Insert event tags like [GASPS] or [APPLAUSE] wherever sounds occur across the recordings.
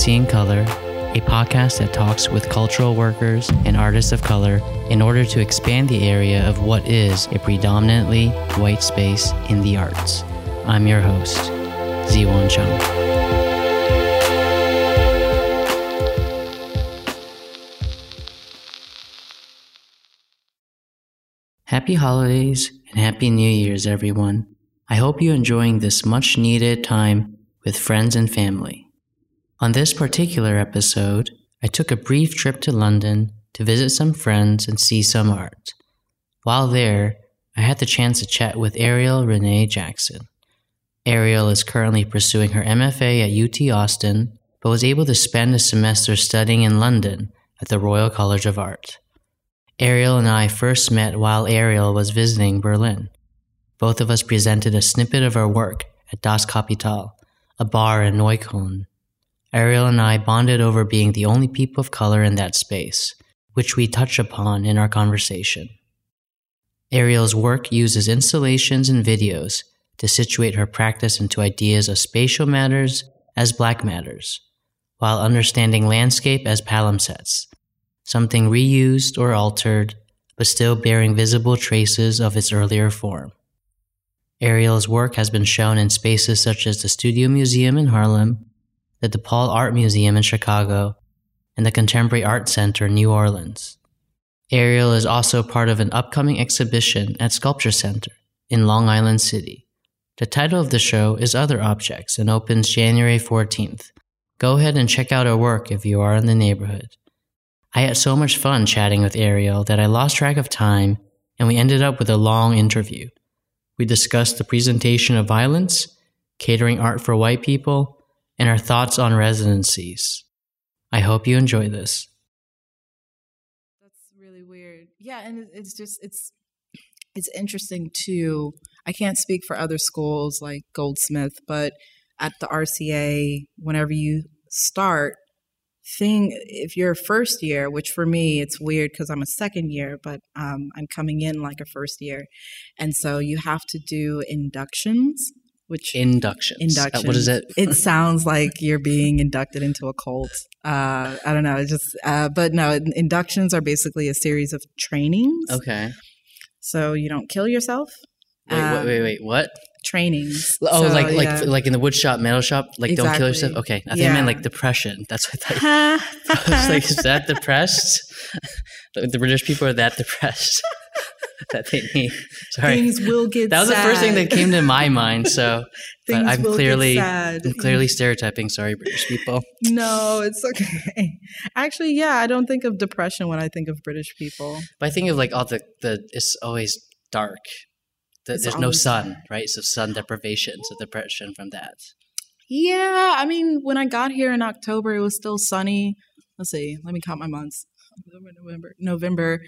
Seeing Color, a podcast that talks with cultural workers and artists of color in order to expand the area of what is a predominantly white space in the arts. I'm your host, Ziwon Chung. Happy holidays and happy New Year's, everyone. I hope you're enjoying this much needed time with friends and family. On this particular episode, I took a brief trip to London to visit some friends and see some art. While there, I had the chance to chat with Ariel Renee Jackson. Ariel is currently pursuing her MFA at UT Austin, but was able to spend a semester studying in London at the Royal College of Art. Ariel and I first met while Ariel was visiting Berlin. Both of us presented a snippet of our work at Das Kapital, a bar in Neukölln. Ariel and I bonded over being the only people of color in that space, which we touch upon in our conversation. Ariel's work uses installations and videos to situate her practice into ideas of spatial matters as black matters, while understanding landscape as palimpsests, something reused or altered, but still bearing visible traces of its earlier form. Ariel's work has been shown in spaces such as the Studio Museum in Harlem, the DePaul Art Museum in Chicago, and the Contemporary Art Center in New Orleans. Ariel is also part of an upcoming exhibition at Sculpture Center in Long Island City. The title of the show is Other Objects and opens January 14th. Go ahead and check out her work if you are in the neighborhood. I had so much fun chatting with Ariel that I lost track of time and we ended up with a long interview. We discussed the presentation of violence, catering art for white people, and our thoughts on residencies. I hope you enjoy this. That's really weird. Yeah, and it's just it's it's interesting too. I can't speak for other schools like Goldsmith, but at the RCA, whenever you start, thing if you're a first year which for me it's weird because i'm a second year but um, i'm coming in like a first year and so you have to do inductions which inductions inductions uh, what is it it sounds like you're being inducted into a cult uh, i don't know it's just uh, but no inductions are basically a series of trainings okay so you don't kill yourself wait wait wait, wait what trainings. Oh, So, like like yeah. like in the wood shop, metal shop. Like don't kill yourself. Okay, I think I meant like depression. That's what I thought. [LAUGHS] I was like, is that depressed? [LAUGHS] the British people are that depressed [LAUGHS] that they need. Sorry, things will get. that was the first thing that came to my mind. So, [LAUGHS] but I'm clearly sad. I'm clearly stereotyping. Sorry, British people. [LAUGHS] No, it's okay. Actually, yeah, I don't think of depression when I think of British people. But I think of like all the the it's always dark. The, It's there's no always- sun, right? So sun deprivation, so depression from that. Yeah, I mean, when I got here in October, it was still sunny. Let's see, let me count my months. November, November.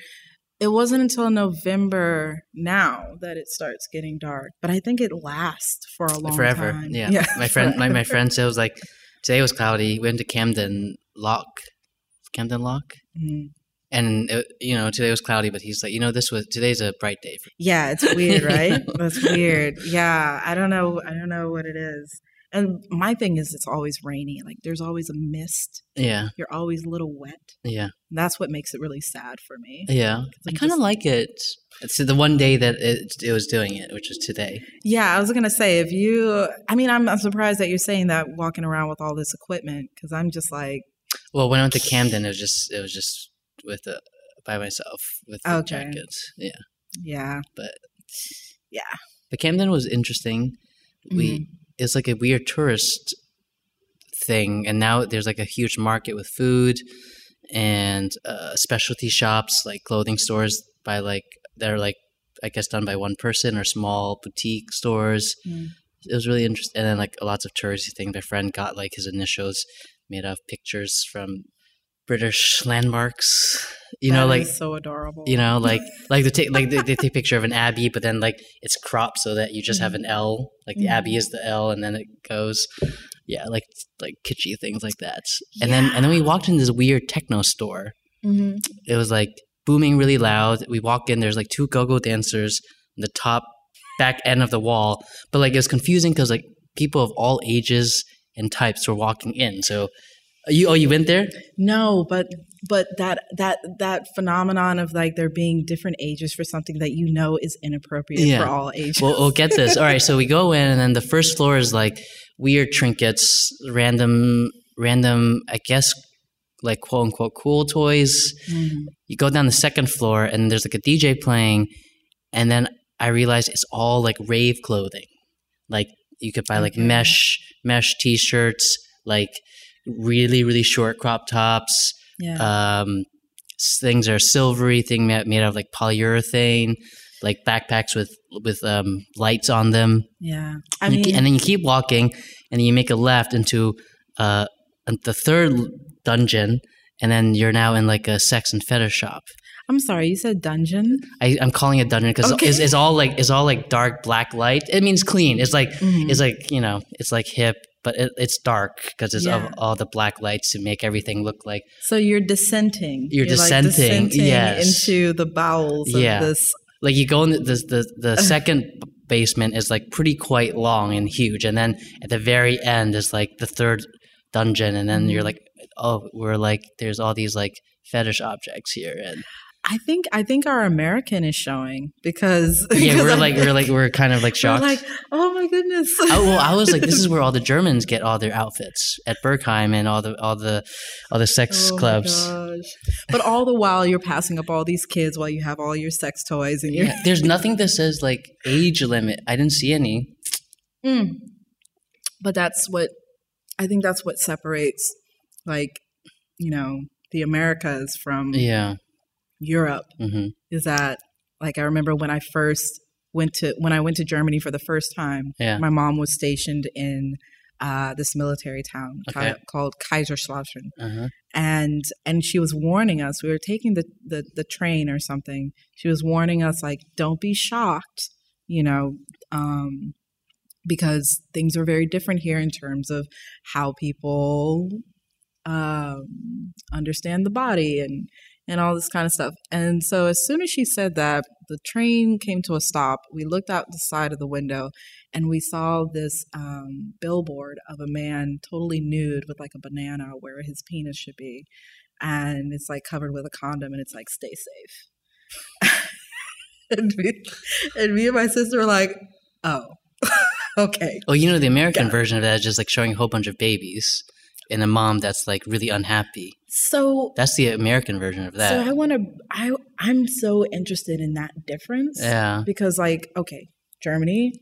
It wasn't until November now that it starts getting dark, but I think it lasts for a long forever. time. Yeah. my friend, my, my friend [LAUGHS] said it was like today was cloudy. We went to Camden Lock, Camden Lock, Mhm. and it, you know today was cloudy. But he's like, you know, this was today's a bright day. For Yeah, it's weird, right? [LAUGHS] That's weird. Yeah, I don't know. I don't know what it is. And my thing is, it's always rainy. Like there's always a mist. yeah, You're always a little wet. yeah, That's what makes it really sad for me. yeah. I kind of like it. It's the one day that it, it was doing it, which is today. Yeah, I was gonna say if you. I mean, I'm, I'm surprised that you're saying that walking around with all this equipment because I'm just like, Well, when I went to Camden, it was just it was just with the by myself with the Okay. jackets. Yeah, yeah, but yeah. but Camden was interesting. We Mhm. It's like a weird tourist thing, and now there's like a huge market with food and uh, specialty shops, like clothing stores by like that are like I guess done by one person or small boutique stores. Mm. It was really interesting, and then like lots of touristy things. My friend got like his initials made out of pictures from British landmarks. You know, like so adorable. you know, like [LAUGHS] like they take like they, they take a picture of an abbey, but then like it's cropped so that you just have Mm-hmm. an L. Like the abbey is the L, and then it goes. Yeah, like like kitschy things like that. And then and then we walked in this weird techno store. hmm It was like booming really loud. We walk in. There's like two go-go dancers on the top back end of the wall, but like it was confusing because like people of all ages and types were walking in. So You oh you went there? No, but but that that that phenomenon of like there being different ages for something that you know is inappropriate Yeah. for all ages. Well, we'll get this. All right, so we go in, and then the first floor is like weird trinkets, random, random. I guess like quote unquote cool toys. Mhm. You go down the second floor, and there's like a DJ playing, and then I realized it's all like rave clothing. Like you could buy like Okay. mesh mesh t-shirts, like really really short crop tops. yeah. Um, things are silvery, thing made, made out of like polyurethane, like backpacks with with um, lights on them. yeah. I And mean, ke- and then you keep walking, and then you make a left into uh, the third dungeon, and then you're now in like a sex and fetish shop. I'm sorry, you said dungeon. I, I'm calling it dungeon because Okay. it's, it's all like it's all like dark black light. It means clean. It's like Mhm. it's like you know it's like hip, but it, it's dark because it's Yeah. of all the black lights to make everything look like So you're dissenting. You're like dissenting, yes. into the bowels Yeah. of this. like you go in the the the, the [LAUGHS] second basement is like pretty quite long and huge, and then at the very end is like the third dungeon, and then you're Mhm. like, oh, we're like there's all these like fetish objects here, and I think I think our American is showing because yeah, we're like we're like we're kind of like shocked. like oh my goodness. I, well, I was like, this is [LAUGHS] where all the Germans get all their outfits at Berghain and all the all the all the sex Oh my clubs. gosh. But all the while you're passing up all these kids while you have all your sex toys and your Yeah, there's nothing that says like age limit. I didn't see any. Mm. But that's what I think that's what separates like, you know, the Americas from Yeah. Europe hmm is that like I remember when I first went to when I went to Germany for the first time, Yeah. my mom was stationed in uh, this military town Okay. called Kaiserslautern. Uh-huh. and and she was warning us we were taking the, the the train or something she was warning us like don't be shocked you know um because things are very different here in terms of how people um understand the body and and all this kind of stuff. And so as soon as she said that the train came to a stop. We looked out the side of the window and we saw this um, billboard of a man totally nude with like a banana where his penis should be and it's like covered with a condom and it's like stay safe. [LAUGHS] And, me, and me and my sister were like oh [LAUGHS] okay. Oh, you know the American version of that is just like showing a whole bunch of babies and a mom that's like really unhappy. So That's the American version of that. so i want to i i'm so interested in that difference yeah. because like okay germany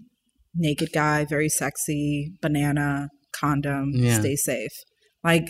naked guy very sexy banana condom Yeah. stay safe like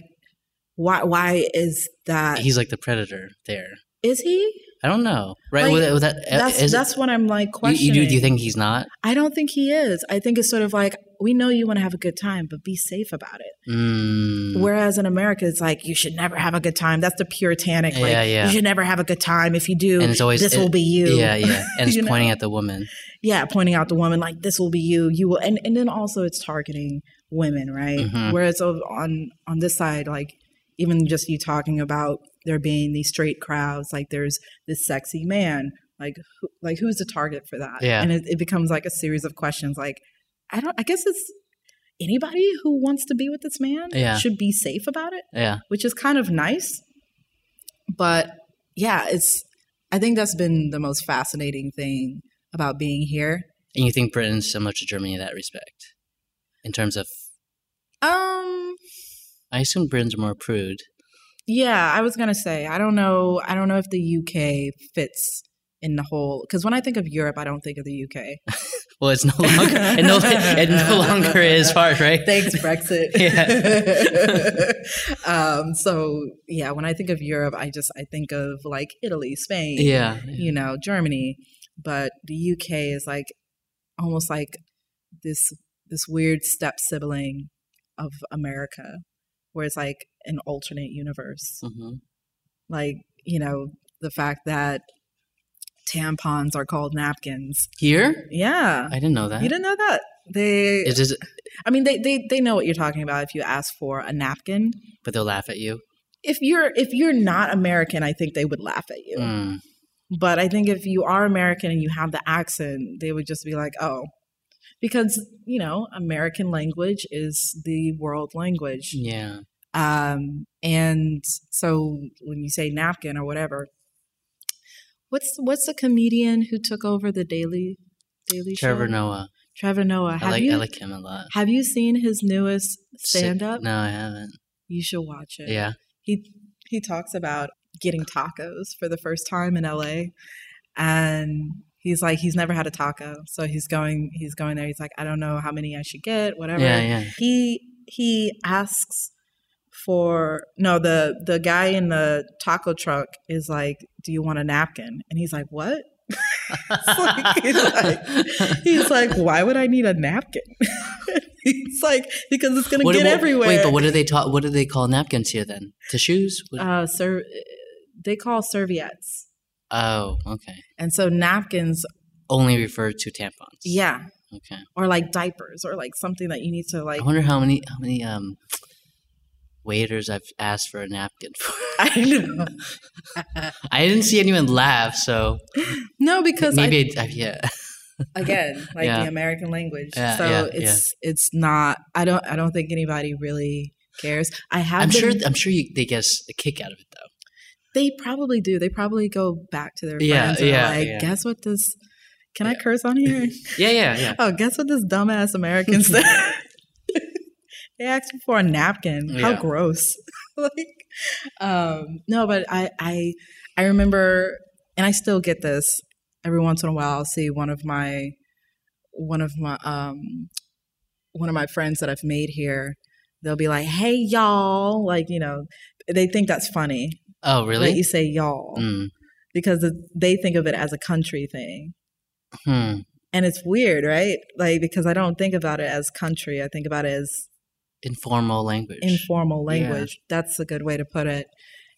why why is that He's like the predator there. is he I don't know. Right? Like, Well, that, uh, that's is- that's what i'm like you, questioning you do, do you think he's not? i don't think he is i think it's sort of like we know you want to have a good time but be safe about it Mm, whereas in america it's like you should never have a good time that's the puritanic like Yeah, yeah. you should never have a good time if you do and it's always this it- will be you Yeah, yeah. [LAUGHS] And it's You know? pointing at the woman. yeah, pointing out the woman like this will be you, you will, and and then also it's targeting women, right? Mhm. Whereas on on this side, like even just you talking about there being these straight crowds, like there's this sexy man, like who, like who's the target for that? Yeah. and it, it becomes like a series of questions. Like I don't, I guess it's anybody who wants to be with this man Yeah. should be safe about it, Yeah. which is kind of nice. But yeah, it's I think that's been the most fascinating thing about being here And you think Britain's similar to Germany in that respect? In terms of, Um. I assume Britain's more prude. Yeah, I was gonna say I don't know. I don't know if the UK fits in the whole. Because when I think of Europe, I don't think of the UK. [LAUGHS] Well, it's no longer, it no, it no longer is part, right? Thanks, Brexit. [LAUGHS] [LAUGHS] um. So yeah, when I think of Europe, I just I think of like Italy, Spain. Yeah. You know, Germany. But the UK is like almost like this this weird step sibling of America, where it's like an alternate universe. hmm like you know the fact that tampons are called napkins Here? yeah I didn't know that. you didn't know that they Is this, i mean they, they they know what you're talking about if you ask for a napkin but they'll laugh at you. if you're if you're not american i think they would laugh at you Mm. but i think if you are american and you have the accent they would just be like oh because you know american language is the world language Yeah. Um, and so when you say napkin or whatever, what's what's the comedian who took over the Daily Daily Trevor Show? Noah. Trevor Noah. I Have like you I like him a lot. have you seen his newest stand up? No, I haven't. You should watch it. Yeah. He he talks about getting tacos for the first time in LA and he's like he's never had a taco. So he's going he's going there. He's like I don't know how many I should get, whatever. Yeah, yeah. He he asks for no the the guy in the taco truck is like do you want a napkin and he's like what [LAUGHS] like- he's like he's like why would i need a napkin [LAUGHS] he's like because it's gonna What- get what- everywhere Wait, but what do they talk? What do they call napkins here then? Tissues? What- uh sir they call serviettes oh, okay. and so napkins Only refer to tampons. yeah Okay. or like diapers or like something that you need to like I wonder how many how many um waiters I've asked for a napkin for. [LAUGHS] i [LAUGHS] I didn't see anyone laugh, so no because I, maybe I, yeah. [LAUGHS] again like Yeah. the american language Yeah, so yeah, it's it's not i don't i don't think anybody really cares i have I'm been- sure I'm sure you, they get a kick out of it though. They probably do. They probably go back to their Yeah, friends and yeah, like yeah. guess what this can i curse on here? [LAUGHS] Yeah, yeah, yeah. oh guess what this dumbass american said? [LAUGHS] They asked me for a napkin. How gross. [LAUGHS] Like um no but i i i remember and i still get this every once in a while. I'll see one of my one of my um one of my friends that i've made here. They'll be like hey y'all. Like you know they think that's funny Oh, that really? you say y'all Mm. because they think of it as a country thing Hmm. and it's weird right like because i don't think about it as country i think about it as Informal language. informal language. That's a good way to put it.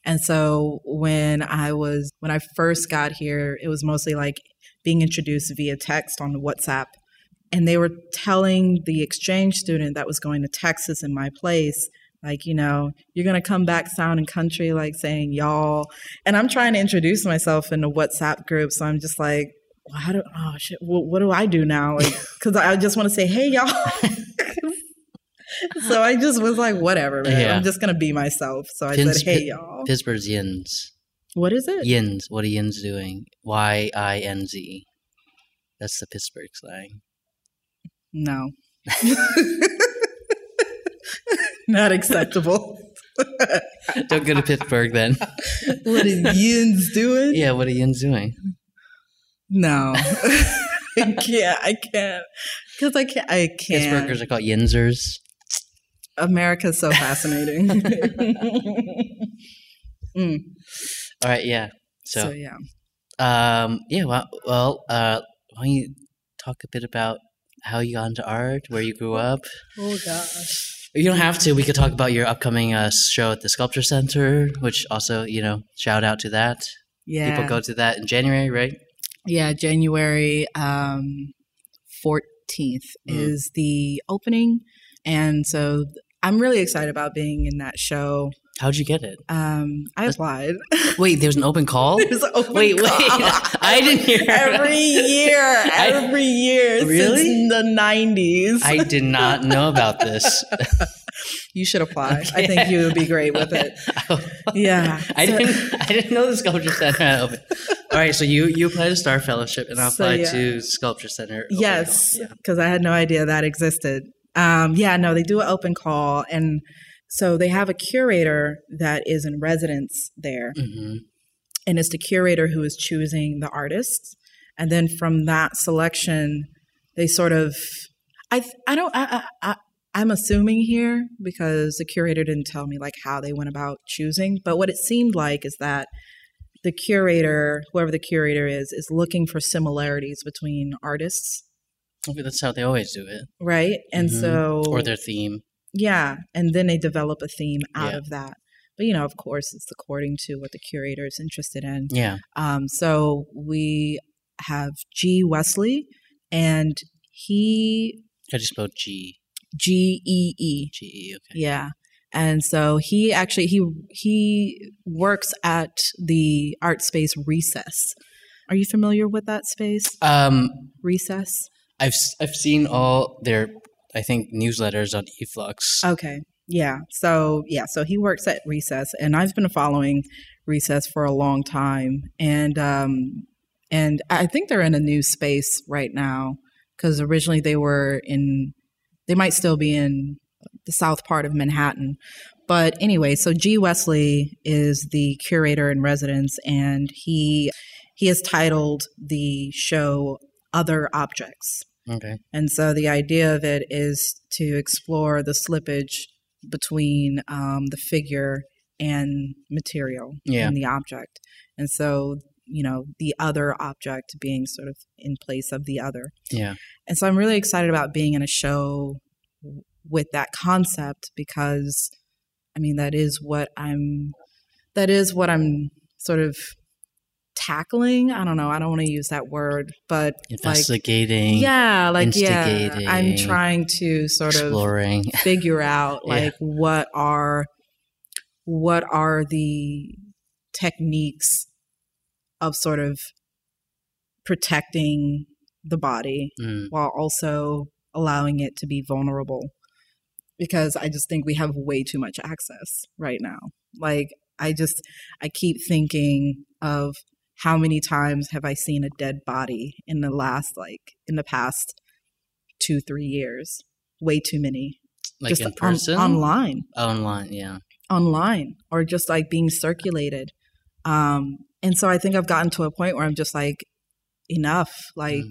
And so when I was when I first got here, it was mostly like being introduced via text on WhatsApp. And they were telling the exchange student that was going to Texas in my place, like, you know, you're going to come back sounding country, like saying y'all. And I'm trying to introduce myself in a WhatsApp group. So I'm just like, well, how do, oh shit, what, what do I do now? Like, [LAUGHS] cause I just want to say, hey, y'all. [LAUGHS] so I just was like, whatever, man. Yeah. I'm just gonna be myself. So I Pins- said, hey, y'all. Pittsburgh's yins. What is it? Yins. What are yins doing? Y I N Z. That's the Pittsburgh slang. No. [LAUGHS] Not acceptable. [LAUGHS] Don't go to Pittsburgh then. [LAUGHS] what is yins doing? Yeah, what are yins doing? No. [LAUGHS] I can't. I can't. Because I can't. I can't. Pittsburghers are called yinsers. America's so fascinating. Mm, All right, yeah. so, So, yeah. um, yeah. Well, well, uh, why don't you talk a bit about how you got into art, where you grew up? Oh gosh. You don't have to. We could talk about your upcoming uh, show at the Sculpture Center, which also, you know, shout out to that. Yeah. People go to that in January, right? Yeah, January um, 14th Mm. is the opening. And so I'm really excited about being in that show. How'd you get it? Um, I That's- applied. Wait, there's an open call? [LAUGHS] There's an open Wait, wait. [LAUGHS] I didn't hear. [LAUGHS] Every year, I- every year Really? since the 90s. I did not know about this. you should apply. I think you would be great with it. Yeah. I So- didn't. I didn't know the sculpture center had open. All right, so you you applied to Star Fellowship, and I So, applied yeah. to Sculpture Center. Yes, call. Yeah. because I had no idea that existed. Um, yeah, no, they do an open call, and so they have a curator that is in residence there, Mhm. and it's the curator who is choosing the artists, and then from that selection, they sort of, I I don't I, I, I I'm assuming here because the curator didn't tell me like how they went about choosing, but what it seemed like is that the curator, whoever the curator is, is looking for similarities between artists Okay, that's how they always do it, right? And Mhm. so, or their theme. Yeah, and then they develop a theme out Yeah. of that. But you know, of course, it's according to what the curator is interested in. Yeah. Um, so we have G. Wesley, and he I just spelled G G E E. G E. Okay. Yeah. And so he actually he he works at the art space Recess. Are you familiar with that space? Um, Recess. I've I've seen all their I think newsletters on eFlux. Okay. Yeah. So yeah. So he works at Recess, and I've been following Recess for a long time, and um, and I think they're in a new space right now because originally they were in, they might still be in the south part of Manhattan. But anyway, so G. Wesley is the curator in residence, and he he has titled the show "Other Objects." Okay. And so the idea of it is to explore the slippage between um, the figure and material Yeah. and the object. And so, you know, the other object being sort of in place of the other. Yeah. And so I'm really excited about being in a show with that concept because I mean that is what I'm that is what I'm sort of tackling. I don't know, I don't want to use that word, but like Investigating. yeah, like yeah, I'm trying to sort of [LAUGHS] figure out Yeah. like what are what are the techniques of sort of protecting the body Mm, while also allowing it to be vulnerable because i just think we have way too much access right now like i just i keep thinking of how many times have i seen a dead body in the last like in the past two three years way too many like just in on- person. online Online. Yeah. online or just like being circulated um and so i think i've gotten to a point where i'm just like enough like Mm.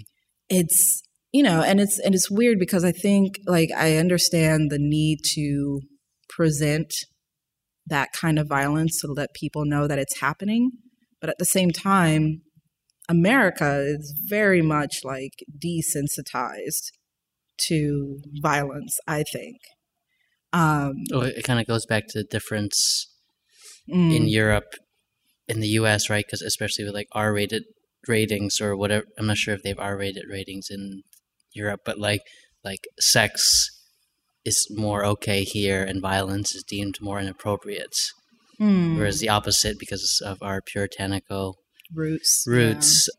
it's you know and it's and it's weird because i think like i understand the need to present that kind of violence to let people know that it's happening but at the same time america is very much like desensitized to violence i think um Oh, it kind of goes back to the difference mm. in Europe, in the U.S., right? Because especially with like R-rated ratings or whatever, I'm not sure if they have R-rated ratings in Europe, but like like sex is more okay here, and violence is deemed more inappropriate. Mm. Whereas the opposite, because of our puritanical roots roots,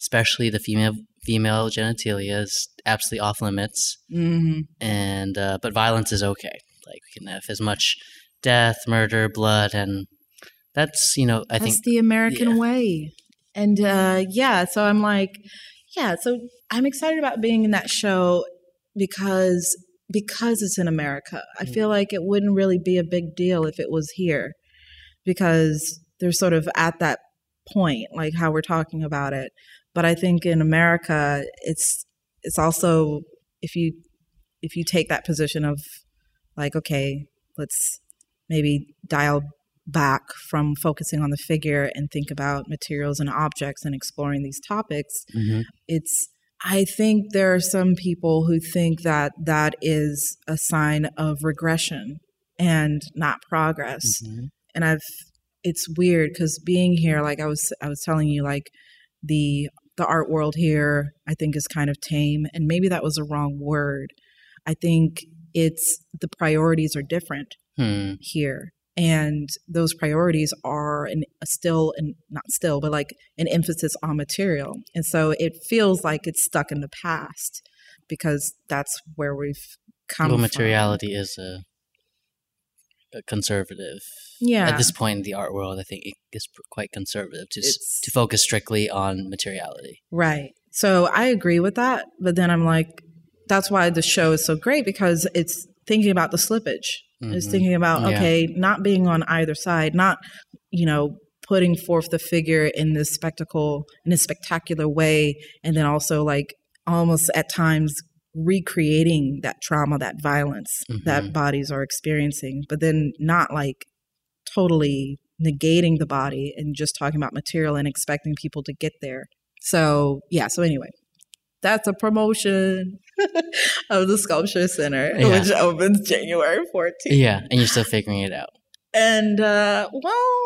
especially the female female genitalia is absolutely off limits, hmm and uh, but violence is okay. Like we can have as much death, murder, blood, and that's you know I that's think the american yeah. way and uh yeah so i'm like yeah so i'm excited about being in that show because because it's in america i Mm. feel like it wouldn't really be a big deal if it was here because they're sort of at that point like how we're talking about it but i think in america it's it's also if you if you take that position of like okay let's maybe dial back from focusing on the figure and think about materials and objects and exploring these topics Mhm. it's i think there are some people who think that that is a sign of regression and not progress Mhm. And I've it's weird because being here, like I was I was telling you, like the the art world here, I think is kind of tame, and maybe that was a wrong word. I think it's the priorities are different Hmm. here, and those priorities are an, a still and not still, but like an emphasis on material, and so it feels like it's stuck in the past because that's where we've come. Well, from. materiality is a, a conservative. yeah. At this point in the art world, I think it is quite conservative to s- to focus strictly on materiality. Right. So I agree with that, but then I'm like, that's why the show is so great because it's thinking about the slippage. It's Mhm. thinking about Yeah. okay, not being on either side, not you know putting forth the figure in this spectacle in a spectacular way, and then also like almost at times recreating that trauma, that violence that Mhm. bodies are experiencing, but then not like totally negating the body and just talking about material and expecting people to get there. So, yeah, so anyway, that's a promotion [LAUGHS] of the Sculpture Center, Yeah. which opens January 14th. Yeah, and you're still figuring it out. And, uh, well,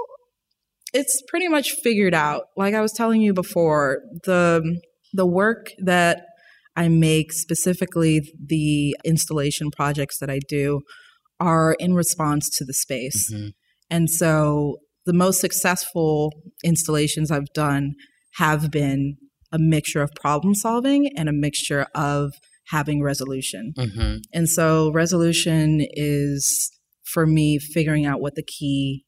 it's pretty much figured out. Like I was telling you before, the the work that I make, specifically the installation projects that I do, are in response to the space. Mhm. And so the most successful installations I've done have been a mixture of problem solving and a mixture of having resolution. Mhm. And so resolution is for me figuring out what the key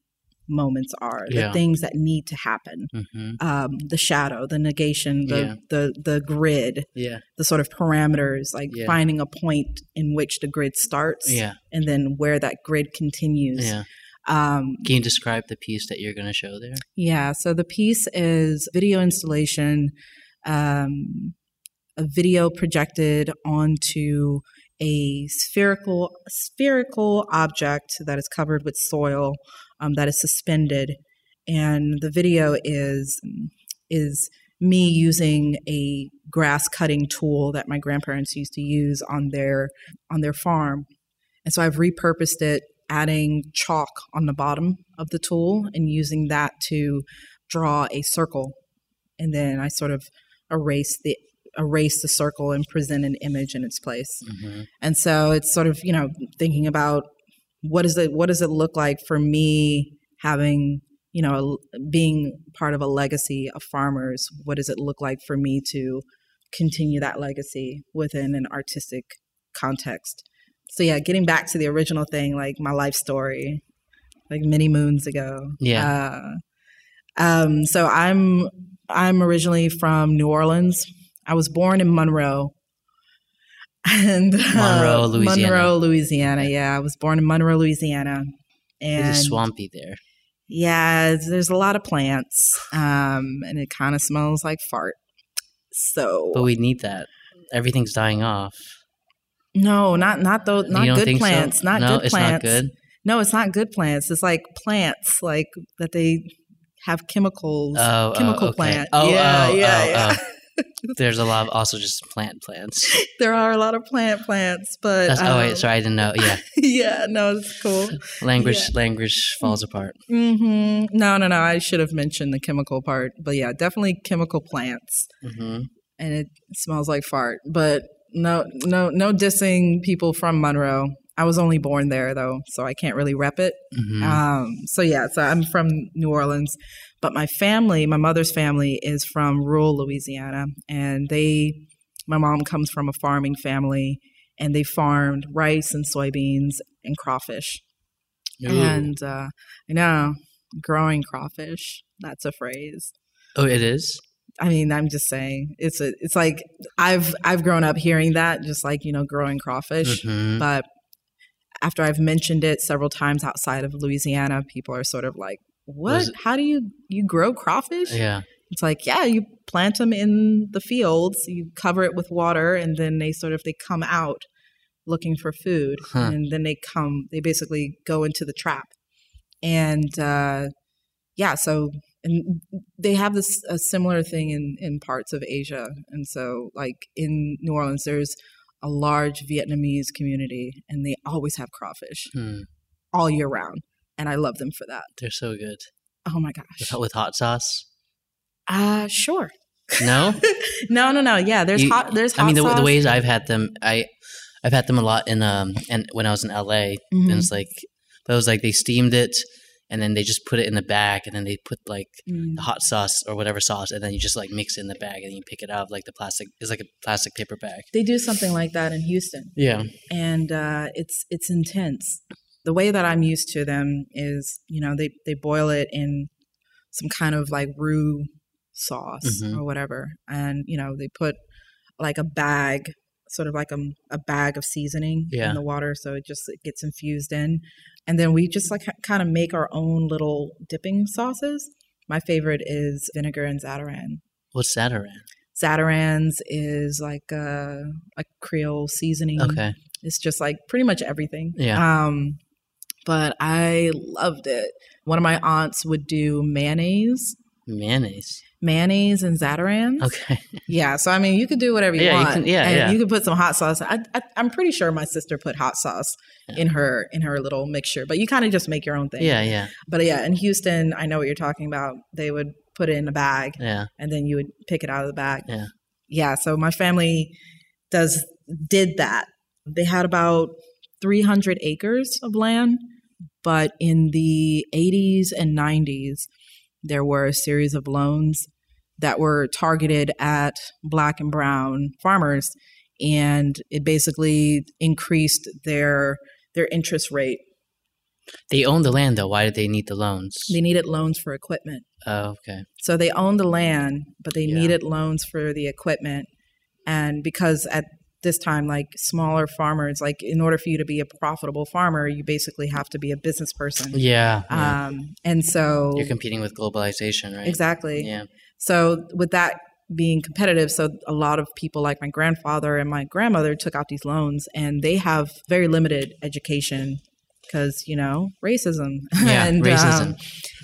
moments are, Yeah. the things that need to happen. hmm Um, the shadow, the negation, the, Yeah. the the grid, Yeah. the sort of parameters, like Yeah. finding a point in which the grid starts Yeah. and then where that grid continues. Yeah. Um, Can you describe the piece that you're going to show there? yeah, so the piece is video installation, um, a video projected onto a spherical spherical object that is covered with soil um, that is suspended, and the video is is me using a grass cutting tool that my grandparents used to use on their on their farm, and so I've repurposed it, adding chalk on the bottom of the tool and using that to draw a circle, and then I sort of erase the erase the circle and present an image in its place. hmm And so it's sort of, you know, thinking about what is it what does it look like for me having, you know, being part of a legacy of farmers? What does it look like for me to continue that legacy within an artistic context? So yeah, getting back to the original thing, like my life story, like many moons ago. Yeah. Uh, um, so I'm I'm originally from New Orleans. I was born in Monroe. And uh, Monroe, Louisiana. Monroe, Louisiana. Yeah, I was born in Monroe, Louisiana. And It is swampy there. yeah, there's a lot of plants, um, and it kind of smells like fart. So But we need that. Everything's dying off. no, not not those, not good plants, so? not no, good it's plants. not good. No, it's not good plants. It's like plants, like that they have chemicals. Oh, oh, chemical okay. plant. Oh, yeah, oh, yeah, oh, yeah. [LAUGHS] There's a lot of also just plant plants. [LAUGHS] there are a lot of plant plants, but That's, oh um, wait, sorry, I didn't know. Yeah, [LAUGHS] yeah, no, it's cool. language Yeah. language falls apart. hmm No, no, no. I should have mentioned the chemical part, but yeah, definitely chemical plants, hmm and it smells like fart. But no, no, no dissing people from Monroe. I was only born there though, so I can't really rep it. hmm Um, so yeah, so I'm from New Orleans, but my family, my mother's family, is from rural Louisiana, and they, my mom comes from a farming family, and they farmed rice and soybeans and crawfish. And uh, I know growing crawfish. That's a phrase. oh, it is. I mean, I'm just saying it's a. It's like I've I've grown up hearing that, just like you know, growing crawfish. Mhm. But after I've mentioned it several times outside of Louisiana, people are sort of like, "What? How do you you grow crawfish?" Yeah. It's like, yeah, you plant them in the fields, you cover it with water, and then they sort of they come out looking for food, Huh. and then they come, they basically go into the trap, and uh, yeah, so and they have this a similar thing in in parts of Asia, and so like in New Orleans, there's a large Vietnamese community, and they always have crawfish Hmm. all year round, and I love them for that. They're so good Oh my gosh, with hot sauce. uh sure. No, [LAUGHS] no, no, no. Yeah, there's You- hot. There's hot I mean the, the ways I've had them, I I've had them a lot in um and when I was in LA, Mhm. and it's like that was like they steamed it and then they just put it in the bag and then they put like Mm. the hot sauce or whatever sauce and then you just like mix it in the bag and you pick it up like the plastic. It's like a plastic paper bag. They do something like that in Houston, Yeah. and uh, it's it's intense. The way that I'm used to them is, you know, they they boil it in some kind of like roux sauce Mhm. or whatever, and you know they put like a bag, sort of like a, a bag of seasoning Yeah. in the water, so it just it gets infused in, and then we just like kind of make our own little dipping sauces. My favorite is vinegar and Zatarain. What's Zatarain? Zatarain's is like a, a Creole seasoning. Okay. It's just like pretty much everything. Yeah. Um, but I loved it. One of my aunts would do mayonnaise, Mayonnaise. mayonnaise and Zatarain's. Okay. Yeah. So I mean, you could do whatever you Yeah, you want. can- yeah, and yeah. You could put some hot sauce. I, I, I'm pretty sure my sister put hot sauce Yeah. in her in her little mixture. But you kind of just make your own thing. Yeah, yeah, But yeah, in Houston, I know what you're talking about. They would put it in a bag yeah. and then you would pick it out of the bag. Yeah. Yeah. So my family does did that. They had about 300 acres of land, but in the 80s and 90s, there were a series of loans that were targeted at black and brown farmers, and it basically increased their their interest rate They own the land though. Why did they need the loans? They needed loans for equipment. oh, okay. So they owned the land, but they Yeah. needed loans for the equipment. And because at this time, like smaller farmers, like in order for you to be a profitable farmer, you basically have to be a business person. Yeah. yeah. Um, and so You're competing with globalization, right? exactly. Yeah. So with that being competitive, so a lot of people like my grandfather and my grandmother took out these loans, and they have very limited education because you know racism. Yeah, [LAUGHS] and, racism. um,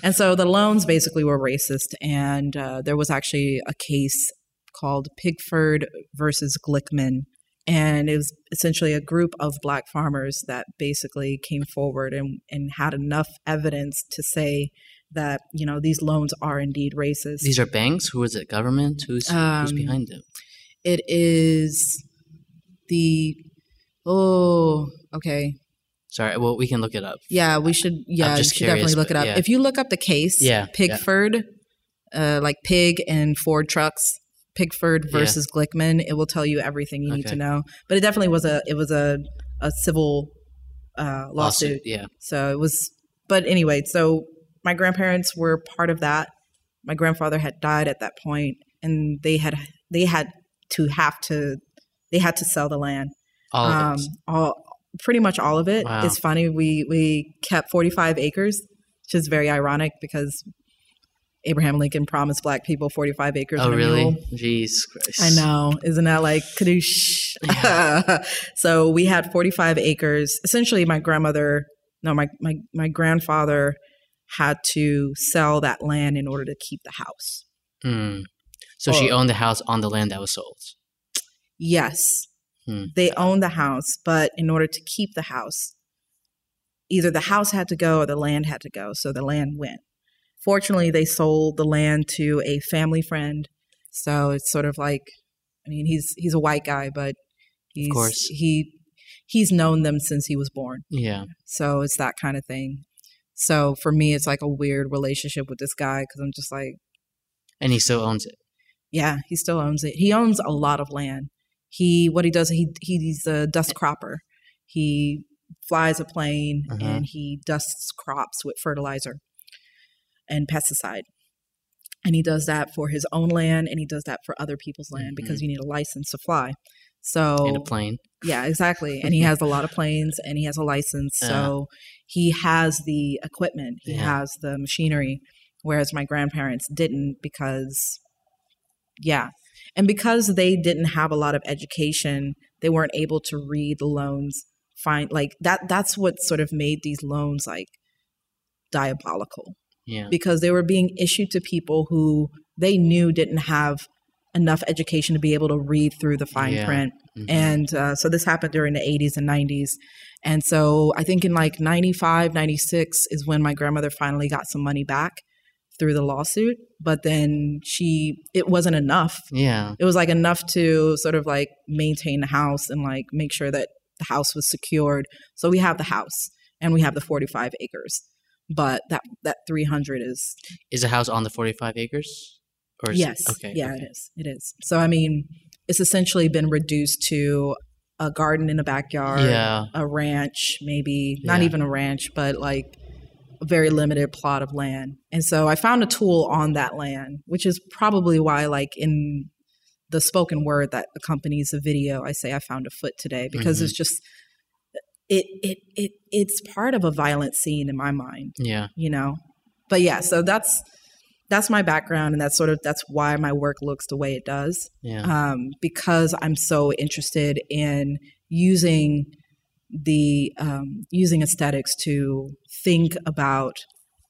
and so the loans basically were racist, and uh, there was actually a case called Pigford versus Glickman. And it was essentially a group of black farmers that basically came forward and, and had enough evidence to say that, you know, these loans are indeed racist. These are banks. Who is it? Government? Who's who's Um, behind them? It is the oh okay Sorry. Well, we can look it up. yeah we should yeah just should definitely look it up yeah. if you look up the case Yeah, yeah. Pigford uh, like pig and Ford trucks Pigford Yeah. versus Glickman it will tell you everything you need to know but it definitely was a it was a a civil uh, lawsuit Yeah. so it was, but anyway, so my grandparents were part of that. My grandfather had died at that point, and they had they had to have to they had to sell the land. All of um, all pretty much all of it. Wow. It's funny we we kept forty five acres, which is very ironic because Abraham Lincoln promised black people forty five acres. Oh, really? mule. Jeez Christ. I know. Isn't that like kadoosh? [LAUGHS] so we had 45 acres. Essentially, my grandmother, no, my, my, my grandfather had to sell that land in order to keep the house. Hmm. So she owned the house on the land that was sold. Yes, Hmm. they owned the house, but in order to keep the house, either the house had to go or the land had to go. So the land went. Fortunately, they sold the land to a family friend. So it's sort of like, I mean, he's he's a white guy, but he's he he's known them since he was born. Yeah. So it's that kind of thing. So for me, it's like a weird relationship with this guy because I'm just like, And he still owns it. yeah, he still owns it. He owns a lot of land. He what he does, he he's a dust cropper. He flies a plane Uh-huh. and he dusts crops with fertilizer and pesticide. And he does that for his own land and he does that for other people's land because mm-hmm. you need a license to fly. So In a plane. yeah, exactly. And he has a lot of planes and he has a license. Uh-huh. So he has the equipment, he Yeah. has the machinery, whereas my grandparents didn't because, yeah. And because they didn't have a lot of education, they weren't able to read the loans, find like that. That's what sort of made these loans like diabolical Yeah. because they were being issued to people who they knew didn't have enough education to be able to read through the fine Yeah. print. Mhm. And uh, so this happened during the 80s and 90s. And so I think in like 95, 96 is when my grandmother finally got some money back through the lawsuit. But then she, it wasn't enough. yeah. It was like enough to sort of like maintain the house and like make sure that the house was secured. So we have the house and we have the 45 acres. But that, that 300 is Is the house on the 45 acres? Or yes. It, okay. Yeah, okay. it is. It is. So I mean, it's essentially been reduced to a garden in the backyard, Yeah. a ranch, maybe not Yeah. even a ranch, but like a very limited plot of land. And so I found a tool on that land, which is probably why, like in the spoken word that accompanies the video, I say I found a foot today because Mhm. it's just it it it it's part of a violent scene in my mind Yeah. you know but yeah so that's that's my background and that's sort of that's why my work looks the way it does Yeah. um, because i'm so interested in using the um, using aesthetics to think about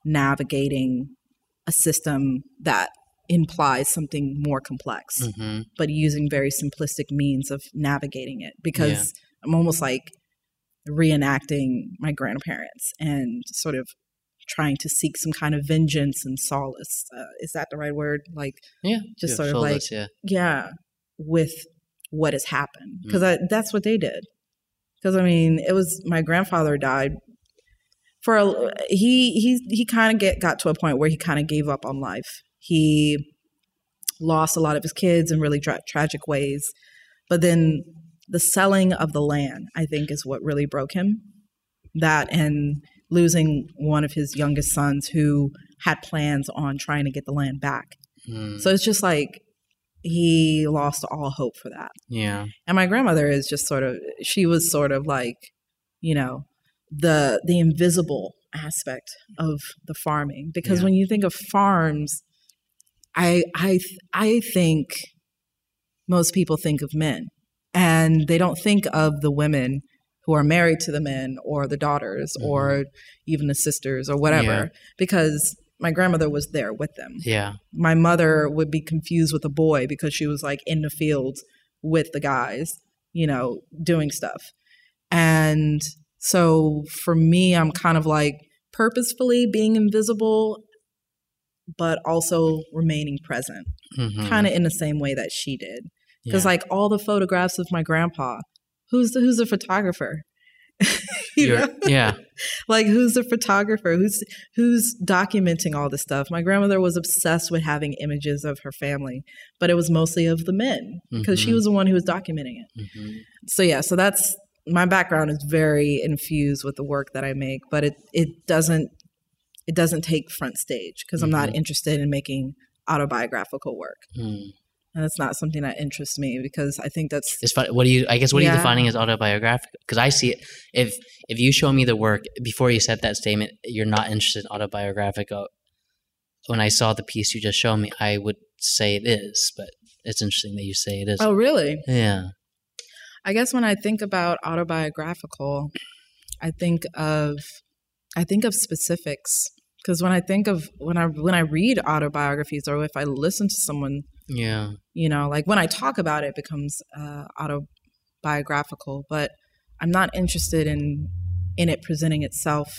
navigating a system that implies something more complex hmm but using very simplistic means of navigating it because I'm almost like reenacting my grandparents and sort of trying to seek some kind of vengeance and solace. Uh, is that the right word? Like, Yeah. just yeah, sort of sold like- yeah. yeah, with what has happened Mm. because that's what they did. Because I mean, it was my grandfather died for a, he he he kind of get got to a point where he kind of gave up on life. He lost a lot of his kids in really tra- tragic ways, but then the selling of the land, I think, is what really broke him. That and losing one of his youngest sons who had plans on trying to get the land back. Mm. So it's just like he lost all hope for that. yeah. And my grandmother is just sort of she was sort of like, you know, the the invisible aspect of the farming because Yeah. when you think of farms I I th- I think most people think of men and they don't think of the women who are married to the men or the daughters Mhm. or even the sisters or whatever Yeah. because my grandmother was there with them Yeah. my mother would be confused with a boy because she was like in the fields with the guys, you know, doing stuff. And so for me, I'm kind of like purposefully being invisible, but also remaining present, Mhm. kind of in the same way that she did. Because Yeah. like all the photographs of my grandpa, who's the who's the photographer? [LAUGHS] You know? yeah. [LAUGHS] like who's the photographer who's who's documenting all this stuff my grandmother was obsessed with having images of her family but it was mostly of the men because she Mhm. was the one who was documenting it Mhm. so yeah so that's my background is very infused with the work that i make but it it doesn't it doesn't take front stage because i'm not Mhm. interested in making autobiographical work Mm. And that's not something that interests me because i think that's It's fun. What do you? I guess what are you defining as autobiographical? Because I see it. If if you show me the work before you said that statement, you're not interested in autobiographical. Uh, when I saw the piece you just showed me, I would say it is, but it's interesting that you say it is. oh really Yeah. I guess when I think about autobiographical, I think of I think of specifics because when I think of when I when I read autobiographies or if I listen to someone, Yeah. you know, like when I talk about it, it becomes uh, autobiographical. But I'm not interested in in it presenting itself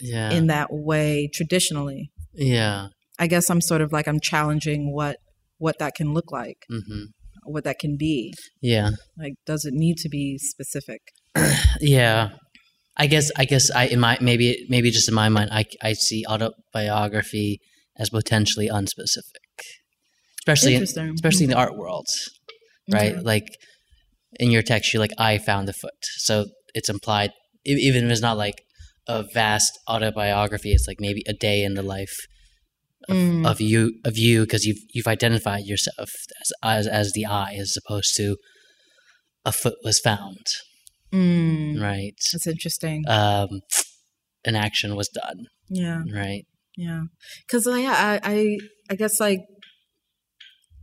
Yeah. in that way traditionally. yeah. I guess I'm sort of like I'm challenging what what that can look like, hmm what that can be. Yeah. Like, does it need to be specific? [CLEARS THROAT] Yeah. I guess I guess I in my maybe maybe just in my mind I I see autobiography as potentially unspecific. Especially in, especially in the art world, right? Okay. Like in your text you're like I found the foot. So it's implied even if it's not like a vast autobiography it's like maybe a day in the life of, Mm. of you of you because you've you've identified yourself as, as as the I as opposed to a foot was found, Mm, right? that's interesting. um, an action was done, yeah, right? yeah. Because I, I, I, I guess like,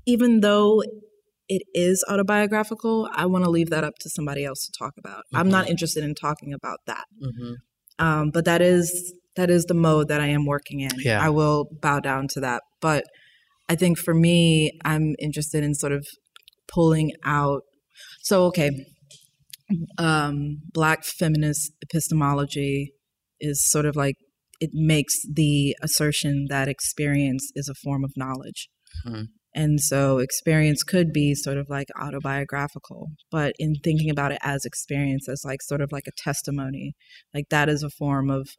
even though it is autobiographical, I want to leave that up to somebody else to talk about. I'm not Mhm. interested in talking about that. Mm-hmm. Um, but that is that is the mode that I am working in. Yeah. I will bow down to that. But I think for me, I'm interested in sort of pulling out. So okay, um, Black feminist epistemology is sort of like it makes the assertion that experience is a form of knowledge. Mhm. And so experience could be sort of like autobiographical, but in thinking about it as experience, as like sort of like a testimony, like that is a form of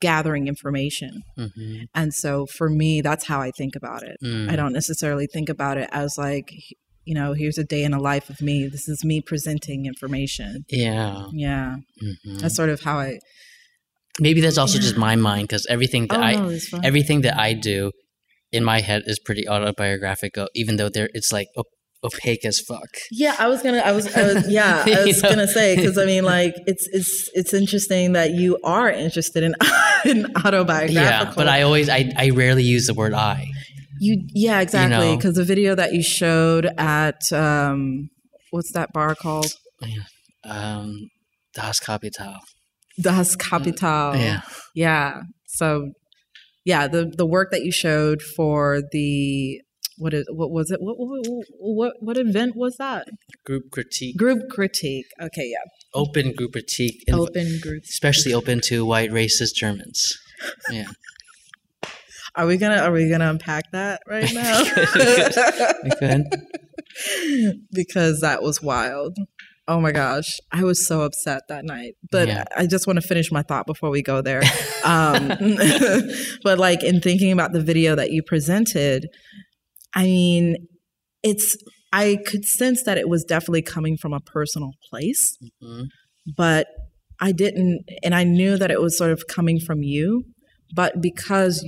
gathering information. Mm-hmm. And so for me, that's how I think about it. Mm. I don't necessarily think about it as like, you know, here's a day in the life of me. This is me presenting information. Yeah. Yeah. hmm That's sort of how I. Maybe that's also Yeah. just my mind because everything that oh, I no, everything that I do in my head is pretty autobiographical, even though there it's like op- opaque as fuck. Yeah, I was gonna. I was. I was [LAUGHS] yeah, I was know? gonna say because I mean, like, it's it's it's interesting that you are interested in [LAUGHS] in autobiographical. Yeah, but I always I I rarely use the word I. you yeah exactly know. because the video that you showed at um what's that bar called Um, Das Kapital. Das Kapital. Yeah. yeah. So yeah, the the work that you showed for the what is what was it what what what, what event was that Group critique. group critique okay yeah Open group critique. open group especially open to white racist Germans. Yeah. [LAUGHS] Are we gonna Are we gonna unpack that right [LAUGHS] now? We could. [LAUGHS] because that was wild. Oh my gosh, I was so upset that night. But Yeah. I just want to finish my thought before we go there. [LAUGHS] Um, [LAUGHS] but like in thinking about the video that you presented, I mean, it's I could sense that it was definitely coming from a personal place, Mhm. but I didn't, and I knew that it was sort of coming from you, but because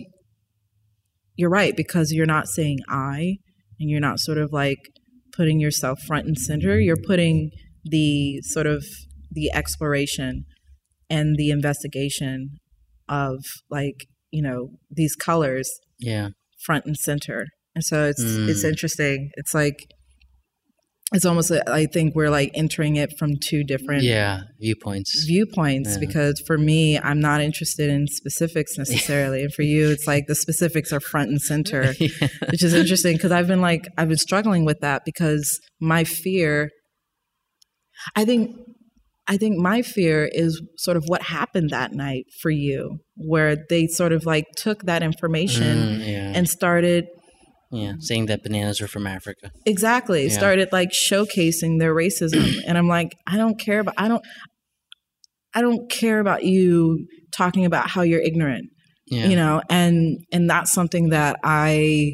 you're right, because you're not saying I and you're not sort of like putting yourself front and center, you're putting the sort of the exploration and the investigation of like, you know, these colors Yeah. front and center. And so it's it's Mm. interesting. It's like it's almost I think we're like entering it from two different Yeah. Viewpoints. viewpoints Yeah. because for me I'm not interested in specifics necessarily and for you it's like the specifics are front and center [LAUGHS] yeah. which is interesting because I've been like I've been struggling with that because my fear I think I think my fear is sort of what happened that night for you where they sort of like took that information Mm, yeah. and started yeah. Saying that bananas are from Africa. exactly Yeah. started like showcasing their racism [CLEARS THROAT] and i'm like i don't care about i don't i don't care about you talking about how you're ignorant Yeah. you know and and that's something that i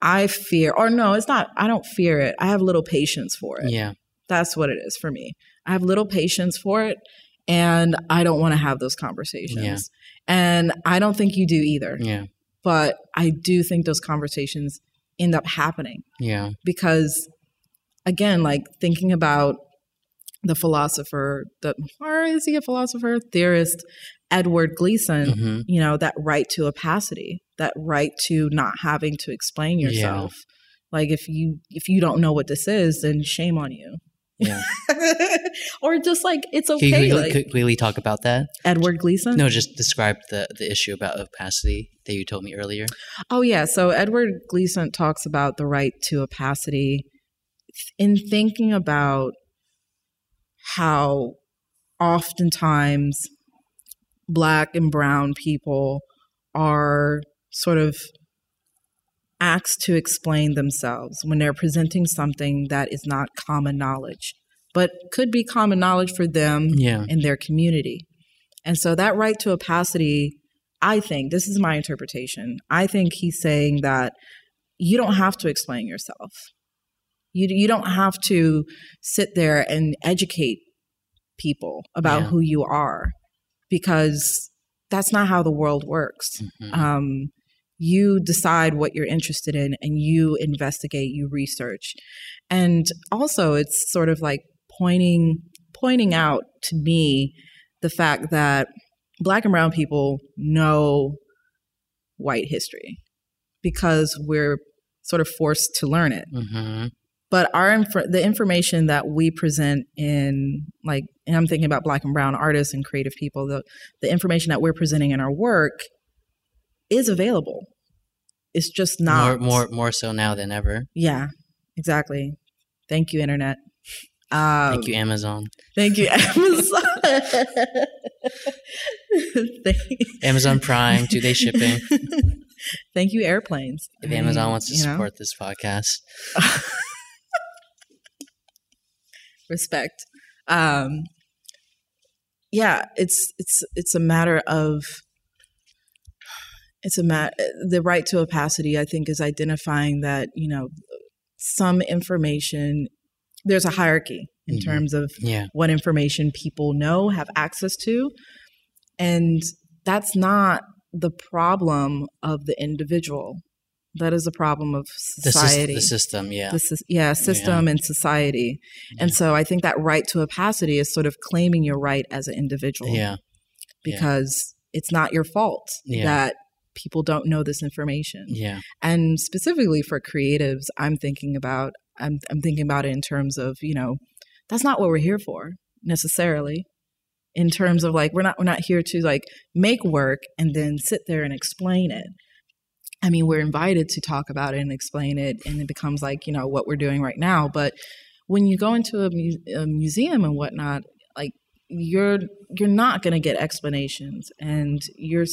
i fear or no it's not i don't fear it i have little patience for it Yeah. That's what it is for me i have little patience for it and i don't want to have those conversations Yeah. and i don't think you do either Yeah. but i do think those conversations end up happening Yeah. because again like thinking about the philosopher the or is he a philosopher theorist edward Glissant hmm you know that right to opacity that right to not having to explain Yeah. yourself like if you if you don't know what this is then shame on you Yeah. [LAUGHS] or just like it's okay. Can you quickly, like talk about that? edward Glissant No, just describe the, the issue about opacity that you told me earlier. Oh, yeah. So Edward Glissant talks about the right to opacity in thinking about how oftentimes black and brown people are sort of asked to explain themselves when they're presenting something that is not common knowledge, but could be common knowledge for them Yeah. in their community. And so that right to opacity, I think, this is my interpretation. I think he's saying that you don't have to explain yourself. You, you don't have to sit there and educate people about Yeah. who you are because that's not how the world works. Mhm. Um, you decide what you're interested in and you investigate, you research. And also it's sort of like pointing pointing out to me the fact that black and brown people know white history because we're sort of forced to learn it Mhm. but our inf- the information that we present in like and i'm thinking about black and brown artists and creative people the, the information that we're presenting in our work is available it's just not More, more, more so now than ever. yeah exactly thank you internet um, Thank you, Amazon. thank you [LAUGHS] amazon thank, [LAUGHS] Amazon Prime, two day shipping. [LAUGHS] thank you airplanes If I mean, Amazon wants to you know? support this podcast, respect. Um, yeah, it's it's it's a matter of it's a mat the right to opacity. I think is identifying that you know some information. There's a hierarchy in Mhm. terms of yeah, what information people know, have access to, and that's not the problem of the individual. That is a problem of the, sys- society the system. Yeah, the sys- yeah system and society and so i think that right to opacity is sort of claiming your right as an individual yeah, yeah. because it's not your fault Yeah. that people don't know this information. Yeah, and specifically for creatives i'm thinking about I'm, I'm thinking about it in terms of you know that's not what we're here for necessarily. In terms of like we're not we're not here to like make work and then sit there and explain it. I mean we're invited to talk about it and explain it and it becomes like you know what we're doing right now. But when you go into a, mu- a museum and whatnot like you're you're not going to get explanations and you're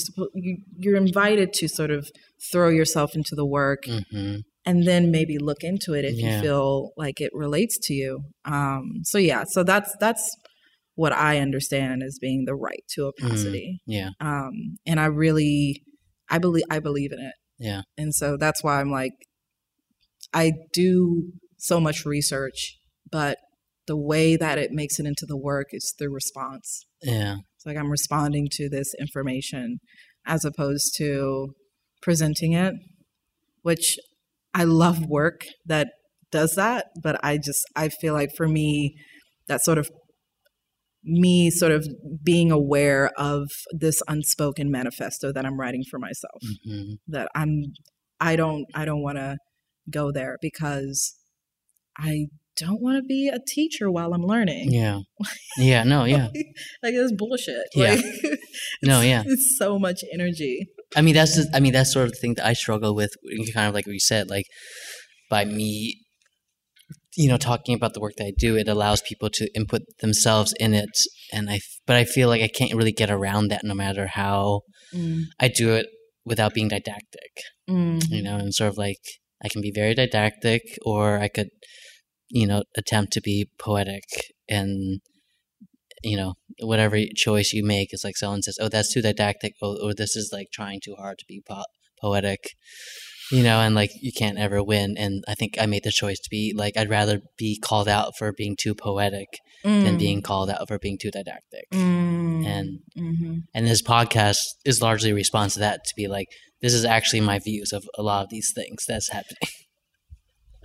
you're invited to sort of throw yourself into the work hmm and then maybe look into it if Yeah. you feel like it relates to you. Um, so yeah, so that's that's what I understand as being the right to opacity, yeah, um, and I really, I believe I believe in it, yeah, and so that's why I'm like, I do so much research, but the way that it makes it into the work is through response. Yeah. It's like I'm responding to this information as opposed to presenting it, which I love work that does that, but I just I feel like for me that sort of me sort of being aware of this unspoken manifesto that I'm writing for myself hmm that I'm I don't I don't want to go there because I don't want to be a teacher while I'm learning. Yeah. [LAUGHS] Yeah. No. Yeah. like it's bullshit. Yeah. Like, [LAUGHS] No, yeah. It's so much energy. I mean, that's the, I mean, that's sort of the thing that I struggle with. Kind of like what you said, like by me, you know, talking about the work that I do, it allows people to input themselves in it, and I. But I feel like I can't really get around that, no matter how Mm, I do it without being didactic. mm, You know, and sort of like I can be very didactic, or I could, you know, attempt to be poetic and. You know, whatever choice you make is like someone says, "Oh, that's too didactic," or, or "This is like trying too hard to be po- poetic." You know, and like you can't ever win. And I think I made the choice to be like I'd rather be called out for being too poetic than mm, being called out for being too didactic. mm, And mhm. and this podcast is largely a response to that. To be like, this is actually my views of a lot of these things that's happening. [LAUGHS]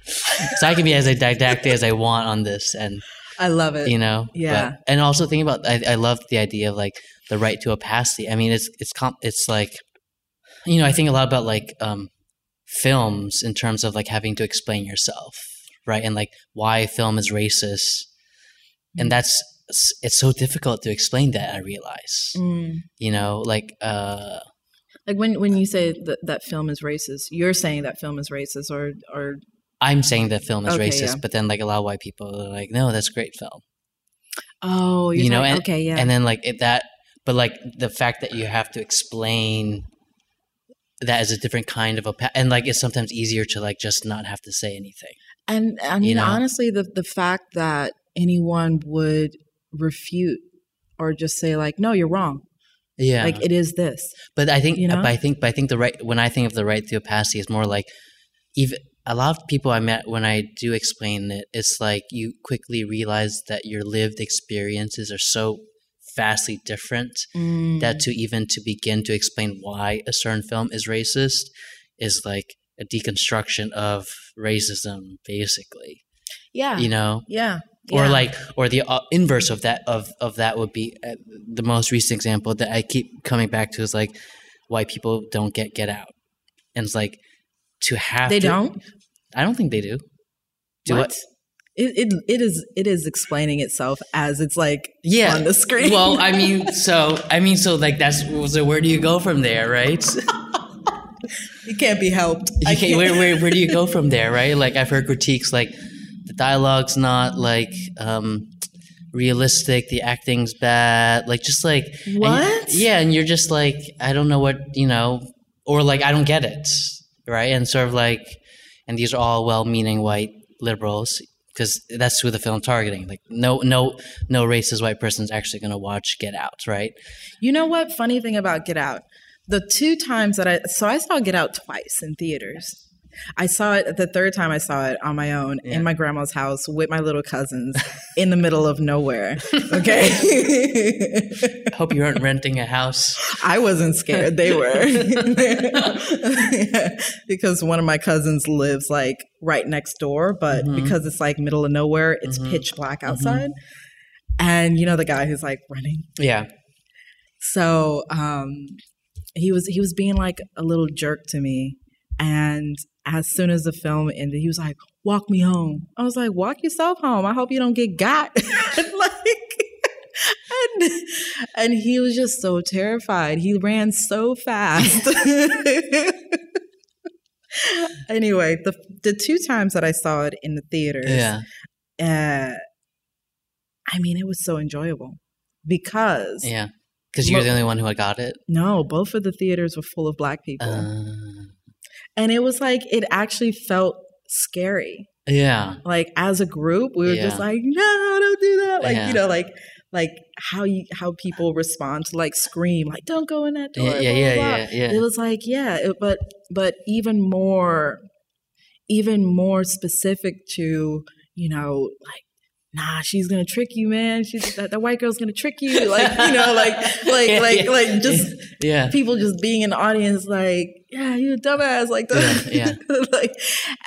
so I can be as didactic as I want on this, and I love it. you know Yeah. but, and also think about I, I love the idea of like the right to opacity i mean it's it's com- it's like you know i think a lot about like um films in terms of like having to explain yourself right and like why film is racist and that's it's so difficult to explain that i realize Mm. you know like uh Like when when you say that that film is racist, you're saying that film is racist, or or i'm saying that film is Okay, racist yeah. but then like a lot of white people are like no that's a great film oh, You know, talking- and- okay, yeah, and then like it, that but like the fact that you have to explain that is a different kind of a and like it's sometimes easier to like just not have to say anything And I mean, You know? honestly, the the fact that anyone would refute or just say like, "No, you're wrong," yeah like it is this. but i think you uh, know? but i think but i think the right when i think of the right to opacity is more like even a lot of people i met when i do explain it it's like you quickly realize that your lived experiences are so vastly different Mm. that to even to begin to explain why a certain film is racist is like a deconstruction of racism basically yeah, you know? Yeah, or like or the uh, inverse of that of of that would be uh, the most recent example that i keep coming back to is like white people don't get get out. And it's like to have they to- don't. i don't think they do do what? It, it it is it is explaining itself as it's like yeah on the screen. well i [LAUGHS] mean so i mean so like that's so where do you go from there right [LAUGHS] it can't be helped. You can't, where, where, where do you go [LAUGHS] from there right like i've heard critiques like the dialogue's not like um realistic the acting's bad like just like and What? yeah and you're just like i don't know what you know or like i don't get it right and sort of like and these are all well-meaning white liberals because that's who the film targeting like no no no racist white person's actually going to watch get out right You know what? Funny thing about Get Out. The two times that I so I saw Get Out twice in theaters. I saw it the third time I saw it on my own Yeah. in my grandma's house with my little cousins [LAUGHS] in the middle of nowhere. Okay. [LAUGHS] Hope you aren't renting a house I wasn't scared. They were. [LAUGHS] because one of my cousins lives like right next door, but Mhm. because it's like middle of nowhere, it's Mhm. pitch black outside. And you know the guy who's like running. yeah So um he was he was being like a little jerk to me. And as soon as the film ended, he was like, walk me home. I was like, walk yourself home. I hope you don't get got. [LAUGHS] like and, and he was just so terrified. He ran so fast. [LAUGHS] anyway, the the two times that I saw it in the theaters, yeah uh, I mean, it was so enjoyable because yeah because you're Mo- the only one who had got it no, both of the theaters were full of black people, uh, and it was like it actually felt scary. yeah Like as a group, we were just like, no, don't do that. Like Yeah. you know, like like how you how people respond to like scream, like don't go in that door. yeah yeah blah, yeah blah, blah. yeah, yeah. It was like yeah, it, but but even more, even more specific to you know like nah, she's gonna trick you, man. She's that, that white girl's gonna trick you. Like, you know, like [LAUGHS] like Yeah, like yeah. like just [LAUGHS] yeah. people just being in the audience like, yeah, you a dumbass, like that. Yeah, [LAUGHS] like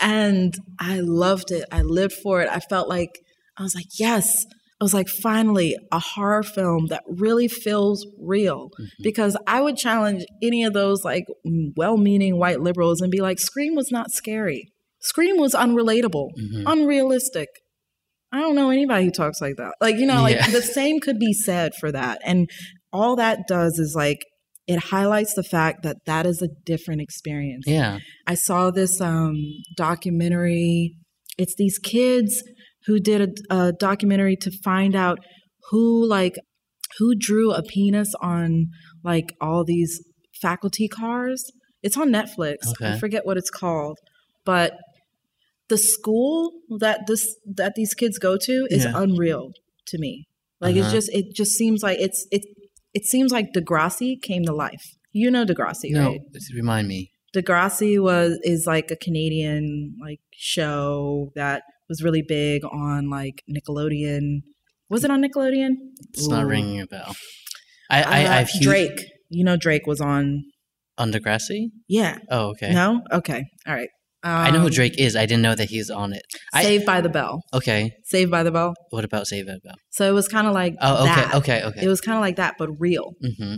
and I loved it. I lived for it. I felt like I was like, yes. I was like, finally, a horror film that really feels real. Mhm. Because I would challenge any of those like well meaning white liberals and be like, Scream was not scary. Scream was unrelatable, Mhm. unrealistic. I don't know anybody who talks like that. Like, you know, like Yeah. the same could be said for that. And all that does is like, it highlights the fact that that is a different experience. Yeah. I saw this um, documentary. It's these kids who did a, a documentary to find out who like who drew a penis on like all these faculty cars. It's on Netflix. I forget what it's called, but the school that this that these kids go to is Yeah. unreal to me. Like Uh-huh. it's just it just seems like it's it it seems like Degrassi came to life. You know Degrassi, No, right? remind me. Degrassi was is like a Canadian like show that was really big on like Nickelodeon. Was it on Nickelodeon? It's not ringing a bell. I, I, Uh, I've huge, Drake. You know Drake was on. on Degrassi. Yeah. Oh, okay. No. Okay. All right. Um, I know who Drake is. I didn't know that he's on it. I Saved by the Bell. okay. Saved by the Bell. What about Saved by the Bell? So it was kind of like Oh, okay, that. okay, okay. It was kind of like that, but real. mm-hmm.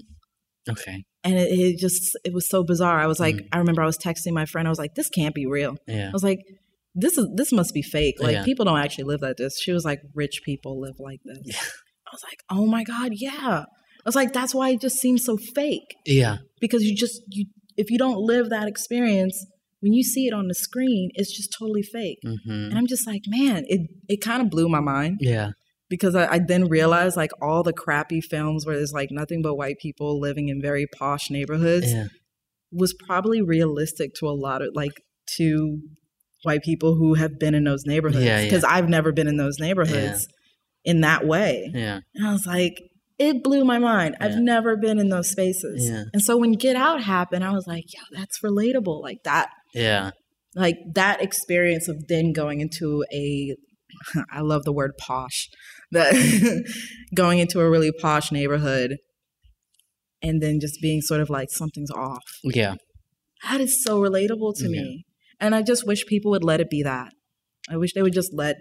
Okay. And it, it just it was so bizarre. I was like, Mm. I remember I was texting my friend. I was like, this can't be real. Yeah. I was like, this is this must be fake. Like Yeah. people don't actually live like this. She was like, rich people live like this. Yeah. I was like, oh my god, yeah. I was like, that's why it just seems so fake Yeah. because you just you if you don't live that experience when you see it on the screen, it's just totally fake. Mm-hmm. And I'm just like, man, it it kind of blew my mind Yeah. because I, I then realized like all the crappy films where there's like nothing but white people living in very posh neighborhoods Yeah. was probably realistic to a lot of like to white people who have been in those neighborhoods Yeah, yeah. because I've never been in those neighborhoods in that way. Yeah. And I was like, it blew my mind. I've never been in those spaces. Yeah. And so when Get Out happened, I was like, yeah, that's relatable. Like that, Yeah. like that experience of then going into a, [LAUGHS] I love the word posh, that [LAUGHS] going into a really posh neighborhood and then just being sort of like something's off Yeah. that is so relatable to Yeah. me. And I just wish people would let it be that. I wish they would just let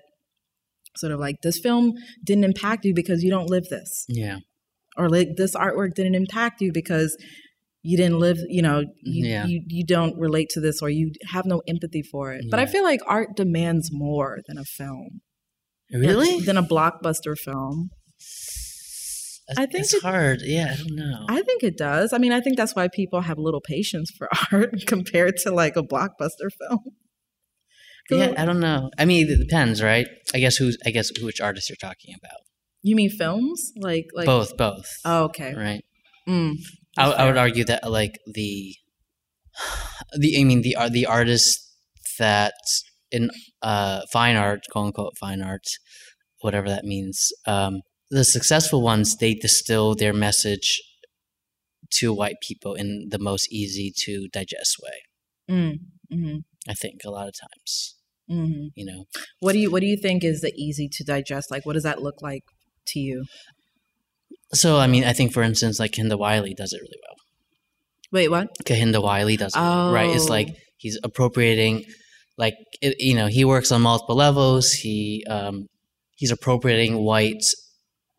sort of like this film didn't impact you because you don't live this. Yeah. Or like this artwork didn't impact you because you didn't live, you know, you, Yeah. you, you don't relate to this or you have no empathy for it. But I feel like art demands more than a film. Really? Than a blockbuster film. I think it's it- hard. Yeah. I don't know. I think it does. I mean, I think that's why people have little patience for [LAUGHS] art compared to like a blockbuster film. yeah. I don't know. I mean, it depends, right? I guess who's. I guess which artist you're talking about. You mean films? Like like both. Both. Oh, okay. Right. Mm, I, I would argue that like the [SIGHS] the I mean the ar- the artists that in uh fine art quote unquote fine art whatever that means um the successful ones they distill their message to white people in the most easy to digest way. Mm, hmm I think a lot of times hmm you know? What do you What do you think is the easy to digest? Like, what does that look like to you? So I mean I think for instance like Kehinde Wiley does it really well Wait, what? Kehinde Wiley does it right. It's Oh. like he's appropriating, like it, you know, he works on multiple levels. He um, he's appropriating white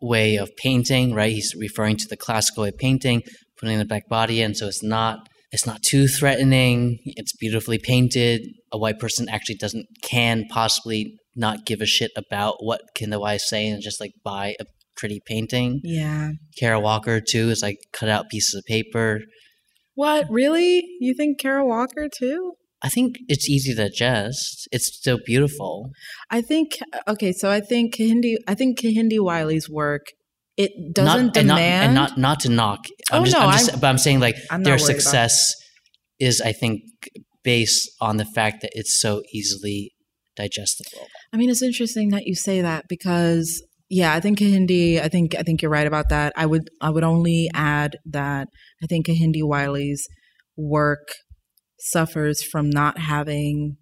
way of painting, right? He's referring to the classical way of painting, putting the black body in, so it's not it's not too threatening. It's beautifully painted. A white person actually doesn't can possibly not give a shit about what Kehinde Wiley is saying and just like buy a pretty painting. Yeah. Kara Walker too is like cut out pieces of paper. What really? You think Kara Walker too? I think it's easy to digest. It's still beautiful. I think okay. So I think Kehinde. I think Kehinde Wiley's work. It doesn't not, and not, demand. and not not to knock. I'm Oh, just, no, I'm just I'm- but I'm saying like I'm their success is I think based on the fact that it's so easily digestible. I mean, it's interesting that you say that because yeah, I think Kehinde. I think I think you're right about that. I would I would only add that I think Kehinde Wiley's work suffers from not having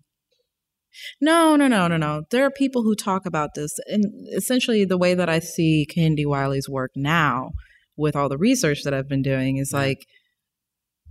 No, no, no, no, no. There are people who talk about this. And essentially, the way that I see Kehinde Wiley's work now, with all the research that I've been doing, is like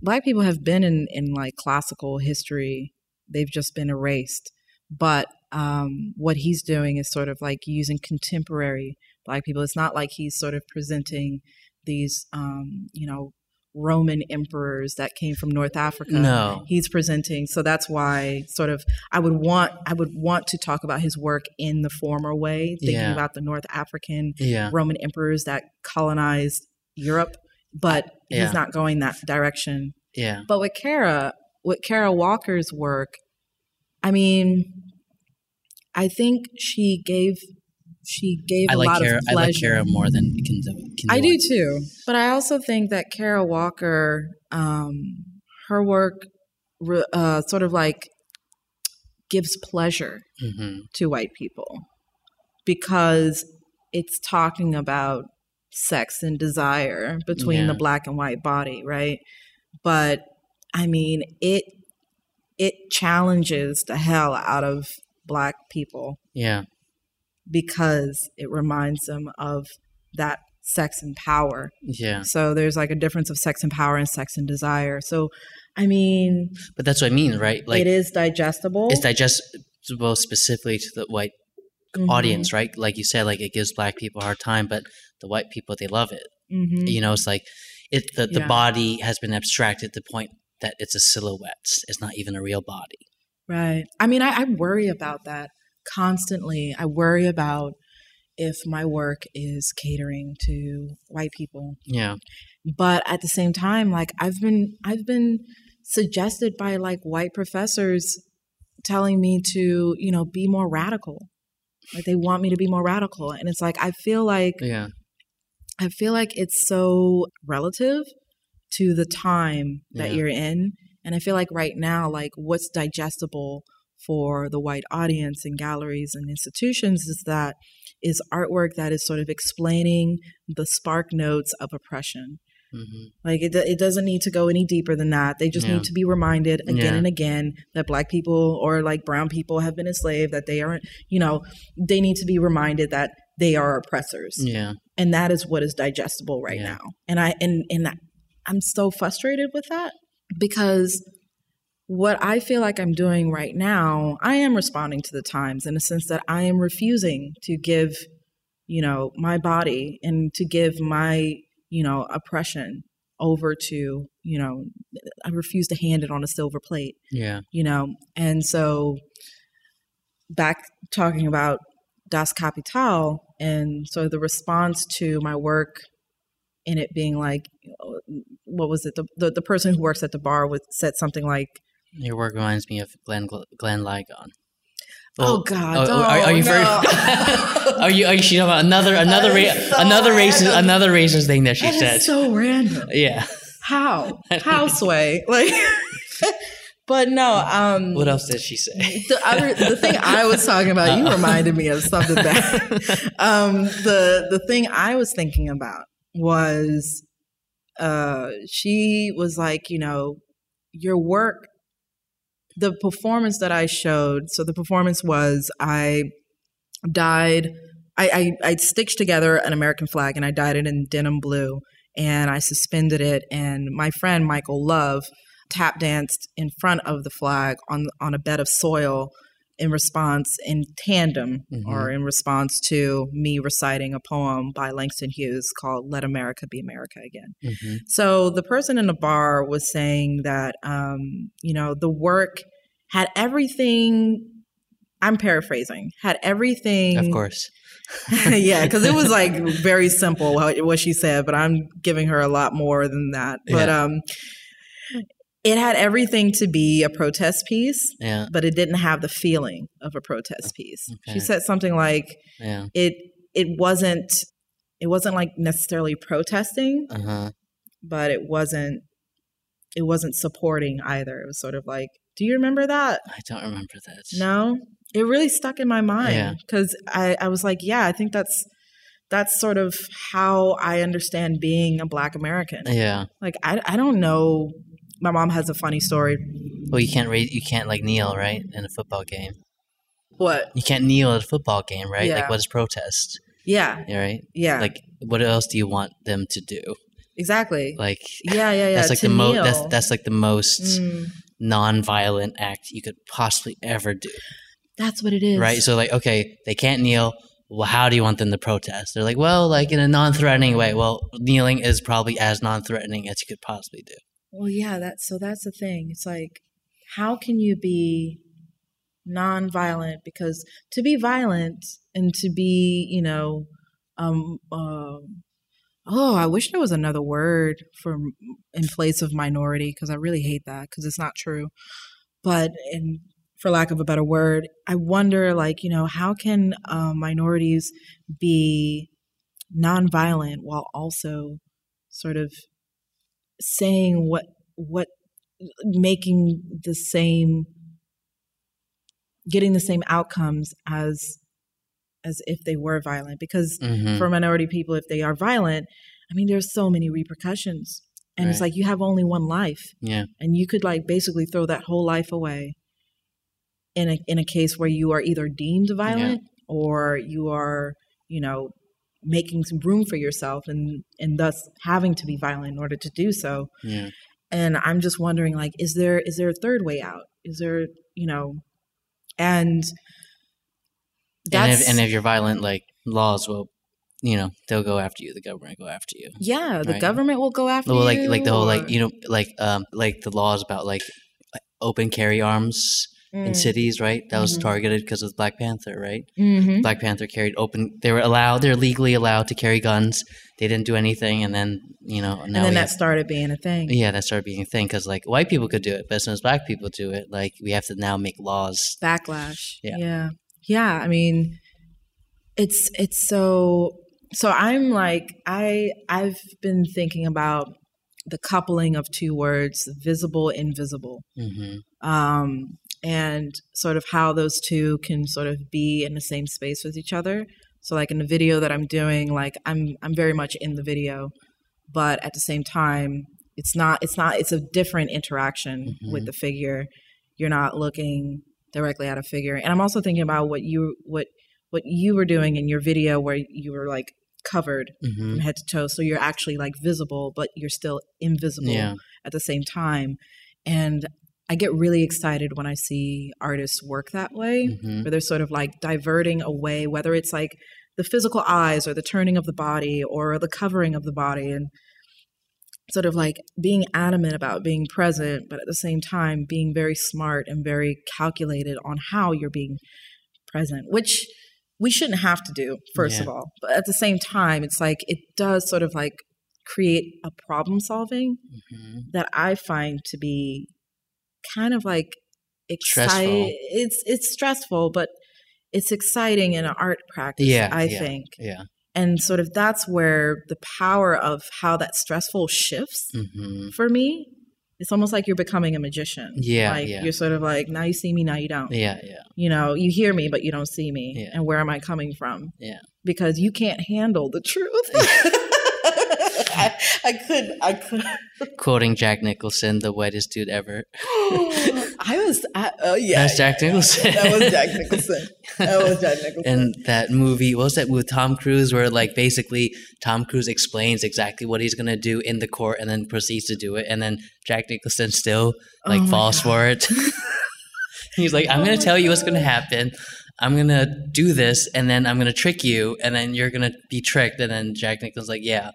black people have been in, in like classical history, they've just been erased. But um, what he's doing is sort of like using contemporary black people. It's not like he's sort of presenting these, um, you know, Roman emperors that came from North Africa. No. He's presenting. So that's why sort of I would want I would want to talk about his work in the former way, thinking Yeah. about the North African Yeah. Roman emperors that colonized Europe, but Yeah. he's not going that direction. Yeah. But with Kara, with Kara Walker's work, I mean, I think she gave she gave I a like lot Kara. of I pleasure. like Kara more than Kindo. I do too, but I also think that Kara Walker, um, her work, uh, sort of like gives pleasure hmm to white people because it's talking about sex and desire between Yeah. the black and white body, right? But I mean, it it challenges the hell out of black people Yeah. because it reminds them of that sex and power. Yeah. So there's like a difference of sex and power and sex and desire. So I mean, But that's what I mean, right? Like it is digestible. it's digestible specifically to the white Mhm. audience, right? Like you said, like it gives black people a hard time, but the white people they love it. Mhm. You know, it's like it the, the Yeah. body has been abstracted to the point that it's a silhouette. It's not even a real body. Right. I mean, I, I worry about that constantly. I worry about if my work is catering to white people. Yeah. But at the same time, like I've been I've been suggested by like white professors telling me to, you know, be more radical. Like they want me to be more radical. And it's like I feel like Yeah. I feel like it's so relative to the time that Yeah. you're in. And I feel like right now, like what's digestible for the white audience and galleries and institutions is that is artwork that is sort of explaining the spark notes of oppression. hmm Like it, it doesn't need to go any deeper than that. They just Yeah. need to be reminded again Yeah. and again that black people or like brown people have been enslaved, that they aren't, you know, they need to be reminded that they are oppressors Yeah. and that is what is digestible right Yeah. now and i and and i'm so frustrated with that because what i feel like i'm doing right now i am responding to the times in a sense that i am refusing to give you know my body and to give my you know oppression over to you know i refuse to hand it on a silver plate Yeah. you know and so back talking about das kapital and so the response to my work in it being like what was it the, the, the person who works at the bar with said something like Your work reminds me of Glenn Glenn Ligon. oh god Oh, are, are you no, very- [LAUGHS] are you are you about another another ra- so another racist random. another racist thing that she That said? so random yeah. how [LAUGHS] how sway like [LAUGHS] but no um What else did she say? the other the thing I was talking about, you reminded me of something that, um, the the thing I was thinking about was uh, she was like, you know, your work, the performance that I showed. So the performance was I dyed. I, I, I stitched together an American flag and I dyed it in denim blue and I suspended it. And my friend Michael Love tap danced in front of the flag on on a bed of soil in response in tandem or in response to me reciting a poem by Langston Hughes called "Let America Be America Again." hmm So the person in the bar was saying that um, you know the work had everything. I'm paraphrasing. Had everything. Of course. [LAUGHS] yeah, because it was like very simple what, what she said, but I'm giving her a lot more than that. But Yeah. um, it had everything to be a protest piece, Yeah. but it didn't have the feeling of a protest piece. Okay. She said something like Yeah. it it wasn't it wasn't like necessarily protesting, Uh huh. but it wasn't it wasn't supporting either. It was sort of like, do you remember that? I don't remember that. No, it really stuck in my mind because I, I was like, yeah, I think that's that's sort of how I understand being a Black American. Yeah. Like I, I don't know. My mom has a funny story. Well, you can't raise. You can't like kneel right in a football game. What? You can't kneel at a football game, right? Yeah. Like, what is protest? Yeah, right? yeah, Like, what else do you want them to do? exactly. Like, yeah, yeah, yeah. that's like to the most. That's that's like the most Mm, non-violent act you could possibly ever do, that's what it is. right? So, like, okay, they can't kneel. Well, how do you want them to protest? They're like, well, like in a non-threatening way. Well, kneeling is probably as non-threatening as you could possibly do. Well, yeah, that's so that's the thing. It's like, how can you be non-violent? Because to be violent and to be, you know, um, um, oh, I wish there was another word for in place of minority because I really hate that because it's not true. But in for lack of a better word, I wonder, like, you know, how can um, minorities be non-violent while also sort of saying what what making the same getting the same outcomes as as if they were violent. Because hmm for minority people if they are violent i mean there's so many repercussions. And it's like you have only one life. Yeah. and you could like basically throw that whole life away in a in a case where you are either deemed violent or you are you know making some room for yourself and and thus having to be violent in order to do so Yeah. and i'm just wondering like is there is there a third way out is there you know and And if, and if you're violent, like laws will, you know, they'll go after you. The government will go after you. yeah the Right. government will go after Well, like you like the whole or- like you know like um like the laws about like open carry arms in Mm, cities, right? That was Mhm. targeted because of Black Panther, right? mhm. Black Panther carried open. They were allowed. They're legally allowed to carry guns. They didn't do anything, and then you know now and then that have- started being a thing yeah, that started being a thing because like white people could do it, but as soon as black people do it, like we have to now make laws. backlash. Yeah. yeah, yeah. I mean, it's it's so so. I'm like I I've been thinking about the coupling of two words, visible, invisible, hmm um, and sort of how those two can sort of be in the same space with each other. So, like in the video that I'm doing, like I'm I'm very much in the video, but at the same time, it's not it's not it's a different interaction Mhm. with the figure. You're not looking directly at a figure, and I'm also thinking about what you what what you were doing in your video where you were like covered hmm from head to toe, so you're actually like visible, but you're still invisible Yeah. at the same time. And I get really excited when I see artists work that way, hmm where they're sort of like diverting away, whether it's like the physical eyes or the turning of the body or the covering of the body, and sort of like being adamant about being present, but at the same time being very smart and very calculated on how you're being present, which we shouldn't have to do, first of all. But at the same time, it's like it does sort of like create a problem solving hmm that I find to be kind of like exciting. It's it's stressful, but it's exciting in an art practice. Yeah, I yeah. think, Yeah. and sort of that's where the power of how that stressful shifts hmm for me. It's almost like you're becoming a magician. Yeah, like yeah. you're sort of like now you see me, now you don't. Yeah. Yeah. You know, you hear me, but you don't see me. Yeah. And where am I coming from? Yeah. Because you can't handle the truth. [LAUGHS] [LAUGHS] I, I could, I could. Quoting Jack Nicholson, the whitest dude ever. [GASPS] I was, I, oh yeah, That's Jack yeah, Nicholson. That was Jack Nicholson. That was Jack [LAUGHS] Nicholson. and that movie, what was that with Tom Cruise, where like basically Tom Cruise explains exactly what he's gonna do in the court, and then proceeds to do it, and then Jack Nicholson still oh like Oh falls God. for it. [LAUGHS] he's like, "I'm Oh gonna tell you what's gonna happen. I'm gonna do this, and then I'm gonna trick you, and then you're gonna be tricked." And then Jack Nicholson's like, "Yeah,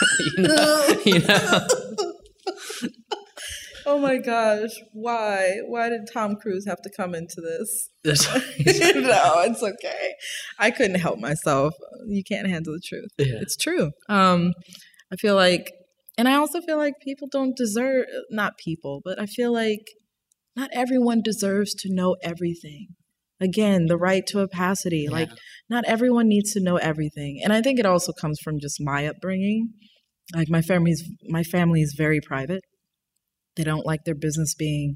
[LAUGHS] you know, [LAUGHS] you know." oh my gosh, why? Why did Tom Cruise have to come into this? [LAUGHS] No, it's okay. I couldn't help myself. You can't handle the truth. yeah. It's true. Um, I feel like, and I also feel like people don't deserve, not people, but I feel like not everyone deserves to know everything. Again, the right to opacity. Like, not everyone needs to know everything. And I think it also comes from just my upbringing. Like, my family's, my family is very private. They don't like their business being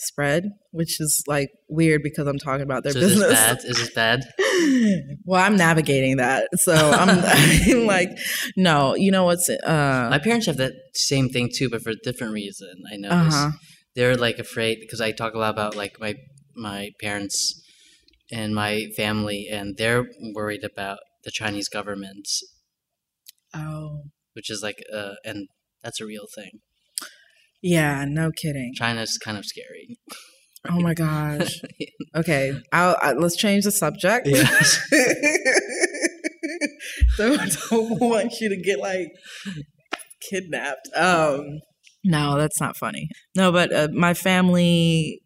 spread, which is like weird because I'm talking about their So is this business bad? Is this bad? [LAUGHS] well, I'm navigating that. So I'm, [LAUGHS] I'm like, no, you know what's, uh, My parents have that same thing too, but for a different reason. I know uh-huh. they're like afraid because I talk a lot about like my my parents and my family, and they're worried about the Chinese government, Oh. which is like, uh, and that's a real thing. Yeah, no kidding. China's kind of scary. Oh my gosh. [LAUGHS] Okay, I'll, I, let's change the subject. Yes. [LAUGHS] don't, don't want you to get like kidnapped. Um, no, that's not funny. No, but uh, my family,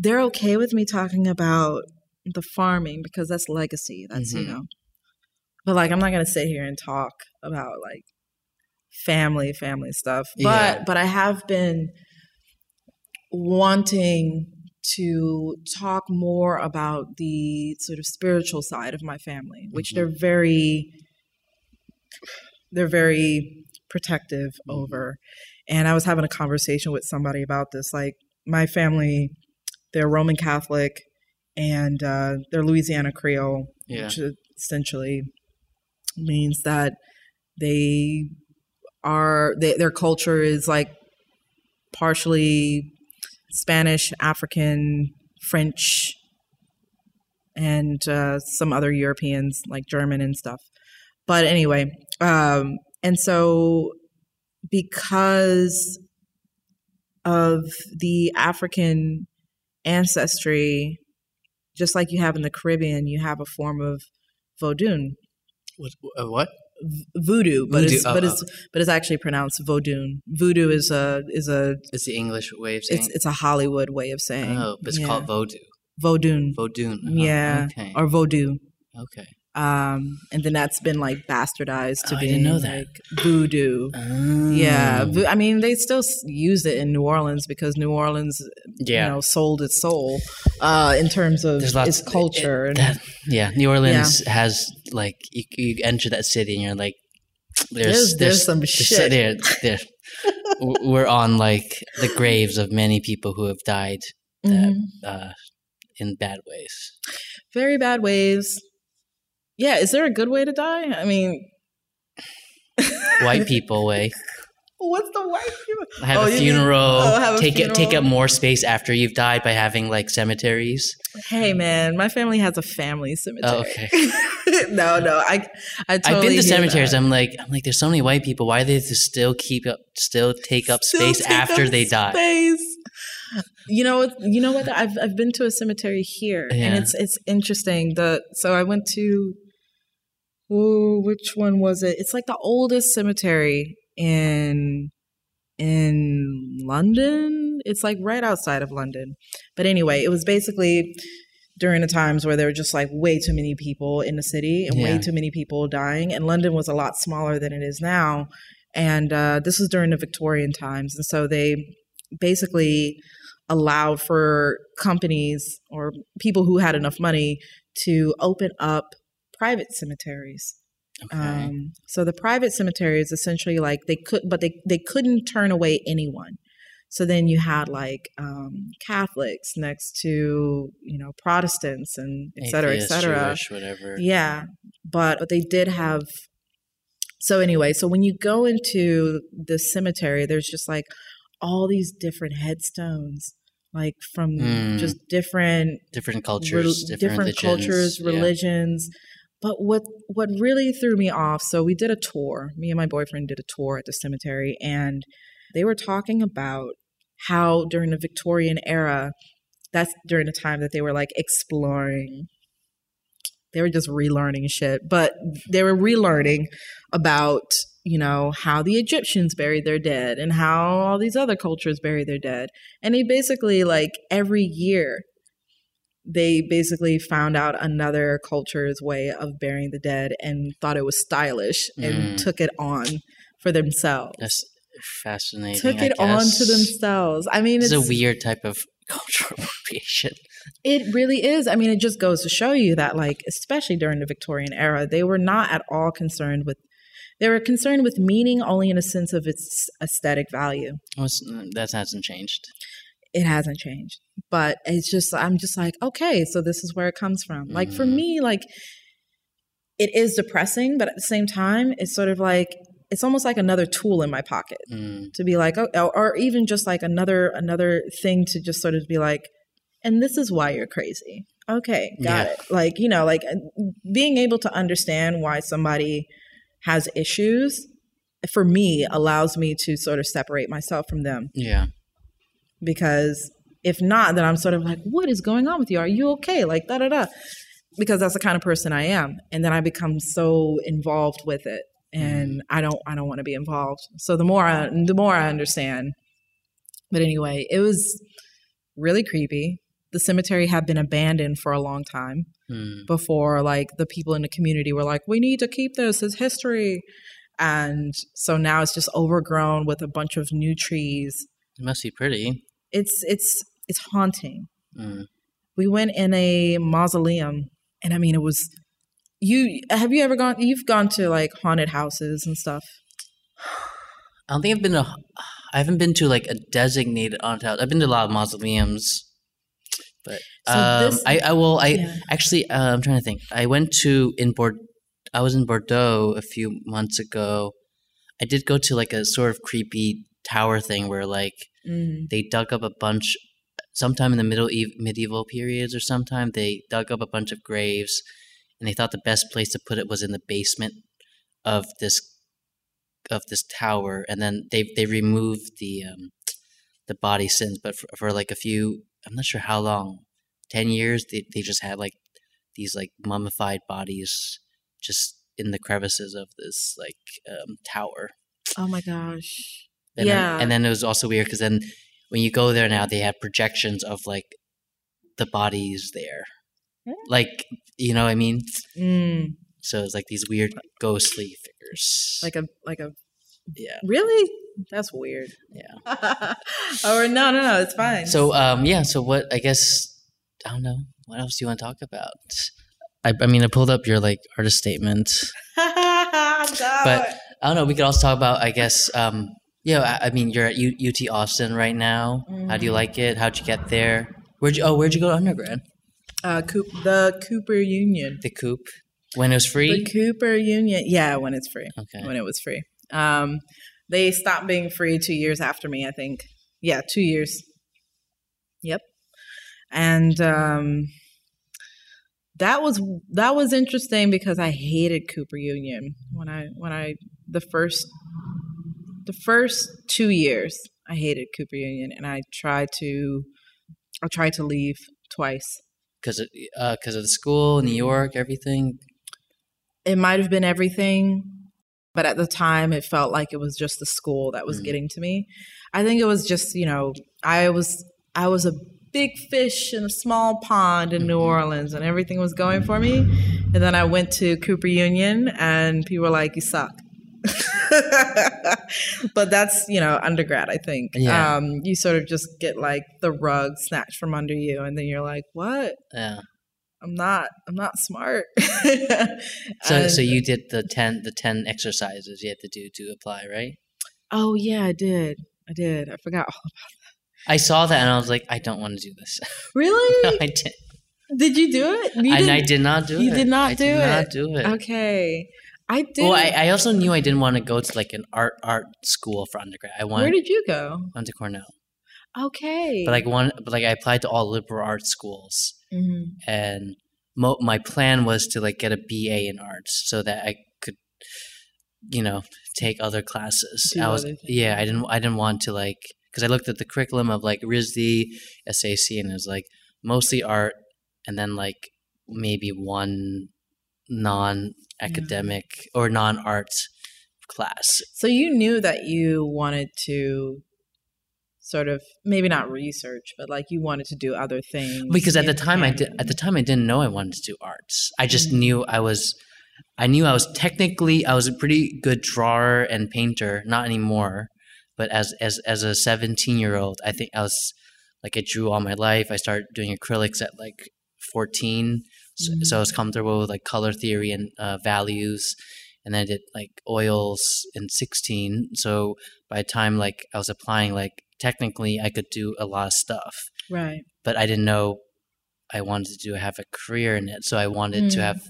they're okay with me talking about the farming because that's legacy. That's you Mhm. know. But like, I'm not gonna sit here and talk about like family, family stuff. But Yeah. but I have been wanting to talk more about the sort of spiritual side of my family, which Mhm. they're very they're very protective Mhm. over. And I was having a conversation with somebody about this. Like my family, they're Roman Catholic and uh, they're Louisiana Creole, Yeah. which essentially means that they are they, their culture is like partially Spanish, African, French, and uh, some other Europeans like German and stuff. But anyway, um, and so because of the African ancestry, just like you have in the Caribbean, you have a form of Vodun, What? Uh, what? v- voodoo, but Voodoo, it's oh, but oh. it's but it's actually pronounced Vodun. Voodoo is a is a It's the English way of saying. it's it's a Hollywood way of saying. oh, but it's yeah. called Vodou. Vodun. Vodun. Oh, yeah, Okay. or Vodou. okay. Um, and then that's been like bastardized to Oh, I be didn't know that. like voodoo. Yeah, Oh. vo- I mean they still use it in New Orleans because New Orleans, Yeah. you know, sold its soul uh, in terms of lots its culture. it- and, that- yeah, New Orleans has like you, you enter that city and you're like, there's There's- there's some shit. There, there. We're on like the graves of many people who have died Mhm. uh, in bad ways. very bad ways. Yeah, is there a good way to die? I mean, White people way. [LAUGHS] What's the white people? Have Oh, a you mean- funeral. oh, have a take it. Take up more space after you've died by having like cemeteries. Hey man, my family has a family cemetery. Oh, okay. [LAUGHS] no, no, I, I totally I've been to cemeteries. that. I'm like, I'm like, there's so many white people. Why do they still keep up, still take up Still space take after up they die? Space. You know what? You know what? I've I've been to a cemetery here, Yeah. and it's it's interesting. The so I went to, ooh, which one was it? It's like the oldest cemetery in in London. It's like right outside of London. But anyway, it was basically during the times where there were just like way too many people in the city and way too many people dying. And London was a lot smaller than it is now. And uh, this was during the Victorian times. And so they basically allowed for companies or people who had enough money to open up private cemeteries. Okay. Um, so the private cemeteries essentially like they could, but they they couldn't turn away anyone. So then you had like um, Catholics next to you know Protestants and et cetera, et cetera. Jewish, whatever. Yeah, but but they did have. So anyway, so when you go into the cemetery, there's just like all these different headstones, like from Mm. just different Different cultures, different, different religions, cultures, religions. But what what really threw me off? So we did a tour. Me and my boyfriend did a tour at the cemetery, and they were talking about how during the Victorian era, that's during the time that they were like exploring. They were just relearning shit, but they were relearning about you know how the Egyptians buried their dead and how all these other cultures bury their dead, and they basically like every year they basically found out another culture's way of burying the dead and thought it was stylish and Mm. took it on for themselves. That's fascinating. took it on to themselves. I mean, It's it's, a weird type of [LAUGHS] cultural appropriation. it really is. I mean, it just goes to show you that, like, especially during the Victorian era, they were not at all concerned with. They were concerned with meaning only in a sense of its aesthetic value. Well, that hasn't changed. It hasn't changed but it's just i'm just like okay so this is where it comes from like for Mhm. me like it is depressing but at the same time it's sort of like it's almost like another tool in my pocket Mm. to be like oh or- even just like another another thing to just sort of be like and this is why you're crazy Okay, got Yeah. it. Like, you know, like being able to understand why somebody has issues for me allows me to sort of separate myself from them Yeah. Because if not, then I'm sort of like, what is going on with you? Are you okay? Like, da da da. Because that's the kind of person I am. And then I become so involved with it. And I don't I don't want to be involved. So the more I the more I understand. But anyway, it was really creepy. The cemetery had been abandoned for a long time Hmm. before like the people in the community were like, we need to keep this as history. And so now it's just overgrown with a bunch of new trees. It must be pretty. It's it's it's haunting. Mm. We went in a mausoleum and I mean it was you have you ever gone you've gone to like haunted houses and stuff. I don't think I've been to. I haven't been to like a designated haunted house. I've been to a lot of mausoleums, but So um, this- I, I will. I Yeah. actually. Uh, I'm trying to think. I went to in Bord. I was in Bordeaux a few months ago. I did go to like a sort of creepy tower thing where like Mm. they dug up a bunch. Sometime in the middle e- medieval periods or sometime they dug up a bunch of graves, and they thought the best place to put it was in the basement of this of this tower, and then they they removed the um, the body since, but for, for like a few, I'm not sure how long, ten years, they they just had like these like mummified bodies just in the crevices of this like um, tower. Oh my gosh. And Yeah. then, and then it was also weird because then when you go there now, they have projections of like the bodies there, Hmm. like you know what I mean. Mm. So it's like these weird ghostly figures. Like a like a yeah, really? That's weird. yeah. [LAUGHS] or no, no, no, it's fine. So um yeah, so what I guess I don't know. What else do you want to talk about? I, I mean I pulled up your like artist statement. [LAUGHS] But I don't know, we could also talk about I guess um yeah, I, mean you're at U, UT Austin right now. How do you Mhm. like it? How'd you get there? Where'd you oh where'd you go to undergrad? uh, Coop, the Cooper Union. The coop. When it was free? The Cooper Union. Yeah, when it's free. okay. When it was free. Um, they stopped being free two years after me, I think. Yeah, two years. Yep. And um, that was that was interesting because I hated Cooper Union when I when I the first the first two years I hated Cooper Union and I tried to I tried to leave twice. Because of, uh, 'cause of the school, New York, everything. it might have been everything, but at the time it felt like it was just the school that was Mm. getting to me. I think it was just, you know, I was I was a big fish in a small pond in New Mhm. Orleans and everything was going for me. And then I went to Cooper Union and people were like, You suck. [LAUGHS] [LAUGHS] but that's, you know, undergrad, I think. Yeah. Um, you sort of just get like the rug snatched from under you and then you're like, What? Yeah. I'm not I'm not smart. [LAUGHS] So so you did the ten the ten exercises you had to do to apply, right? Oh yeah, I did. I did. I forgot all about. I saw that and I was like, I don't want to do this. [LAUGHS] Really? no, I did. did you do it? You and I didn't- do you it. You did not I do did not do it. Okay, I did. Well, I, I also knew I didn't want to go to like an art art school for undergrad. I Where did you go? went to Cornell, Okay. but like one, but like I applied to all liberal arts schools, Mhm. and mo- my plan was to like get a BA in arts so that I could, you know, take other classes. Do I was yeah, I didn't I didn't want to like because I looked at the curriculum of like RISD, SAC, and it was like mostly art, and then like maybe one non-academic or non-art class. so you knew that you wanted to sort of maybe not research, but like you wanted to do other things. because at the time I did at the time I didn't know I wanted to do arts. I just Mhm. knew I was I knew I was technically I was a pretty good drawer and painter, not anymore. But as as as a 17-year-old, I think I was like I drew all my life. I started doing acrylics at like 14. So, so I was comfortable with like color theory and uh, values. And then I did like oils in 16. So by the time like I was applying like technically I could do a lot of stuff right. but I didn't know I wanted to have a career in it. So I wanted to Mm. have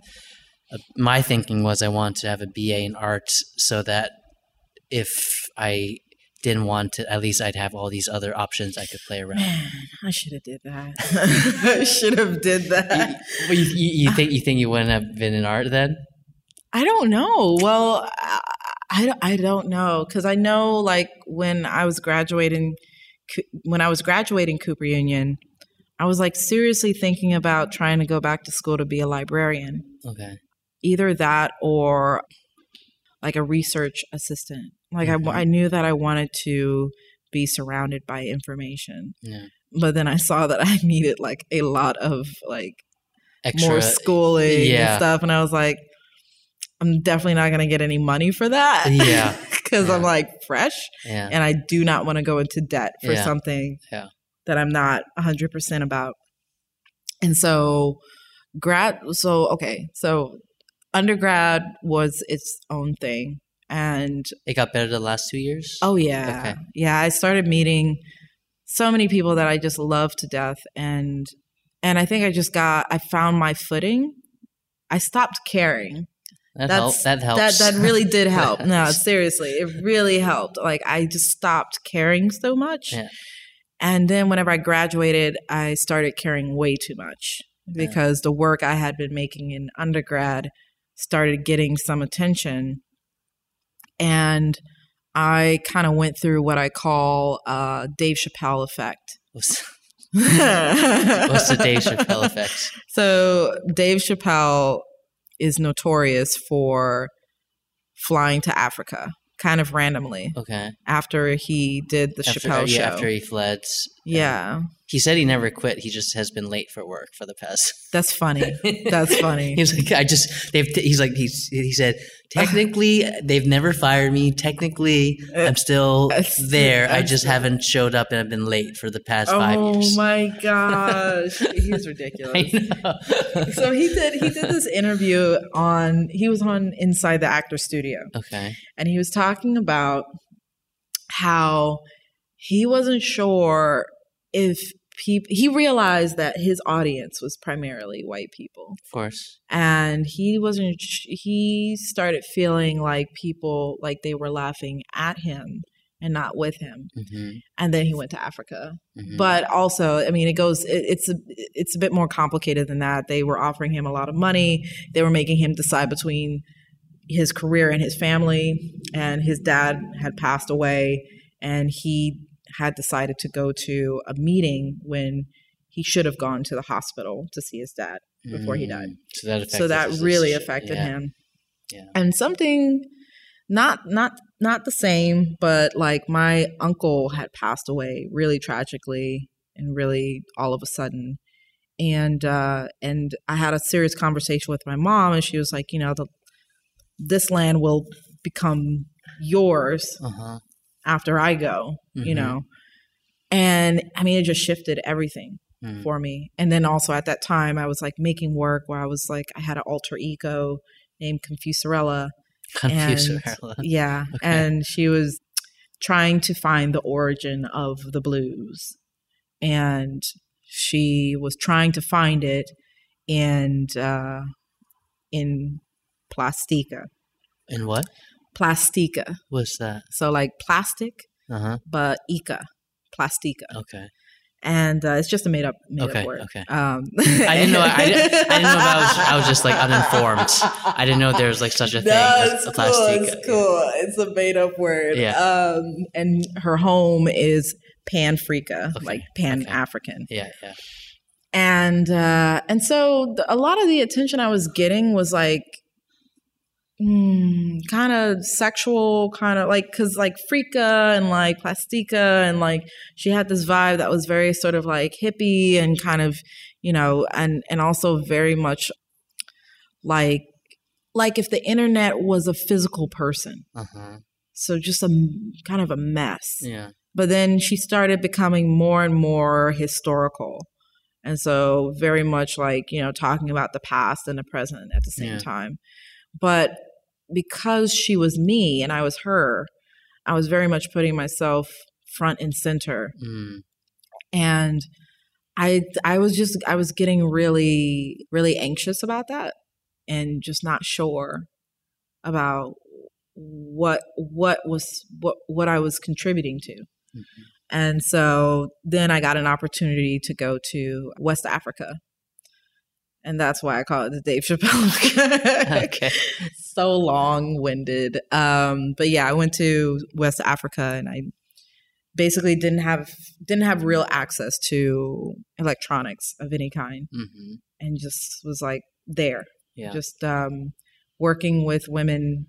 a, my thinking was I wanted to have a BA in art so that if I didn't want to. At least I'd have all these other options I could play around. Man, I should have did that. [LAUGHS] I should have did that. you, you, you think you think you wouldn't have been in art then? I don't know. Well, I, I, I don't know because I know like when I was graduating, when I was graduating Cooper Union, I was like seriously thinking about trying to go back to school to be a librarian. Okay. Either that or like a research assistant. Like Mhm. I, I knew that I wanted to be surrounded by information, Yeah. but then I saw that I [LAUGHS] needed like a lot of like Extra. more schooling yeah. and stuff. And I was like, I'm definitely not going to get any money for that. Yeah. [LAUGHS] Because I'm like fresh Yeah. and I do not want to go into debt for Yeah. something Yeah. that I'm not 100% about. And so, grad, so, okay. So, undergrad was its own thing. And It got better the last two years. Oh yeah. Okay. Yeah, I started meeting so many people that I just love to death and and I think I just got I found my footing. I stopped caring. that helps. That helps. That that really did [LAUGHS] help. No, seriously, it really helped. Like I just stopped caring so much. Yeah. And then whenever I graduated, I started caring way too much Yeah. because the work I had been making in undergrad started getting some attention. And I kind of went through what I call uh, Dave Chappelle effect. [LAUGHS] What's, the Dave Chappelle effect? So Dave Chappelle is notorious for flying to Africa kind of randomly Okay. after he did the After, Chappelle yeah, show. after he fled. yeah, He said he never quit. He just has been late for work for the past. [LAUGHS] that's funny. That's [LAUGHS] funny. He's like, I just they've. He's like, he's he said, technically they've never fired me. Technically, uh, I'm still there. I just haven't showed up and I've been late for the past five oh years. Oh my [LAUGHS] gosh, he's ridiculous. So he did he did this interview on he was on Inside the Actor Studio okay. and he was talking about how he wasn't sure if people he realized that his audience was primarily white people. Of course. and he wasn't he started feeling like people like they were laughing at him and not with him. Hmm and then he went to africa. Hmm but also i mean it goes it, it's a it's a bit more complicated than that. They were offering him a lot of money. They were making him decide between his career and his family. And his dad had passed away. And he had decided to go to a meeting when he should have gone to the hospital to see his dad before he died. So that so that really decision. affected Yeah. him Yeah. and something not not not the same but like my uncle had passed away really tragically and really all of a sudden and uh and i had a serious conversation with my mom and she was like you know the this land will become yours Uh-huh. After i go you Mhm. know and i mean it just shifted everything Mm. for me. And then also at that time, I was like making work where I was like, I had an alter ego named Confusorella. Confused And- Yeah. [LAUGHS] Okay. And she was trying to find the origin of the blues. And she was trying to find it in, uh, in plastica. And what? Plastica. What's that? So like plastic, Uh huh. but Ica. Plastica. Okay. And uh, it's just a made up made Okay, up word. okay. Um, I didn't know. I didn't, I didn't know if I was. I was just like uninformed. I didn't know there was like such a thing as That's a cool. It's cool. It's a made up word. Yeah. Um, and her home is Pan Africa, Okay, like Pan okay. African. Yeah, yeah. And uh, and so the, a lot of the attention I was getting was like. Mm, kind of sexual, kind of like because like Frika and like Plastica and like she had this vibe that was very sort of like hippie and kind of you know and and also very much like like if the internet was a physical person Uh huh. so just a kind of a mess Yeah. but then she started becoming more and more historical and so very much like you know talking about the past and the present at the same Yeah. time but because she was me and i was her i was very much putting myself front and center Mm. and i i was just i was getting really really anxious about that and just not sure about what what was what what I was contributing to. Mhm. And so then I got an opportunity to go to West Africa. And that's why I call it the Dave Chappelle. [LAUGHS] Okay. so long winded. Um, but yeah, I went to West Africa and I basically didn't have didn't have real access to electronics of any kind hmm and just was like there Yeah. just um, working with women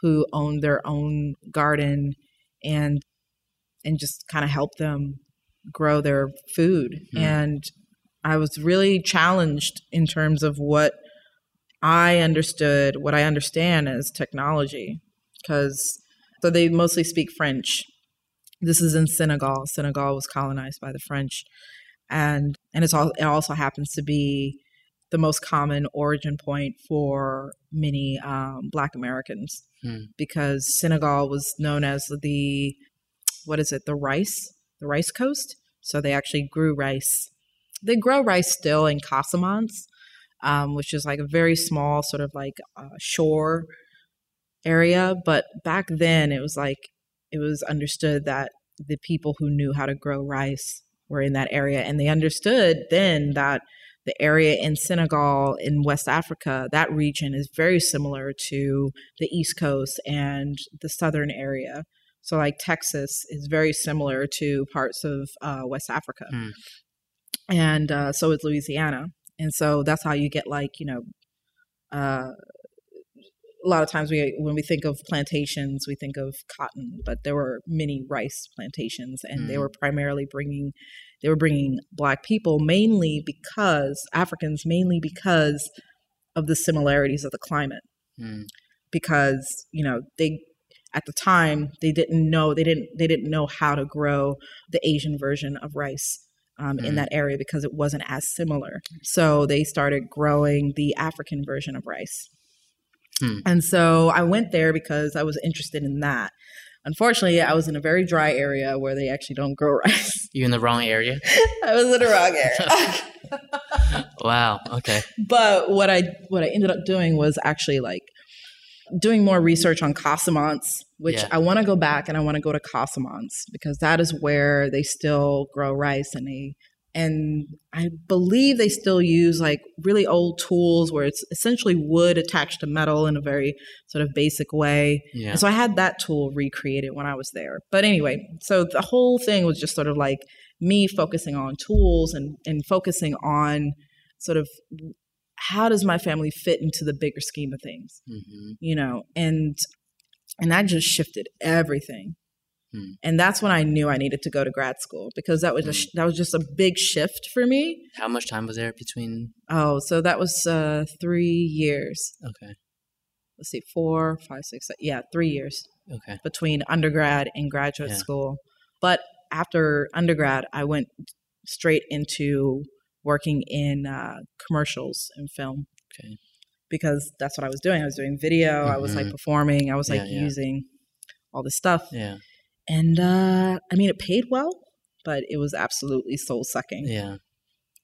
who own their own garden and and just kind of help them grow their food Mhm. and i was really challenged in terms of what i understood what i understand as technology because so they mostly speak french. This is in senegal. Senegal was colonized by the french. And and it's all it also happens to be the most common origin point for many um, Black Americans Hmm. because Senegal was known as the what is it the rice the rice coast? So they actually grew rice they grow rice still in Casamance um, which is like a very small sort of like uh, shore area but back then it was like it was understood that the people who knew how to grow rice were in that area and they understood then that the area in Senegal in West Africa, that region is very similar to the East Coast and the southern area. So, like Texas is very similar to parts of uh, West Africa, Hmm. And uh, so is Louisiana. And so that's how you get like you know, uh, a lot of times we when we think of plantations, we think of cotton, but there were many rice plantations, and they Mm. were primarily bringing they were bringing black people mainly because Africans mainly because of the similarities of the climate Mm. because you know they at the time they didn't know they didn't they didn't know how to grow the Asian version of rice um, in Mm. that area because it wasn't as similar. So they started growing the African version of rice. Hmm. And so I went there because I was interested in that. Unfortunately, I was in a very dry area where they actually don't grow [LAUGHS] rice. You in the wrong area? [LAUGHS] I was in the wrong area. [LAUGHS] Wow. Okay. but what I what I ended up doing was actually like doing more research on Casamance, which Yeah. I want to go back and I want to go to Casamance because that is where they still grow rice and they and I believe they still use like really old tools where it's essentially wood attached to metal in a very sort of basic way. Yeah. And so I had that tool recreated when I was there. But anyway, so the whole thing was just sort of like me focusing on tools and, and focusing on sort of how does my family fit into the bigger scheme of things, hmm you know? And and that just shifted everything. Hmm. And that's when I knew I needed to go to grad school because that was a, sh- that was just a big shift for me. How much time was there between? Oh, so that was uh, three years. Okay. Let's see, four, five, six, seven, yeah, three years. Okay. between undergrad and graduate Yeah. school. But after undergrad, I went straight into working in uh, commercials and film Okay. because that's what I was doing. I was doing video, I was like Mhm. performing, I was like Yeah, using all this stuff. Yeah. And uh, I mean, it paid well, but it was absolutely soul sucking. Yeah.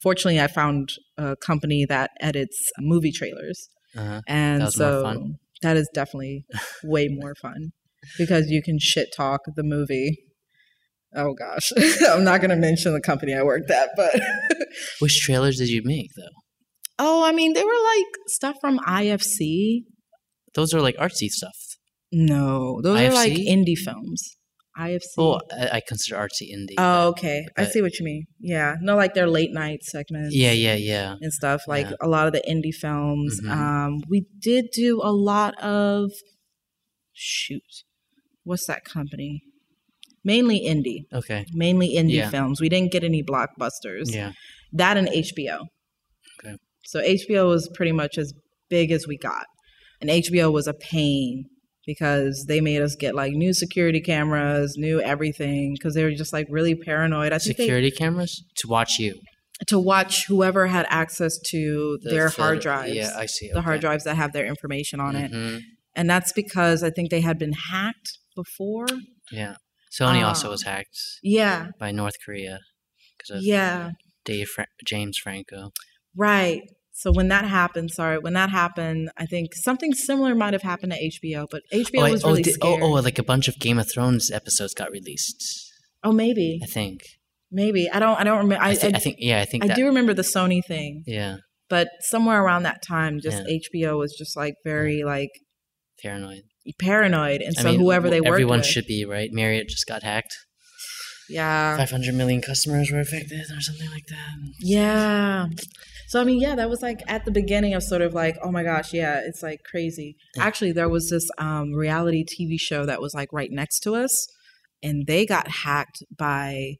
Fortunately, I found a company that edits movie trailers. Uh huh. And That was more so that is definitely [LAUGHS] way more fun because you can shit talk the movie. Oh gosh, [LAUGHS] I'm not going to mention the company I worked at, but [LAUGHS] Which trailers did you make though? oh, I mean, they were like stuff from IFC. Those are like artsy stuff. No, those are like indie films. IFC. Oh, I, I consider artsy indie. oh, but- okay. I see what you mean. Yeah, no, like their late night segments. Yeah. Yeah. Yeah. and stuff like Yeah. a lot of the indie films. Mhm. Um, we did do a lot of shoot, what's that company? Mainly indie, Okay. mainly indie Yeah. films. We didn't get any blockbusters. Yeah. That and HBO. Okay. So HBO was pretty much as big as we got, and HBO was a pain because they made us get like new security cameras, new everything because they were just like really paranoid. I think they- Security cameras to watch you. to watch whoever had access to The their hard drives. Yeah, I see. the hard drives that have their information on it. Mhm. And that's because I think they had been hacked before. Yeah. Sony also Um, was hacked Yeah. by North Korea because of Yeah. Dave Fra- James Franco. Right. So when that happened, sorry, when that happened, I think something similar might have happened to HBO, but HBO oh, I- was oh, really scared. oh, oh, like a bunch of Game of Thrones episodes got released. Oh, maybe, I think. maybe I don't, I don't remember. I, I, thi- I, I think. Yeah, I think I that. do remember the Sony thing, yeah, but somewhere around that time, just HBO was just like very like paranoid. Paranoid, and I so mean, whoever they worked everyone with, should be right. Marriott just got hacked. yeah, Five hundred million customers were affected, or something like that. Yeah. So I mean, yeah, that was like at the beginning of sort of like, oh my gosh, yeah, it's like crazy. Yeah. Actually, there was this um, reality TV show that was like right next to us, and they got hacked by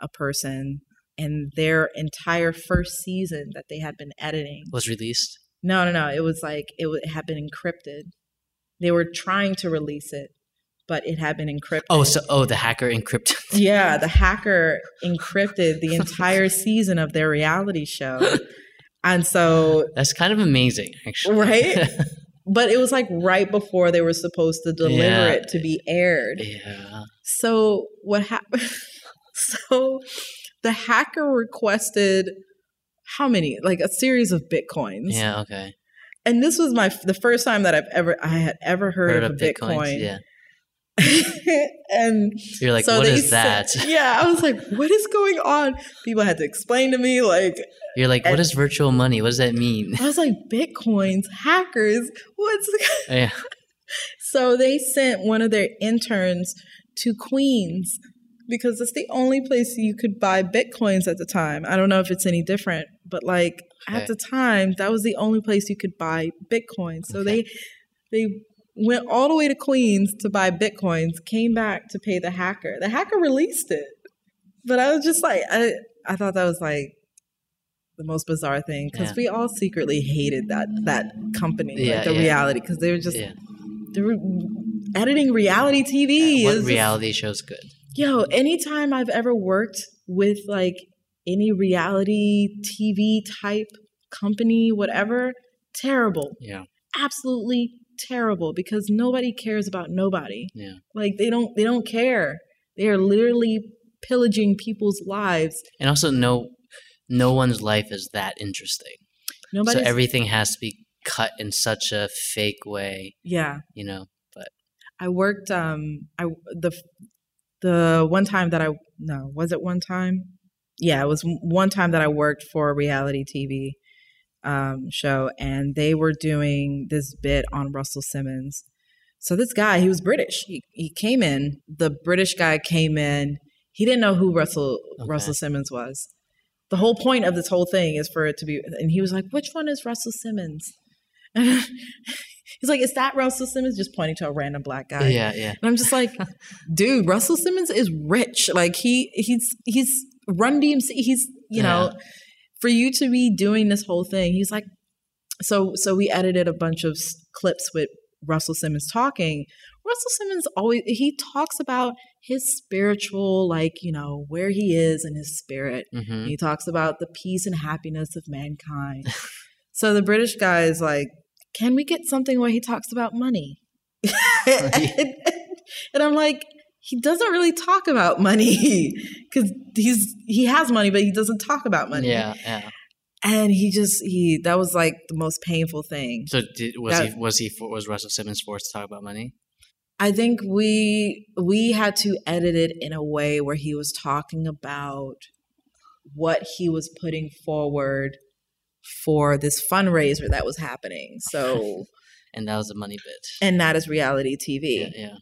a person, and their entire first season that they had been editing. Was released. No, no, no. It was like it, w- it had been encrypted. They were trying to release it, but it had been encrypted. Oh, so oh, the hacker encrypted. [LAUGHS] Yeah, the hacker encrypted the entire [LAUGHS] season of their reality show. And so, That's kind of amazing, actually. Right? [LAUGHS] but it was like right before they were supposed to deliver Yeah. it to be aired. yeah. So, what happened? so, the hacker requested how many? Like a series of bitcoins. Yeah. Okay. And this was my the first time that I've ever I had ever heard, Heard of, of. Bitcoin. Yeah. [LAUGHS] and You're like, so what they that? said- [LAUGHS] yeah, I was like, what is going on? People had to explain to me, like, You're like, what is virtual money? What does that mean? I was like, bitcoins, hackers, what's [LAUGHS] yeah. so they sent one of their interns to Queens because it's the only place you could buy bitcoins at the time. I don't know if it's any different, but like Okay. at the time, that was the only place you could buy bitcoin So Okay. they they went all the way to Queens to buy bitcoins, came back to pay the hacker. The hacker released it. But I was just like I I thought that was like the most bizarre thing because Yeah. we all secretly hated that that company, Yeah, like the yeah. reality, because they were just yeah. they were editing reality TV. what is just- reality show's good? yo, anytime I've ever worked with like any reality TV type company, whatever, terrible, Yeah. absolutely terrible because nobody cares about nobody. Yeah. Like they don't they don't care. They are literally pillaging people's lives. And also, no, no one's life is that interesting. Nobody. so everything has to be cut in such a fake way, yeah. you know. But I worked um I the the one time that I no, was it one time? Yeah, it was one time that I worked for a reality TV um show and they were doing this bit on Russell Simmons. So this guy, he was British. He he came in, the British guy came in. He didn't know who Russell Okay. Russell Simmons was. The whole point of this whole thing is for it to be and he was like, "Which one is Russell Simmons?" [LAUGHS] He's like, "Is that Russell Simmons?" Just pointing to a random black guy. yeah, yeah. And I'm just like, [LAUGHS] dude, Russell Simmons is rich. Like he he's he's Run DMC. He's you know, for you to be doing this whole thing. He's like, so so we edited a bunch of clips with Russell Simmons talking. Russell Simmons always he talks about his spiritual, like you know, where he is in his spirit. hmm He talks about the peace and happiness of mankind. [LAUGHS] so the British guy is like, can we get something where he talks about money? [LAUGHS] and, and I'm like, he doesn't really talk about money [LAUGHS] because he's he has money, but he doesn't talk about money. Yeah, yeah. And he just he that was like the most painful thing. So did, was That- he was he for, was Russell Simmons forced to talk about money? I think we we had to edit it in a way where he was talking about what he was putting forward for this fundraiser that was happening. So, [LAUGHS] And that was a money bit. and that is reality TV. Yeah, yeah.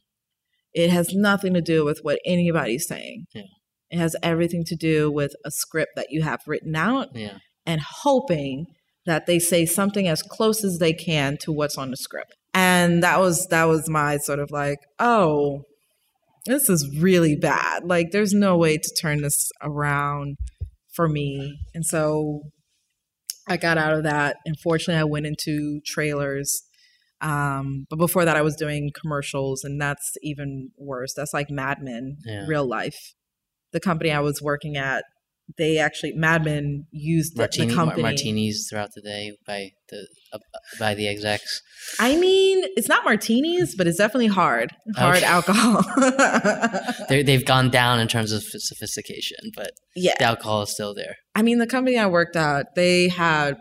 It has nothing to do with what anybody's saying. Yeah. It has everything to do with a script that you have written out Yeah. and hoping that they say something as close as they can to what's on the script. And that was that was my sort of like, oh, this is really bad. Like there's no way to turn this around for me. And so I got out of that. Unfortunately, I went into trailers. Um, but before that, I was doing commercials, and that's even worse. That's like Mad Men, Yeah. real life. The company I was working at, they actually Mad Men used the, Martini, the company. martinis throughout the day by the uh, by the execs. I mean, it's not martinis, but it's definitely hard, hard Okay. alcohol. [LAUGHS] They they've gone down in terms of sophistication, but yeah, the alcohol is still there. I mean, the company I worked at, they had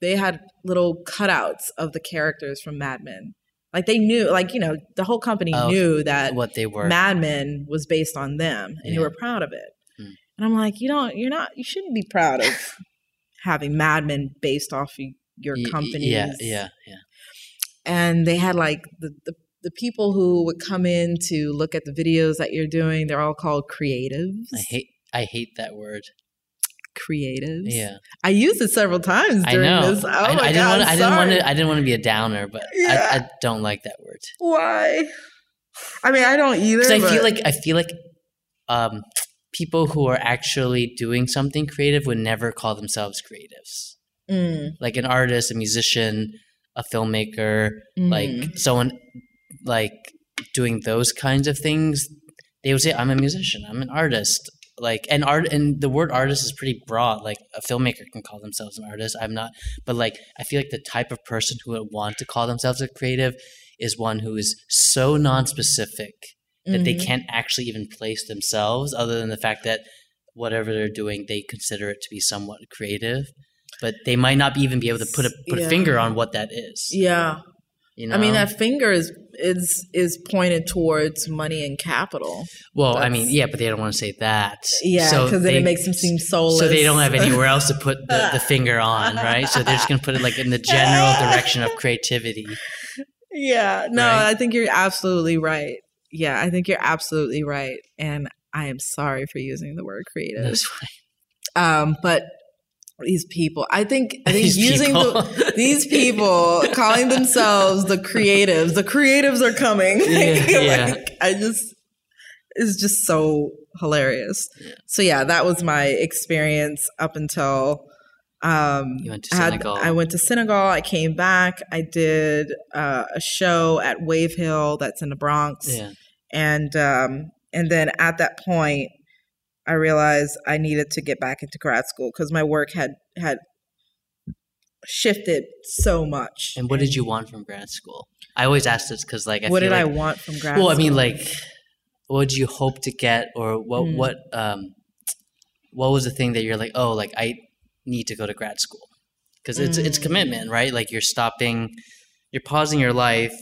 they had little cutouts of the characters from Mad Men. Like they knew, like you know, the whole company Oh, knew that what they were. Mad Men was based on them, and Yeah. were proud of it. Hmm. And I'm like, you don't, you're not, you shouldn't be proud of [LAUGHS] having Mad Men based off of your company. Yeah, yeah, yeah. And they had like the, the the people who would come in to look at the videos that you're doing. They're all called creatives. I hate I hate that word. Creatives. Yeah, I used it several times I during know. this. Oh I, my I didn't God, want. I didn't want to. I didn't want to be a downer, but Yeah. I, I don't like that word Why? I mean, I don't either. because I feel like I feel like um, people who are actually doing something creative would never call themselves creatives. Mm, Like an artist, a musician, a filmmaker, mm. like someone like doing those kinds of things they would say i'm a musician i'm an artist like and art and the word artist is pretty broad like a filmmaker can call themselves an artist i'm not but like i feel like the type of person who would want to call themselves a creative is one who is so non-specific that they Mhm. can't actually even place themselves other than the fact that whatever they're doing they consider it to be somewhat creative but they might not be even be able to put a put a finger on what that is. Yeah, you know I mean that finger is is is pointed towards money and capital. Well, I mean, yeah, but they don't want to say that. Yeah, So because then they- it makes them seem soulless. So they don't have anywhere else to put the, the [LAUGHS] finger on, right? So they're just going to put it like in the general direction of creativity. yeah, no, Right? I think you're absolutely right. Yeah, I think you're absolutely right, and I am sorry for using the word creative. That's. Um, but these people, I think, I think These using people. the, [LAUGHS] these people calling themselves the creatives, the creatives are coming. [LAUGHS] Yeah, yeah. like, I just, it's just so hilarious. Yeah. So yeah, that was my experience up until um, You went to had- Senegal. I went to Senegal. I came back. I did uh, a show at Wave Hill that's in the Bronx Yeah. and um, and then at that point i realized i needed to get back into grad school because my work had had shifted so much And what did you want from grad school? I always ask this because, like, I what did i want from grad school? Well, I school mean, like, what did you hope to get, or what, Mm. what, um, what was the thing that you're like, oh, like I need to go to grad school because it's it's Mm. commitment, right? Like you're stopping, you're pausing your life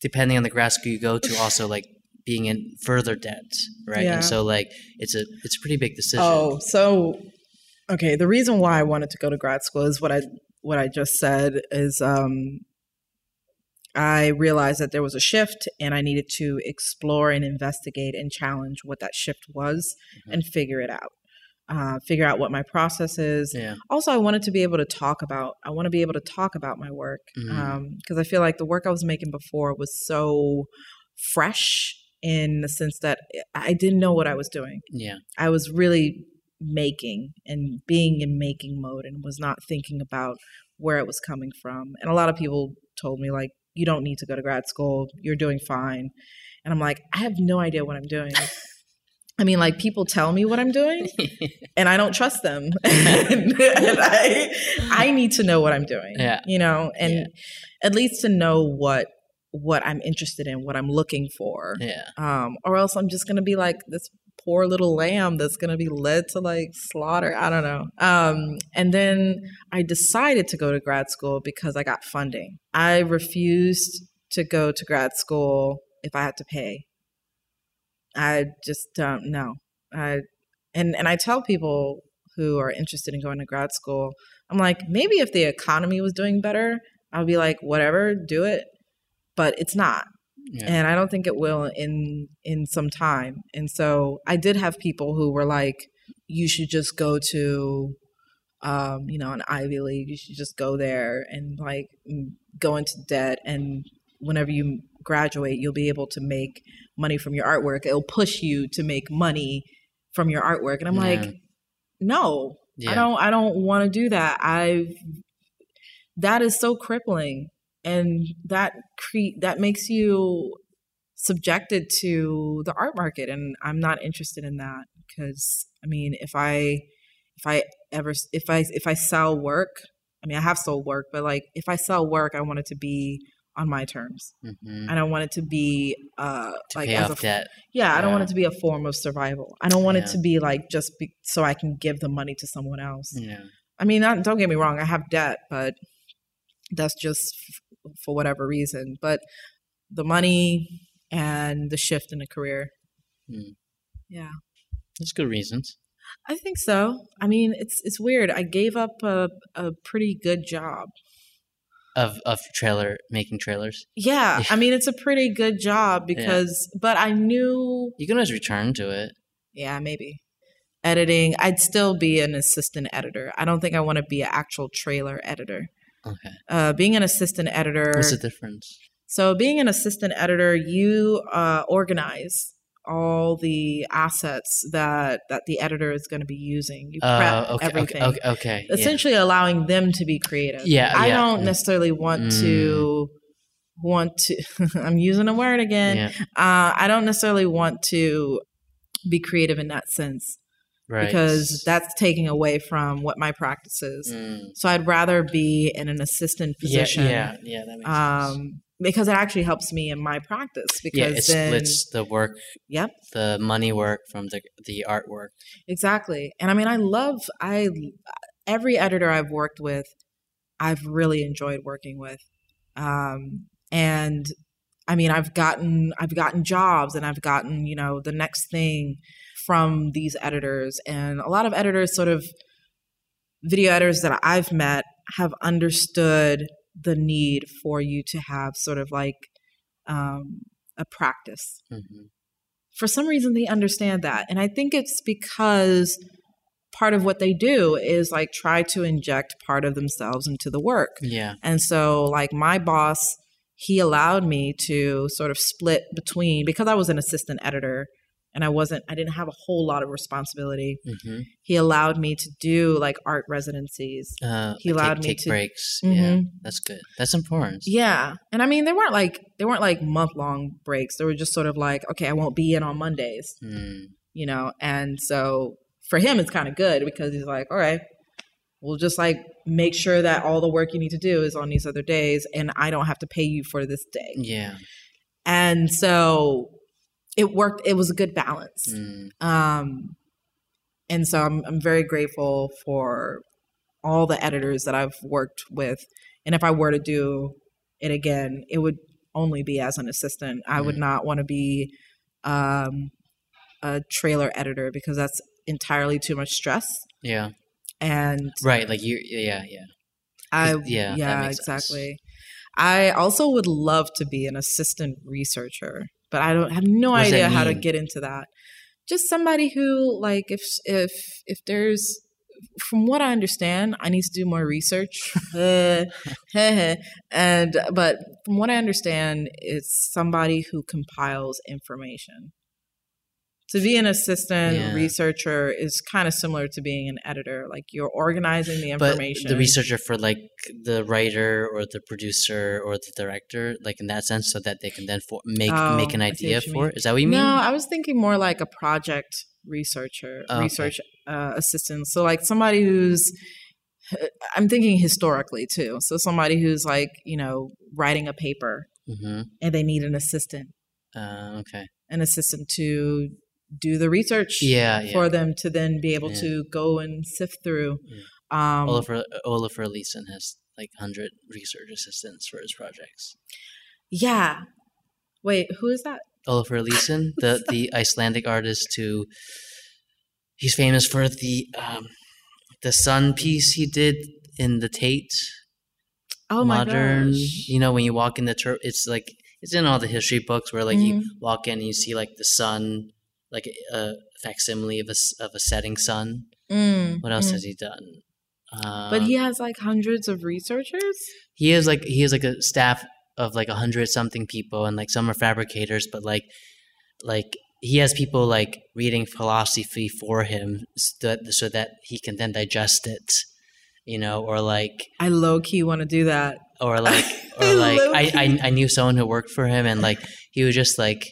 depending on the grad school you go to. Also, like being in further debt, right? Yeah. And so, like, it's a it's a pretty big decision. oh so okay the reason why i wanted to go to grad school is what i what i just said is um I realized that there was a shift and I needed to explore and investigate and challenge what that shift was Mhm. and figure it out. Uh, figure out what my process is. Yeah. Also, I wanted to be able to talk about. I want to be able to talk about my work because I feel like the work I was making before was so fresh in the sense that I didn't know what I was doing. Yeah. I was really making and being in making mode and was not thinking about where it was coming from. And a lot of people told me like, you don't need to go to grad school. You're doing fine. And I'm like, I have no idea what I'm doing. [LAUGHS] I mean, like people tell me what I'm doing and I don't trust them. [LAUGHS] and I I need to know what I'm doing. Yeah. You know, and Yeah. at least to know what what I'm interested in, what I'm looking for yeah. um, or else I'm just gonna be like this poor little lamb that's gonna be led to like slaughter. I don't know. Um, and then I decided to go to grad school because I got funding. I refused to go to grad school if I had to pay. I just don't know. I and and I tell people who are interested in going to grad school, I'm like, maybe if the economy was doing better, I'd be like, whatever, do it. But it's not Yeah. and I don't think it will in in some time. And so I did have people who were like, "You should just go to, um, you know, an Ivy League. You should just go there and like go into debt. And whenever you graduate, you'll be able to make money from your artwork. It'll push you to make money from your artwork." And I'm Yeah. like, "No, yeah. I don't I don't want to do that. I've that is so crippling and that cre- that makes you subjected to the art market and I'm not interested in that because I mean if I if I ever if I if I sell work I mean I have sold work but like if I sell work I want it to be on my terms Mhm. I don't want it to be uh To like as a debt. yeah, I don't want it to be a form of survival. I don't want it to be like just be, so I can give the money to someone else. Yeah. I mean, not, don't get me wrong, I have debt, but That's just for whatever reason. But the money and the shift in the career. Hmm. Yeah. That's good reasons. I think so. I mean, it's it's weird. I gave up a, a pretty good job. Of of trailer making trailers. Yeah, Yeah. [LAUGHS] I mean, it's a pretty good job because, but I knew, You can always return to it. yeah, maybe editing. I'd still be an assistant editor. I don't think I want to be an actual trailer editor. Okay. Uh, being an assistant editor. What's the difference? So, being an assistant editor, you uh, organize all the assets that that the editor is going to be using. You prep Uh, okay, everything. okay, okay, okay. yeah. Essentially, allowing them to be creative. Yeah, I yeah. don't Mm. necessarily want to want to. [LAUGHS] I'm using a word again. Yeah, Uh, I don't necessarily want to be creative in that sense right. because that's taking away from what my practice is. Mm. So I'd rather be in an assistant position. yeah, yeah, that makes sense. Um, because it actually helps me in my practice. Because Yeah, it then, splits the work, Yep, the money work from the the artwork. exactly. And I mean, I love I every editor I've worked with, I've really enjoyed working with, um, and I mean, I've gotten I've gotten jobs and I've gotten you know the next thing from these editors, and a lot of editors, sort of video editors that I've met, have understood the need for you to have sort of like um, a practice. Hmm for some reason they understand that and i think it's because part of what they do is like try to inject part of themselves into the work. Yeah, and so like my boss he allowed me to sort of split between because i was an assistant editor and i wasn't i didn't have a whole lot of responsibility hmm he allowed me to do like art residencies uh, He allowed take, me take to- breaks. Yeah, Mhm. that's good. That's important. yeah and i mean they weren't like they weren't like month long breaks they were just sort of like okay i won't be in on mondays Mm. you know and so for him it's kind of good because he's like all right we'll just like make sure that all the work you need to do is on these other days and i don't have to pay you for this day Yeah. and so it worked it was a good balance Mm. um and so I'm, I'm very grateful for all the editors that i've worked with and if i were to do it again it would only be as an assistant i would Mhm. not want to be um, a trailer editor because that's entirely too much stress Yeah. and Right. Like you. Yeah. Yeah. i yeah, yeah makes sense. exactly i also would love to be an assistant researcher but i don't have no idea how to get into that. Just somebody who like if if if there's from what i understand i need to do more research. [LAUGHS] [LAUGHS] And but from what i understand it's somebody who compiles information to be an assistant Yeah. researcher is kind of similar to being an editor like you're organizing the information. But the researcher for like the writer or the producer or the director, like in that sense, so that they can then for, make Oh, make an idea for it. Is that what you mean? No, I was thinking more like a project researcher, Oh, okay. research uh, assistant. So like somebody who's, I'm thinking historically too. So somebody who's like you know writing a paper hmm and they need an assistant, Uh, okay. an assistant to do the research Yeah. Yeah. for them to then be able Yeah. to go and sift through. Um, Olafur Olafur Eliasson has like hundred research assistants for his projects. yeah. Wait, who is that? Olafur Eliasson, the [LAUGHS] the Icelandic artist who he's famous for the um, the sun piece he did in the Tate Oh modern. my gosh. You know, when you walk in the tur it's like it's in all the history books where like Mhm. you walk in and you see like the sun, like a facsimile of a of a setting sun. Mm, What else mm. has he done? Uh, But he has like hundreds of researchers. he is like he has like a staff of like a hundred something people and like some are fabricators but like like he has people like reading philosophy for him so that, so that he can then digest it you know or like I low key want to do that. or like [LAUGHS] or like I, I i knew someone who worked for him and like he was just like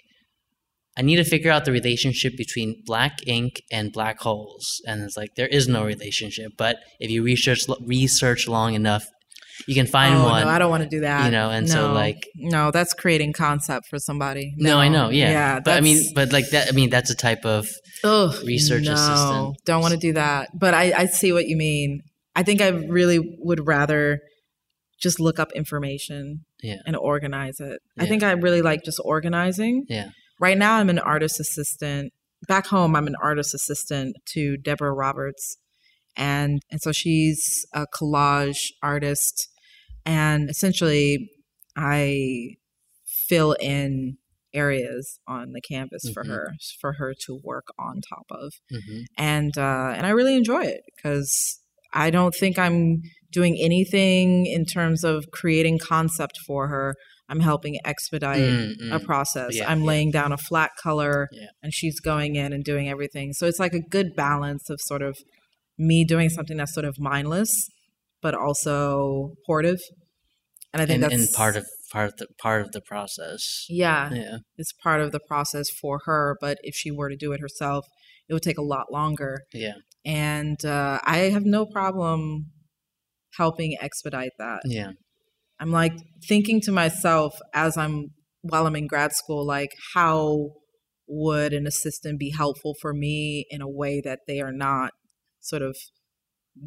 i need to figure out the relationship between black ink and black holes and it's like there is no relationship but if you research research long enough you can find oh, one No, I don't want to do that. you know, and so, like- no, that's creating concept for somebody. No, I know, yeah. yeah. but I mean, but like that. I mean, that's a type of ugh, research no, assistant. Don't want to do that. But I, I see what you mean. I think I really would rather just look up information Yeah. and organize it. I think I really like just organizing. Yeah. Right now, I'm an artist assistant. Back home, I'm an artist assistant to Deborah Roberts, and and so she's a collage artist, and essentially, I fill in areas on the canvas for Mhm. her for her to work on top of, hmm and uh, and I really enjoy it because I don't think I'm doing anything in terms of creating concept for her. I'm helping expedite a process. Mm, Yeah, I'm yeah. laying down a flat color Yeah. and she's going in and doing everything. So it's like a good balance of sort of me doing something that's sort of mindless but also portive. And I think and, that's and part of part of the part of the process. yeah, Yeah. it's part of the process for her, but if she were to do it herself, it would take a lot longer. Yeah. And uh, I have no problem helping expedite that. Yeah. I'm like thinking to myself as I'm while I'm in grad school, like how would an assistant be helpful for me in a way that they are not sort of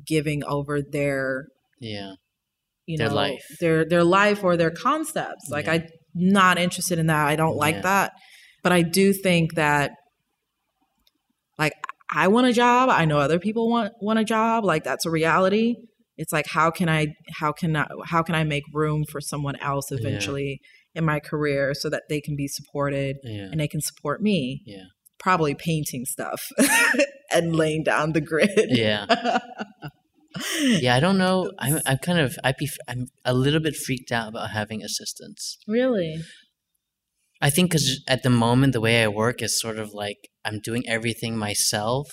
giving over their Yeah. you Their know life. their their life or their concepts. Like Yeah. I'm not interested in that. I don't like Yeah. that. But I do think that like I want a job. I know other people want want a job. Like that's a reality. It's like how can I how can I how can I make room for someone else Yeah. eventually in my career so that they can be supported Yeah. and they can support me. Yeah. Probably painting stuff [LAUGHS] and laying down the grid. Yeah. [LAUGHS] Yeah. I don't know. I'm. I'm kind of. I'd be. I'm a little bit freaked out about having assistants. Really? I think because at the moment the way I work is sort of like I'm doing everything myself,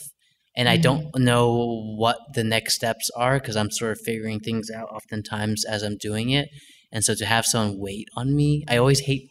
and I don't mm. know what the next steps are because I'm sort of figuring things out oftentimes as I'm doing it. And so to have someone wait on me, I always hate.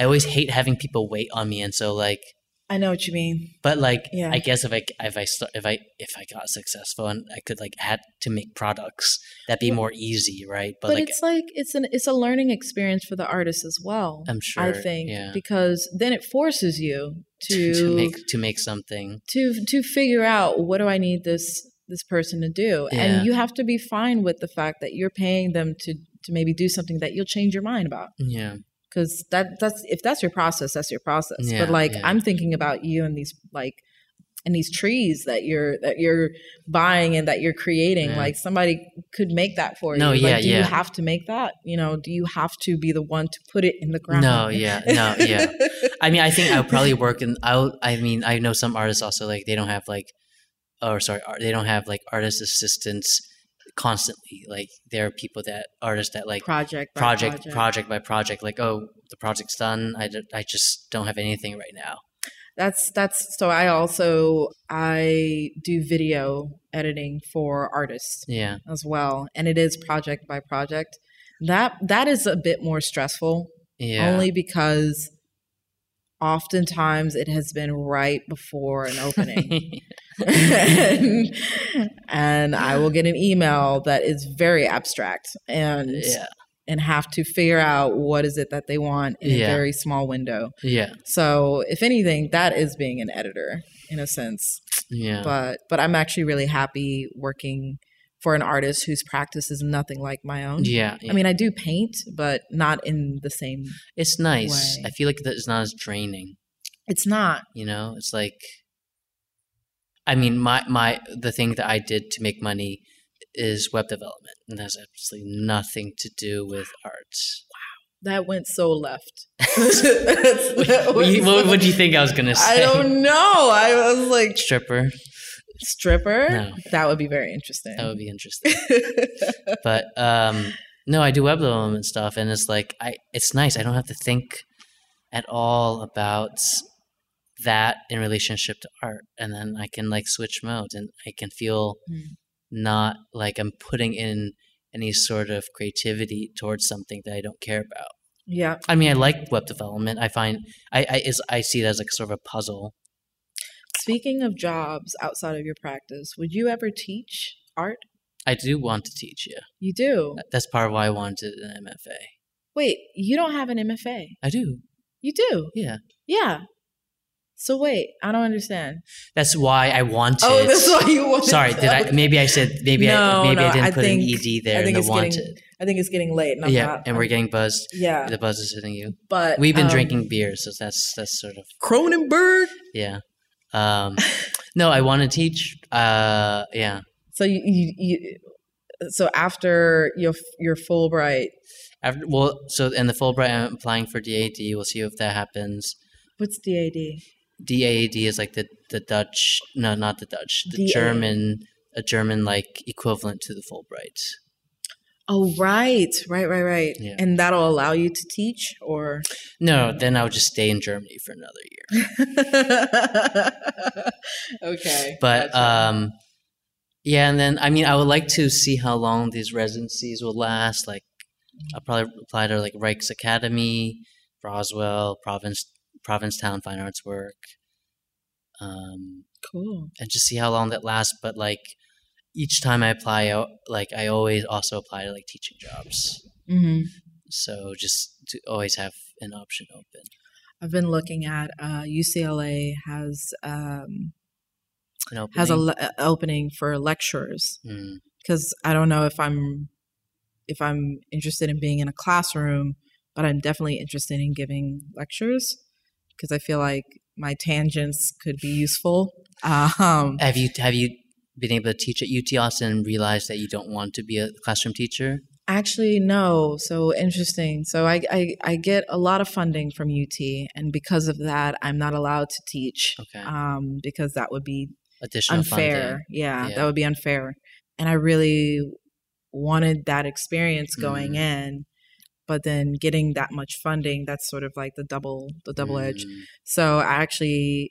I always hate having people wait on me, and so like, I know what you mean. but like, Yeah. I guess if I if I start if I if I got successful and I could like had to make products, that'd be Well- more easy, right? But, like, it's like it's an it's a learning experience for the artist as well. I'm sure, I think yeah. because then it forces you to to make to make something. to to figure out what do I need this this person to do, Yeah. and you have to be fine with the fact that you're paying them to to maybe do something that you'll change your mind about. Yeah, Because that that's if that's your process, that's your process. Yeah, but like yeah. I'm thinking about you and these like and these trees that you're that you're buying and that you're creating. Yeah. Like somebody could make that for No, you. yeah, like, do you have to make that? You know, do you have to be the one to put it in the ground? No, yeah, no, yeah. [LAUGHS] I mean, I think I'll probably work in. I'll. I mean, I know some artists also like they don't have like, or sorry, they don't have like artist assistants constantly. Like there are people that artists that like project by project project by project. Like oh, the project's done. I, d- I just don't have anything right now. That's that's so I also I do video editing for artists Yeah, as well and it is project by project. That that is a bit more stressful yeah, only because oftentimes it has been right before an opening. [LAUGHS] [LAUGHS] and, and I will get an email that is very abstract and yeah, and have to figure out what is it that they want in Yeah. a very small window. yeah, So, if anything, that is being an editor in a sense. yeah. But but I'm actually really happy working for an artist whose practice is nothing like my own. yeah, yeah. I mean, I do paint, but not in the same. it's nice. way. I feel like that it's not as draining. It's not. You know, it's like. I mean, my my the thing that I did to make money is web development, and has absolutely nothing to do with art. Wow. That went so left. [LAUGHS] [LAUGHS] what, you- what, what do you think I was gonna say? I don't know. I was like Stripper. stripper. No. That would be very interesting. That would be interesting. but um, no, I do web development stuff, and it's like I. It's nice. I don't have to think at all about that in relationship to art, and then I can like switch modes, and I can feel Mm. Not like I'm putting in any sort of creativity towards something that I don't care about. yeah. I mean, I like web development. I find I I, is, I see it as like sort of a puzzle. Speaking of jobs outside of your practice, would you ever teach art? I do want to teach you. You do. That's part of why I wanted an MFA. Wait, you don't have an MFA. I do. You do. Yeah. Yeah. So wait, I don't understand. That's why I wanted. Oh, [LAUGHS] that's why you wanted. Sorry, did I? Maybe I said maybe No, I maybe no, I didn't I put think- an ed there I in the it's getting- wanted. I think it's getting late, and I'm yeah, not. and we're getting buzzed. yeah, The buzz is hitting you. but We've been um, drinking beer, so that's that's sort of Kronenbourg. yeah. Um, no, I want to teach. Uh, yeah, So you, you, you so after your your Fulbright, After, well, so and the Fulbright, I'm applying for DAAD. We'll see if that happens. what's DAAD? DAAD is like the the Dutch, no, not the Dutch, the. German, a German like equivalent to the Fulbright. Oh, right, right, right, right. Yeah. And that'll allow you to teach, or No, then I would just stay in Germany for another year. [LAUGHS] okay, But gotcha. um, yeah, and then I mean, I would like to see how long these residencies will last. Like, I'll probably apply to like Rijksakademie, Roswell, Province, Provincetown Fine Arts Work, um, cool. and just see how long that lasts. But like, each time I apply, I, like I always also apply to like teaching jobs. hmm So just to always have an option open. I've been looking at uh, UCLA has um, An opening. has a le- uh, opening for lecturers Mm, because I don't know if I'm if I'm interested in being in a classroom, but I'm definitely interested in giving lectures because I feel like my tangents could be useful. Um, Have you have you been able to teach at UT Austin and realized that you don't want to be a classroom teacher? Actually, no. So interesting. So I, I I get a lot of funding from UT, and because of that, I'm not allowed to teach. Okay. Um, because that would be Additional unfair. Yeah, Yeah. that would be unfair. And I really wanted that experience going Mm. in, but then getting that much funding, that's sort of like the double the double edge. Mm, So I actually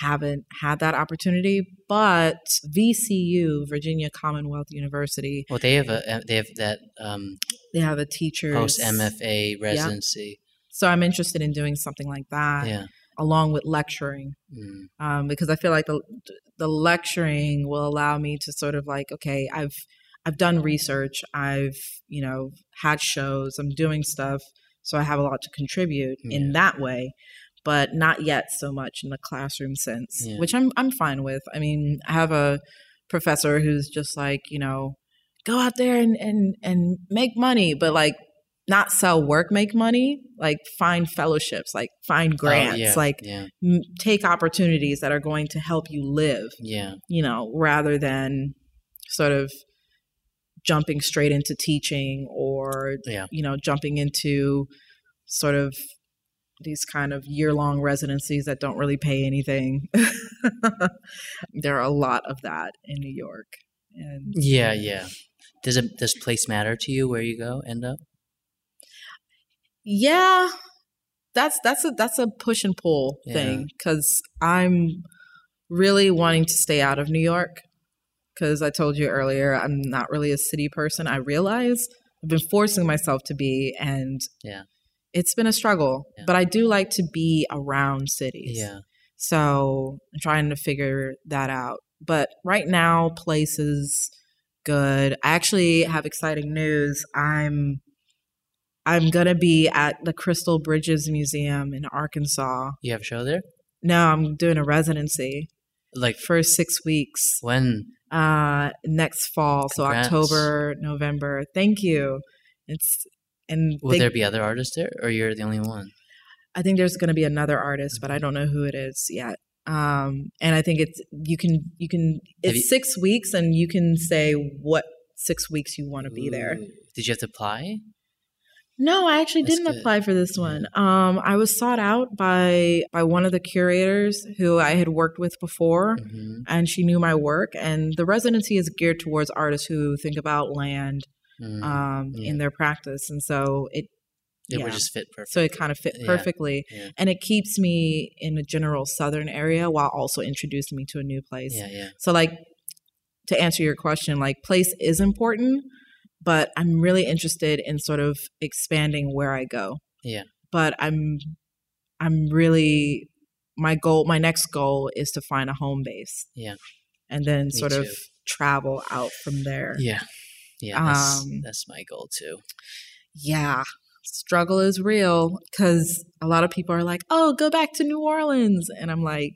haven't had that opportunity, but VCU, Virginia Commonwealth University, Well, they have a they have that um, they have a teacher post MFA residency. So I'm interested in doing something like that Yeah. along with lecturing. Mm, um, because I feel like the the lecturing will allow me to sort of like okay I've I've done research. I've you know had shows. I'm doing stuff so I have a lot to contribute Yeah. in that way but not yet so much in the classroom sense Yeah. which I'm I'm fine with. I mean I have a professor who's just like you know go out there and and and make money but like not sell work make money like find fellowships like find grants oh, yeah, like yeah, m- take opportunities that are going to help you live, yeah, you know, rather than sort of jumping straight into teaching or, Yeah. you know, jumping into sort of these kind of year long residencies that don't really pay anything. [LAUGHS] there are a lot of that in New York. And yeah, yeah. Does it does place matter to you where you go end up? yeah, that's that's a that's a push and pull Yeah. thing cuz I'm really wanting to stay out of New York cuz I told you earlier I'm not really a city person. I realize I've been forcing myself to be and Yeah. It's been a struggle, Yeah. but I do like to be around cities. Yeah, So I'm trying to figure that out. But right now, places good. I actually have exciting news. I'm I'm gonna be at the Crystal Bridges Museum in Arkansas. you have a show there. No, I'm doing a residency Like for six weeks. when? Uh, next fall, so Congrats. October, November. Thank you. It's and Will they- there be other artists there, or you're the only one? I think there's going to be another artist, but I don't know who it is yet. Um, and I think it's you can you can it's you- six weeks, and you can say what six weeks you want to be there. Did you have to apply? No, I actually That's didn't good. apply for this one. Um, I was sought out by by one of the curators who I had worked with before, hmm and she knew my work. And the residency is geared towards artists who think about land Mm. um, yeah. in their practice, and so it it yeah. would just fit perfect. so it kind of fit Yeah, perfectly yeah. and it keeps me in a general southern area while also introducing me to a new place yeah, yeah, so like to answer your question like place is important but i'm really interested in sort of expanding where i go Yeah. but i'm i'm really my goal my next goal is to find a home base Yeah. and then Me sort of travel out from there yeah, yeah. That's, Um, that's my goal too. yeah struggle is real because a lot of people are like, "Oh, go back to New Orleans," and I'm like,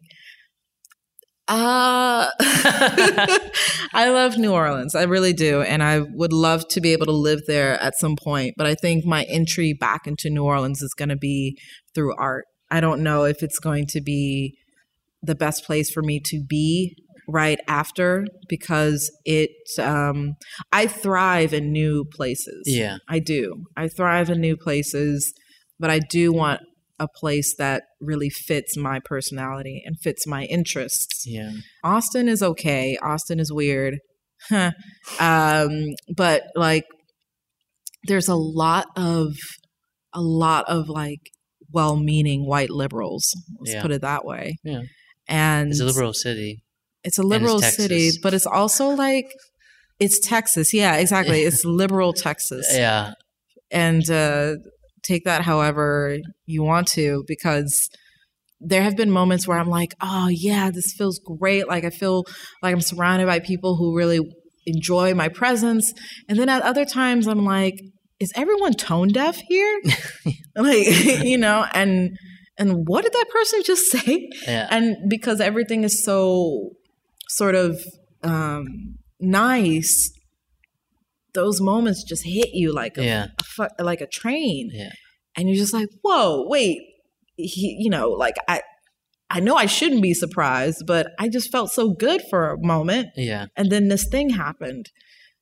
uh [LAUGHS] I love New Orleans. I really do. And I would love to be able to live there at some point. But I think my entry back into New Orleans is going to be through art. I don't know if it's going to be the best place for me to be right after because it um I thrive in new places. Yeah. I do. I thrive in new places, but I do want a place that really fits my personality and fits my interests. Yeah. Austin is okay. Austin is weird. [LAUGHS] Huh. um, but like there's a lot of a lot of like well-meaning white liberals. Let's Yeah. put it that way. Yeah. And It's a liberal city. it's a liberal Texas. city, but it's also like it's Texas. Yeah, exactly. It's [LAUGHS] liberal Texas. Yeah. And uh, take that however you want to, because there have been moments where I'm like, oh, yeah, this feels great. Like I feel like I'm surrounded by people who really enjoy my presence. And then at other times, I'm like, is everyone tone deaf here? [LAUGHS] [LAUGHS] like, you know, and and what did that person just [LAUGHS] say? Yeah. and because everything is so sort of um, nice, those moments just hit you like a, Yeah. a fu- like a train, Yeah. and you're just like, "Whoa, wait!" He, you know, like I, I know I shouldn't be surprised, but I just felt so good for a moment, Yeah. and then this thing happened.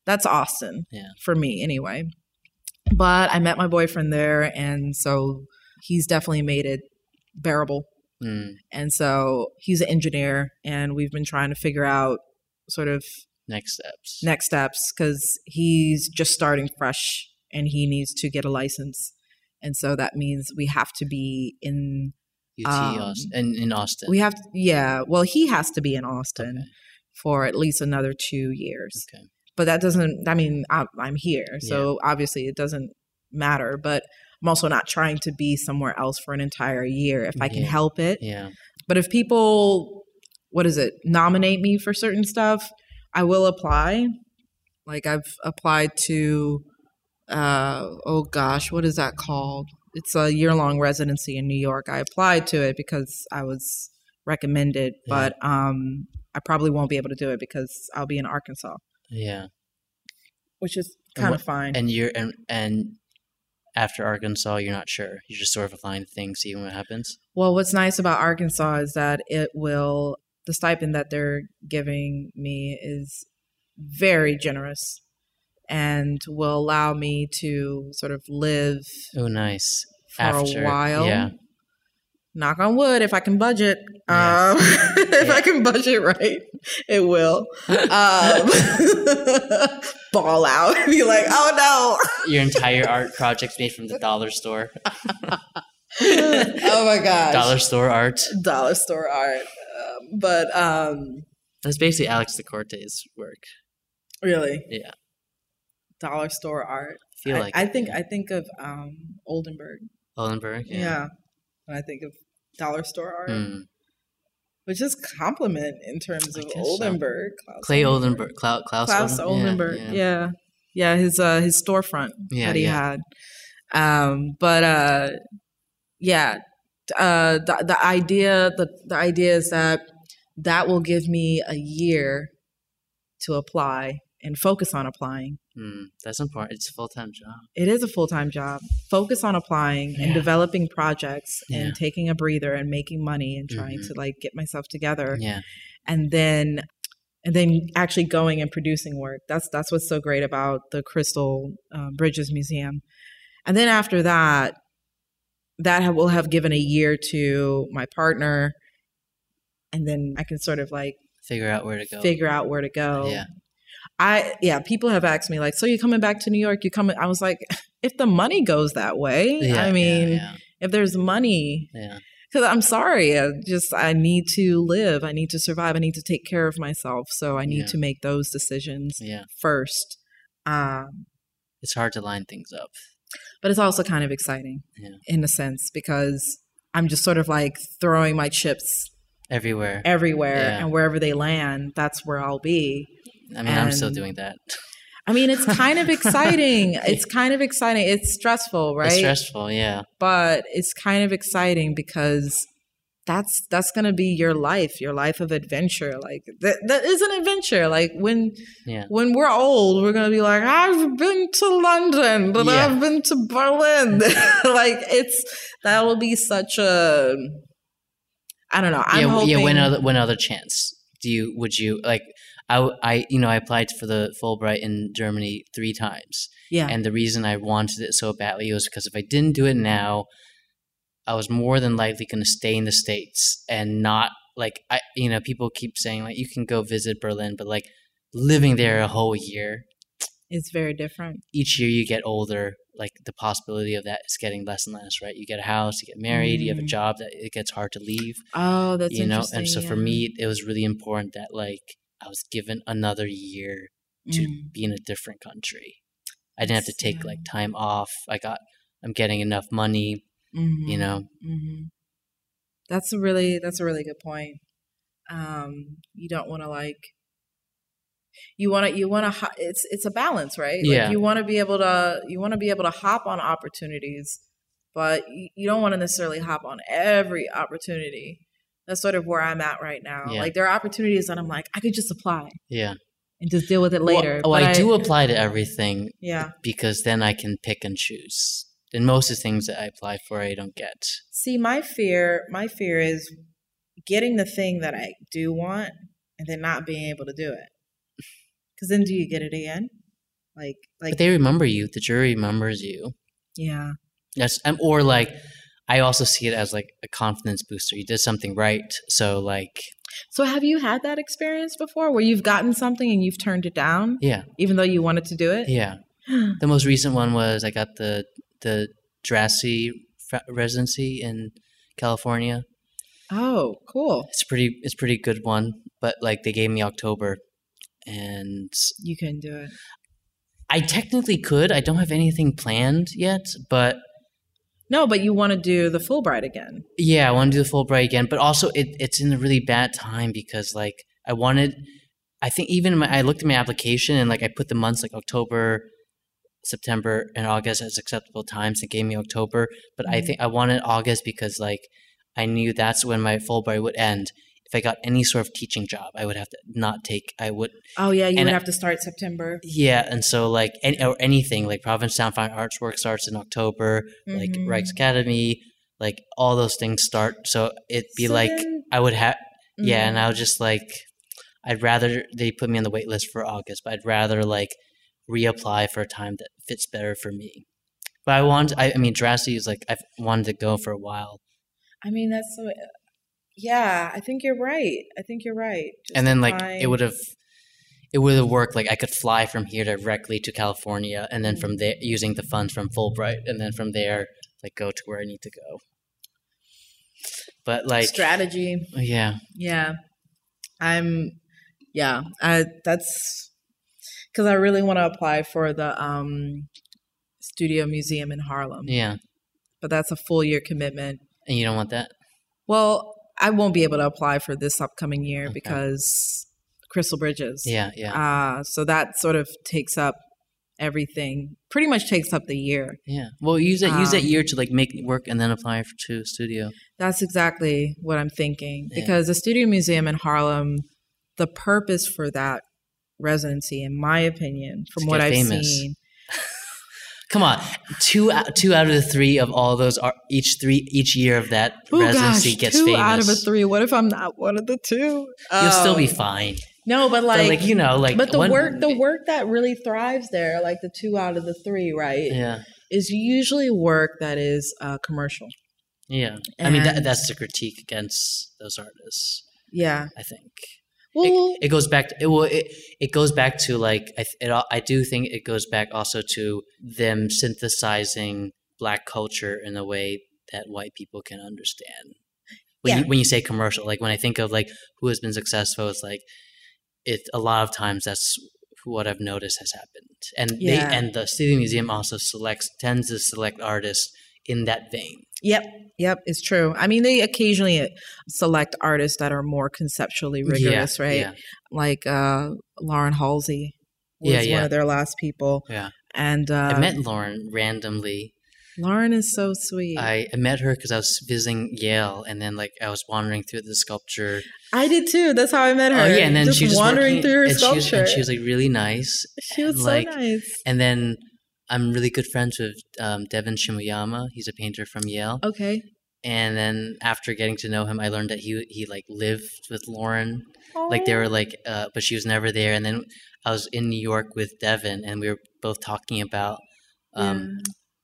That's Austin, Yeah. for me anyway. But I met my boyfriend there, and so he's definitely made it bearable. Mm. And so he's an engineer, and we've been trying to figure out sort of Next steps. next steps because he's just starting fresh and he needs to get a license. And so that means we have to be in, UT um, Austin. In, in Austin. we have, to, yeah, well, he has to be in Austin Okay. for at least another two years. Okay. But that doesn't, I mean, I'm, I'm here. So obviously it doesn't matter. But I'm also not trying to be somewhere else for an entire year if I can Yeah. help it. Yeah. But if people, what is it, nominate me for certain stuff, I will apply. Like I've applied to, uh, oh gosh, what is that called? It's a year long residency in New York. I applied to it because I was recommended, Yeah. but um, I probably won't be able to do it because I'll be in Arkansas, Yeah. which is kind of fine. And you're and and after Arkansas, you're not sure. You're just sort of applying to things, seeing what happens. Well, what's nice about Arkansas is that it will, the stipend that they're giving me is very generous and will allow me to sort of live Oh, nice. for After- a while. yeah. Knock on wood, if I can budget. Yeah. Um, [LAUGHS] if Yeah. I can budget right, it will. Um, [LAUGHS] ball out. Be like, oh no Your entire art project's made from the dollar store. [LAUGHS] oh my gosh. Dollar store art. Dollar store art. But um, That's basically Alex Da Corte's work. really. Yeah. dollar store art. I feel I, like I think yeah. I think of um, Oldenburg. Oldenburg. Yeah. Yeah. when I think of dollar store art, Mm. which is compliment in terms of so. Oldenburg. Klaus Clay Oldenburg. Klaus, Klaus, Klaus Olden- Oldenburg. Yeah. Yeah, yeah. his uh, his storefront that he had. Um, but uh, yeah, uh, the the idea the the idea is that that will give me a year to apply and focus on applying. Mm, that's important. It's a full time job. It is a full time job. Focus on applying and developing projects Yeah. and taking a breather and making money and trying Mhm. to like get myself together Yeah. and then and then actually going and producing work. That's that's what's so great about the Crystal uh, Bridges Museum. And then after that, that ha- will have given a year to my partner, and then I can sort of like Figure out where to go. figure out where to go. Yeah. I yeah, people have asked me like, so you coming back to New York? You coming? I was like, [LAUGHS] if the money goes that way, Yeah, I mean, yeah, if there's money, yeah, because I'm sorry, I just I need to live, I need to survive, I need to take care of myself, so I need Yeah. to make those decisions yeah. first. Um, It's hard to line things up. But it's also kind of exciting Yeah. in a sense because I'm just sort of like throwing my chips Everywhere. everywhere, Yeah. and wherever they land, that's where I'll be. I mean, I'm still doing that. I mean, it's kind of [LAUGHS] exciting. It's kind of exciting. It's stressful, right? It's stressful, yeah. But it's kind of exciting because that's that's gonna be your life, your life of adventure. Like that that is an adventure. Like when Yeah. when we're old, we're gonna be like, I've been to London, but Yeah. I've been to Berlin. [LAUGHS] like it's that will be such a I don't know. I'm yeah, hoping yeah. When other when other chance do you would you like? I, I you know I applied for the Fulbright in Germany three times, yeah. and the reason I wanted it so badly was because if I didn't do it now, I was more than likely going to stay in the states and not like I you know people keep saying like you can go visit Berlin, but like living there a whole year, it's very different. each year you get older, like the possibility of that is getting less and less, right? You get a house, you get married, you have a Mm. job that it gets hard to leave Oh, that's you know interesting. and so for me it was really important that like i was given another year to Mm. be in a different country i didn't have to take like time off i got i'm getting enough money you Mhm. know hmm That's a really that's a really good point. Um, you don't want to like you want to you want to it's it's a balance, right? Yeah. Like you want to be able to you want to be able to hop on opportunities, but you, you don't want to necessarily hop on every opportunity. That's sort of where I'm at right now. Yeah. Like there are opportunities that I'm like I could just apply yeah and just deal with it later. well, oh but i do apply to everything Yeah. because then i can pick and choose and most of the things that i apply for i don't get See, my fear, my fear is getting the thing that I do want and then not being able to do it. Because then, do you get it again? Like, like, but they remember you the jury remembers you yeah, Yes, um, or like I also see it as like a confidence booster. You did something right, so like So, have you had that experience before, where you've gotten something and you've turned it down, yeah, even though you wanted to do it? yeah. The most recent one was I got the the Djerassi residency in California. Oh, cool! It's pretty. It's pretty good one, but like they gave me October, and You can do it. I technically could. I don't have anything planned yet, but No, but you want to do the Fulbright again. yeah, I want to do the Fulbright again. But also, it, it's in a really bad time because like I wanted. I think even my, I looked at my application and like I put the months like October, September, and August as acceptable times. It gave me October, but I Mhm. think I wanted August because like I knew that's when my Fulbright would end. If I got any sort of teaching job, I would have to not take. I would Oh yeah, you would I- have to start September. yeah, and so like any, or anything like Provincetown Fine Arts Work starts in October, like Mhm. Rijksakademie, like all those things start. So it'd be So like then- I would have yeah, and Mhm. I was just like I'd rather they put me on the wait list for August, but I'd rather like reapply for a time that fits better for me. But I want I, I mean Djerassi is like I've wanted to go for a while. I mean, that's so. Yeah, I think you're right. I think you're right. Just and then like it would have it would have worked like I could fly from here directly to California and then from mm-hmm. there using the funds from Fulbright and then from there like go to where I need to go. But like strategy. yeah. Yeah. I'm yeah, I that's cuz I really want to apply for the um Studio Museum in Harlem. Yeah. But that's a full year commitment. And you don't want that? Well, I won't be able to apply for this upcoming year Okay. because Crystal Bridges. Yeah, yeah. Uh so that sort of takes up everything. Pretty much takes up the year. yeah. Well, use that use that um, year to like make work and then apply for to studio. That's exactly what I'm thinking. Yeah. Because the Studio Museum in Harlem, the purpose for that residency, in my opinion, from what I've famous. seen, [LAUGHS] Come on. Two out- two out of the 3 of all those are each 3 each year of that oh residency gosh, gets two famous. out of a three. What if I'm not one of the two? You'll still be Oh. fine. no, but like, like, you know, like but the one- work, the work that really thrives there, like the two out of the three, right, Yeah. is usually work that is uh, commercial. Yeah. I mean that that's the critique against those artists, Yeah. I think. It, mm-hmm. it goes back to it, will it, it goes back to like I it, I do think it goes back also to them synthesizing black culture in a way that white people can understand. When Yeah. you when you say commercial, like when I think of like who has been successful, it's like it a lot of times that's what I've noticed has happened. And Yeah. they and the Studio Museum also selects tends to select artists in that vein. Yep, yep, it's true. I mean, they occasionally select artists that are more conceptually rigorous, yeah, right? Yeah. Like uh, Lauren Halsey. was Yeah, one of their last people. Yeah. And uh, I met Lauren randomly. Lauren is so sweet. I, I met her because I was visiting Yale, and then like I was wandering through the sculpture. I did too. That's how I met her. Oh yeah, and then just she was wandering working- through her and she was, sculpture. and she was like really nice. She was and, so like, nice. And then I'm really good friends with um, Devan Shimoyama. He's a painter from Yale. Okay. And then after getting to know him, I learned that he he like lived with Lauren. Like they were like, uh, but she was never there. And then I was in New York with Devan, and we were both talking about um,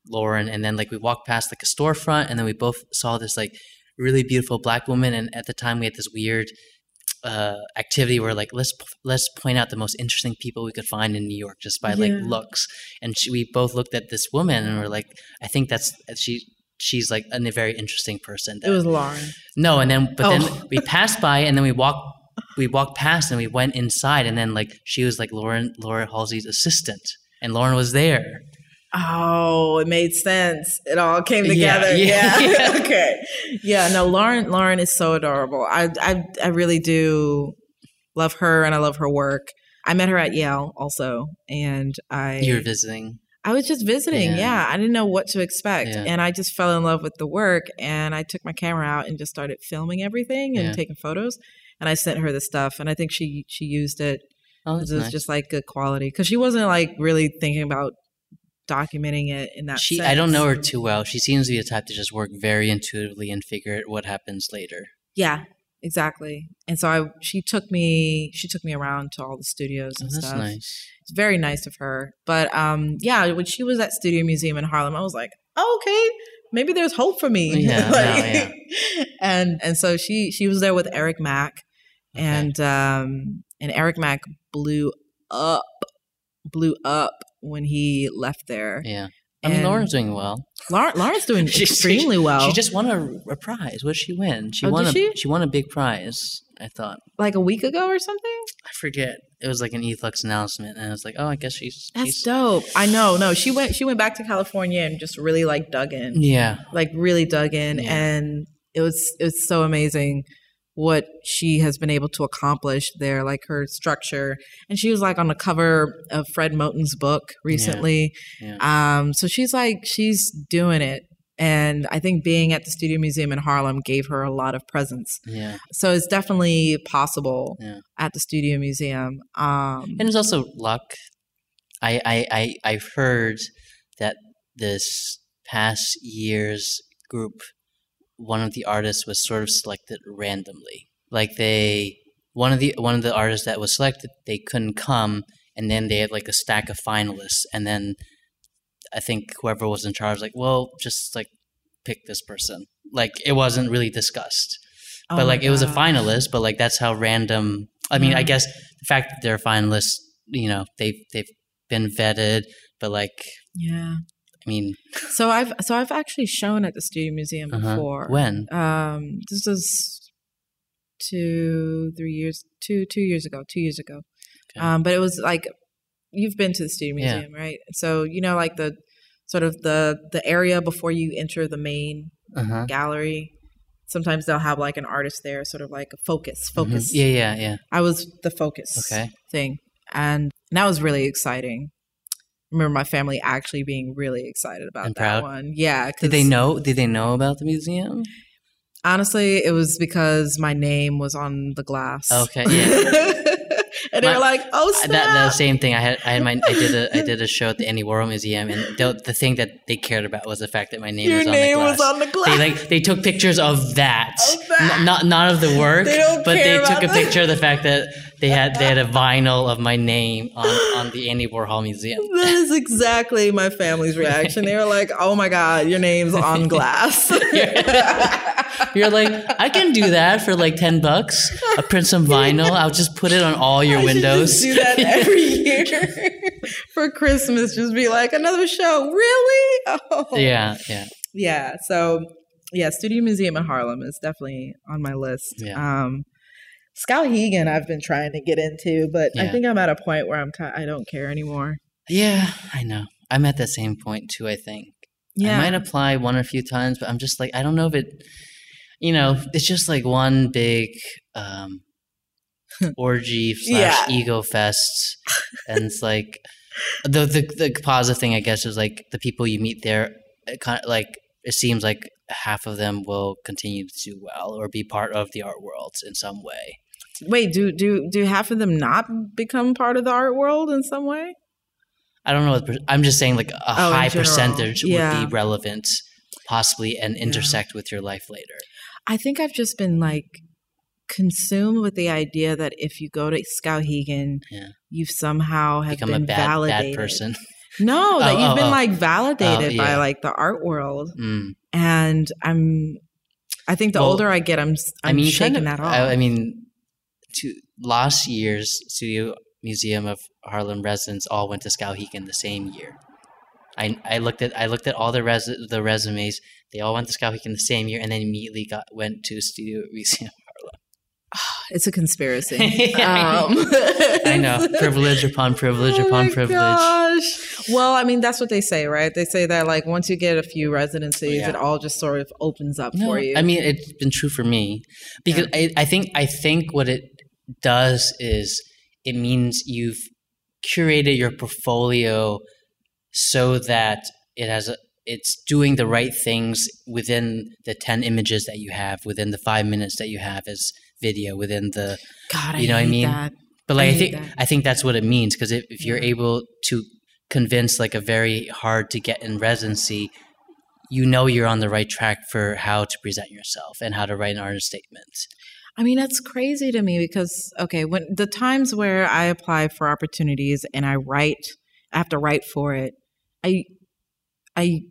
Lauren. And then like we walked past like a storefront, and then we both saw this like really beautiful black woman. And at the time, we had this weird uh, activity where like let's let's point out the most interesting people we could find in New York just by like looks. And she, we both looked at this woman, and we're like, I think that's she. She's like a very interesting person. It was Lauren. No, and then but Oh. then we passed by and then we walked [LAUGHS] we walked past and we went inside and then like she was like Lauren Laura Halsey's assistant and Lauren was there. Oh, it made sense. It all came together. yeah, Yeah. yeah. [LAUGHS] [LAUGHS] okay. Yeah. No, Lauren. Lauren is so adorable. I, I, I really do love her, and I love her work. I met her at Yale also, and I. You were visiting. I was just visiting. Yeah. Yeah. I didn't know what to expect, Yeah. and I just fell in love with the work. And I took my camera out and just started filming everything and Yeah. taking photos. And I sent her the stuff, and I think she she used it Oh, it was nice. just like good quality because she wasn't like really thinking about documenting it in that. she I don't know her too well. She seems to be the type to just work very intuitively and figure out what happens later. Yeah, exactly. And so I, she took me, she took me around to all the studios Oh, and that's stuff. nice. It's very nice of her. But um, yeah, when she was at Studio Museum in Harlem, I was like, oh, okay, maybe there's hope for me. Yeah, [LAUGHS] Like- no, and and so she she was there with Eric Mack, Okay. and um, and Eric Mack blew up, blew up when he left there. Yeah. I mean And- Lauren's doing well. Lauren, Lauren's doing She- she- extremely well. She just won a, a prize. What did she win? She Oh, won did a she? won a big prize, I thought. like a week ago or something. I forget. It was like an e-flux announcement, and I was like, "Oh, I guess she's That's she's dope. I know. No, she went. She went back to California and just really like dug in, yeah, like really dug in, Yeah. and it was it was so amazing what she has been able to accomplish there, like her structure. And she was like on the cover of Fred Moten's book recently. yeah. Um, so she's like she's doing it. And I think being at the Studio Museum in Harlem gave her a lot of presence. yeah. So it's definitely possible Yeah. at the Studio Museum. Um, And it's also luck. I I I I've heard that this past year's group, one of the artists was sort of selected randomly. Like they one of the one of the artists that was selected, they couldn't come, and then they had like a stack of finalists, and then I think whoever was in charge, was like, well, just like pick this person. Like it wasn't really discussed oh but like it was a finalist but like that's how random i mean i guess the fact that they're finalists you know they've they've been vetted but like Yeah. I mean So I've so I've actually shown at the Studio Museum uh-huh. before. when Um, this was two, three years, two, two years ago, two years ago. Okay. Um, but it was like you've been to the Studio Yeah. Museum, right? So you know, like the sort of the the area before you enter the main uh-huh gallery. Sometimes they'll have like an artist there, sort of like a focus, Mhm. focus. yeah yeah yeah I was the focus Okay. thing, and that was really exciting. Remember my family actually being really excited about And that proud? one. Yeah, did they know did they know about the museum Honestly, it was because my name was on the glass. Okay, yeah. [LAUGHS] and they were like, "Oh snap!" that the same thing i had i had my i did a i [LAUGHS] did a show at the andy warhol museum and the, the thing that they cared about was the fact that my name Your was on name the glass was on the glass. they like they took pictures of that, Of that. N- not not of the work, They but they took a that. picture of the fact that they had they had a vinyl of my name on on the Andy Warhol Museum. [LAUGHS] that is exactly my family's reaction. They were like, "Oh my god, your name's on [LAUGHS] glass." You're like, I can do that for like ten bucks. I'll print some vinyl. I'll just put it on all your I windows. do that [LAUGHS] every year for Christmas. Just be like, "Another show, really?" Oh. yeah, yeah, yeah so yeah studio museum in harlem is definitely on my list Yeah. um Skowhegan i've been trying to get into but i think i'm at a point where i'm ki- i don't care anymore yeah. I know. I'm at the same point too. I think. yeah I might apply one or a few times, but I'm just like, I don't know if it, you know, it's just like one big um, [LAUGHS] orgy slash Yeah. ego fest, and it's like the the the positive thing I guess is like the people you meet there, it kind of like it seems like half of them will continue to do well or be part of the art world in some way. Wait, do do do half of them not become part of the art world in some way? I don't know. What, I'm just saying like a Oh, high percentage Yeah. would be relevant, possibly, and intersect with your life later. I think I've just been like consumed with the idea that if you go to Skowhegan, Yeah. you've somehow have Become a bad validated. bad person. [LAUGHS] No, [LAUGHS] that Oh, you've oh, been oh. like validated Oh, by like the art world, Mm. and I'm. I think the Well, older I get, I'm. I'm I mean, shaking kind of, that off. I, I mean, to last year's Studio Museum of Harlem residents all went to Skowhegan the same year. I, I looked at I looked at all the res the resumes. They all went to Skowhegan the same year, and then immediately got went to Studio [LAUGHS] Museum. [SIGHS] it's a conspiracy. I [LAUGHS] um, [LAUGHS] I know [LAUGHS] privilege upon privilege Oh upon privilege. gosh. Well, I mean, that's what they say, right? They say that like once you get a few residencies, Yeah. it all just sort of opens up No, for you. I mean, it's been true for me because I, I think I think what it does is it means you've curated your portfolio so that it has a, it's doing the right things within the 10 images that you have within the 5 minutes that you have as video within the God, I you know what I mean? that. but like I I, think that. I think that's what it means because if, if you're able to convince like a very hard to get in residency, you know you're on the right track for how to present yourself and how to write an artist statement. I mean, that's crazy to me because okay, when the times where I apply for opportunities and I write, I have to write for it. I, I,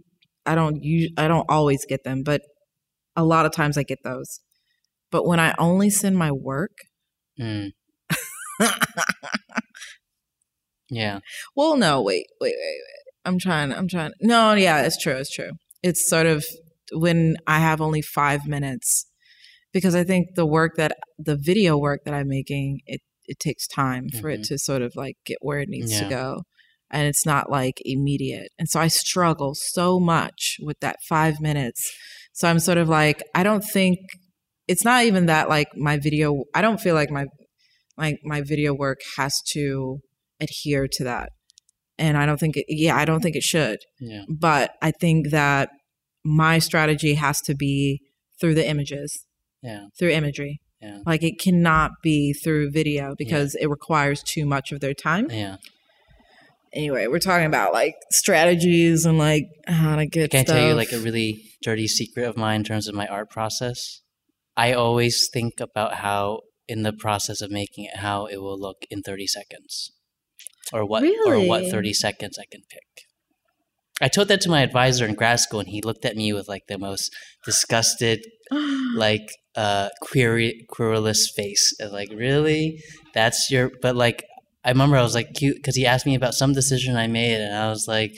I don't use, I don't always get them, but a lot of times I get those. But when I only send my work, Mm, [LAUGHS] yeah, well, no, wait, wait, wait, wait. I'm trying, I'm trying. No, yeah, it's true, it's true. It's sort of when I have only five minutes because I think the work that the video work that I'm making, it it takes time for it Mhm. to sort of like get where it needs to go. And it's not like immediate. And so I struggle so much with that five minutes. So I'm sort of like, I don't think it's not even that like my video I don't feel like my like my video work has to adhere to that. And I don't think it yeah, I don't think it should yeah, but I think that my strategy has to be through the images, yeah, through imagery. Yeah. Like it cannot be through video because it requires too much of their time. yeah. Anyway, we're talking about like strategies and like how to get Can I stuff. tell you like a really dirty secret of mine in terms of my art process? I always think about how, in the process of making it, how it will look in 30 seconds, or what, or what Really? 30 seconds I can pick. I told that to my advisor in grad school, and he looked at me with like the most disgusted, [GASPS] like uh query querulous face. Like, really? That's your? But like, I remember I was like cute because he asked me about some decision I made, and I was like,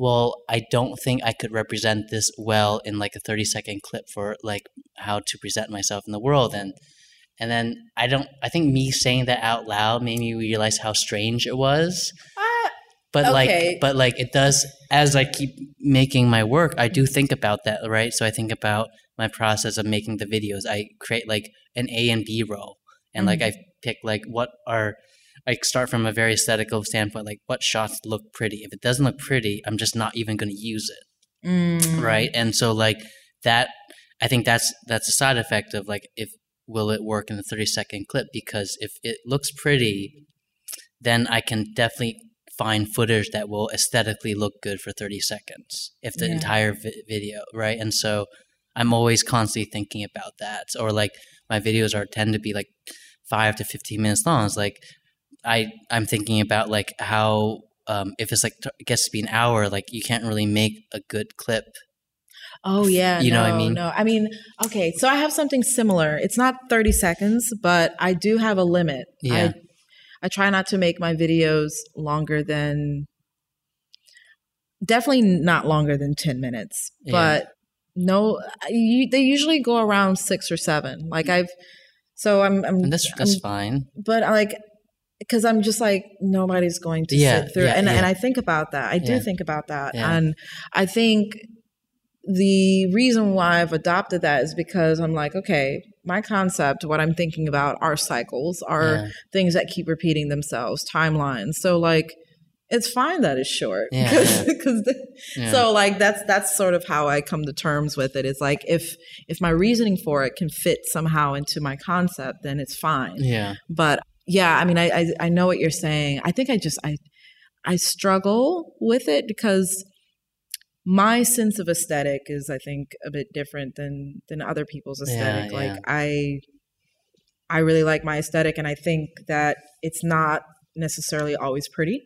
well, I don't think I could represent this well in like a 30 second clip for like how to present myself in the world and and then I don't I think me saying that out loud made me realize how strange it was. Ah, But Okay. like but like it does as I keep making my work, I do think about that, right? So I think about my process of making the videos. I create like an A and B roll. And like I pick like what are I start from a very aesthetical standpoint, like what shots look pretty. If it doesn't look pretty, I'm just not even going to use it, Mm. right? And so like that, I think that's that's a side effect of like if will it work in the 30 second clip because if it looks pretty, then I can definitely find footage that will aesthetically look good for 30 seconds if the Yeah. entire vi- video, right? And so I'm always constantly thinking about that. Or like my videos are tend to be like five to 15 minutes long. It's like I I'm thinking about like how um, if it's like t- it gets to be an hour, like you can't really make a good clip. Oh yeah, You know what I mean? No, I mean, okay. So I have something similar. It's not thirty seconds, but I do have a limit. Yeah. I, I try not to make my videos longer than, definitely not longer than ten minutes. Yeah. But no, you, they usually go around six or seven. Like I've, so I'm, I'm And that's that's I'm- fine. but like because I'm just like nobody's going to Yeah, sit through yeah, and yeah. and I think about that. I do think about that. And I think the reason why I've adopted that is because I'm like, okay, my concept, what I'm thinking about are cycles, are things that keep repeating themselves, timelines. So like it's fine that it's short. Yeah, [LAUGHS] Cause, yeah. 'cause Yeah. so like that's that's sort of how I come to terms with it. It's like if if my reasoning for it can fit somehow into my concept, then it's fine. yeah. But yeah, I mean I, I I know what you're saying. I think I just I I struggle with it because my sense of aesthetic is I think a bit different than than other people's aesthetic. yeah. Like I I really like my aesthetic and I think that it's not necessarily always pretty.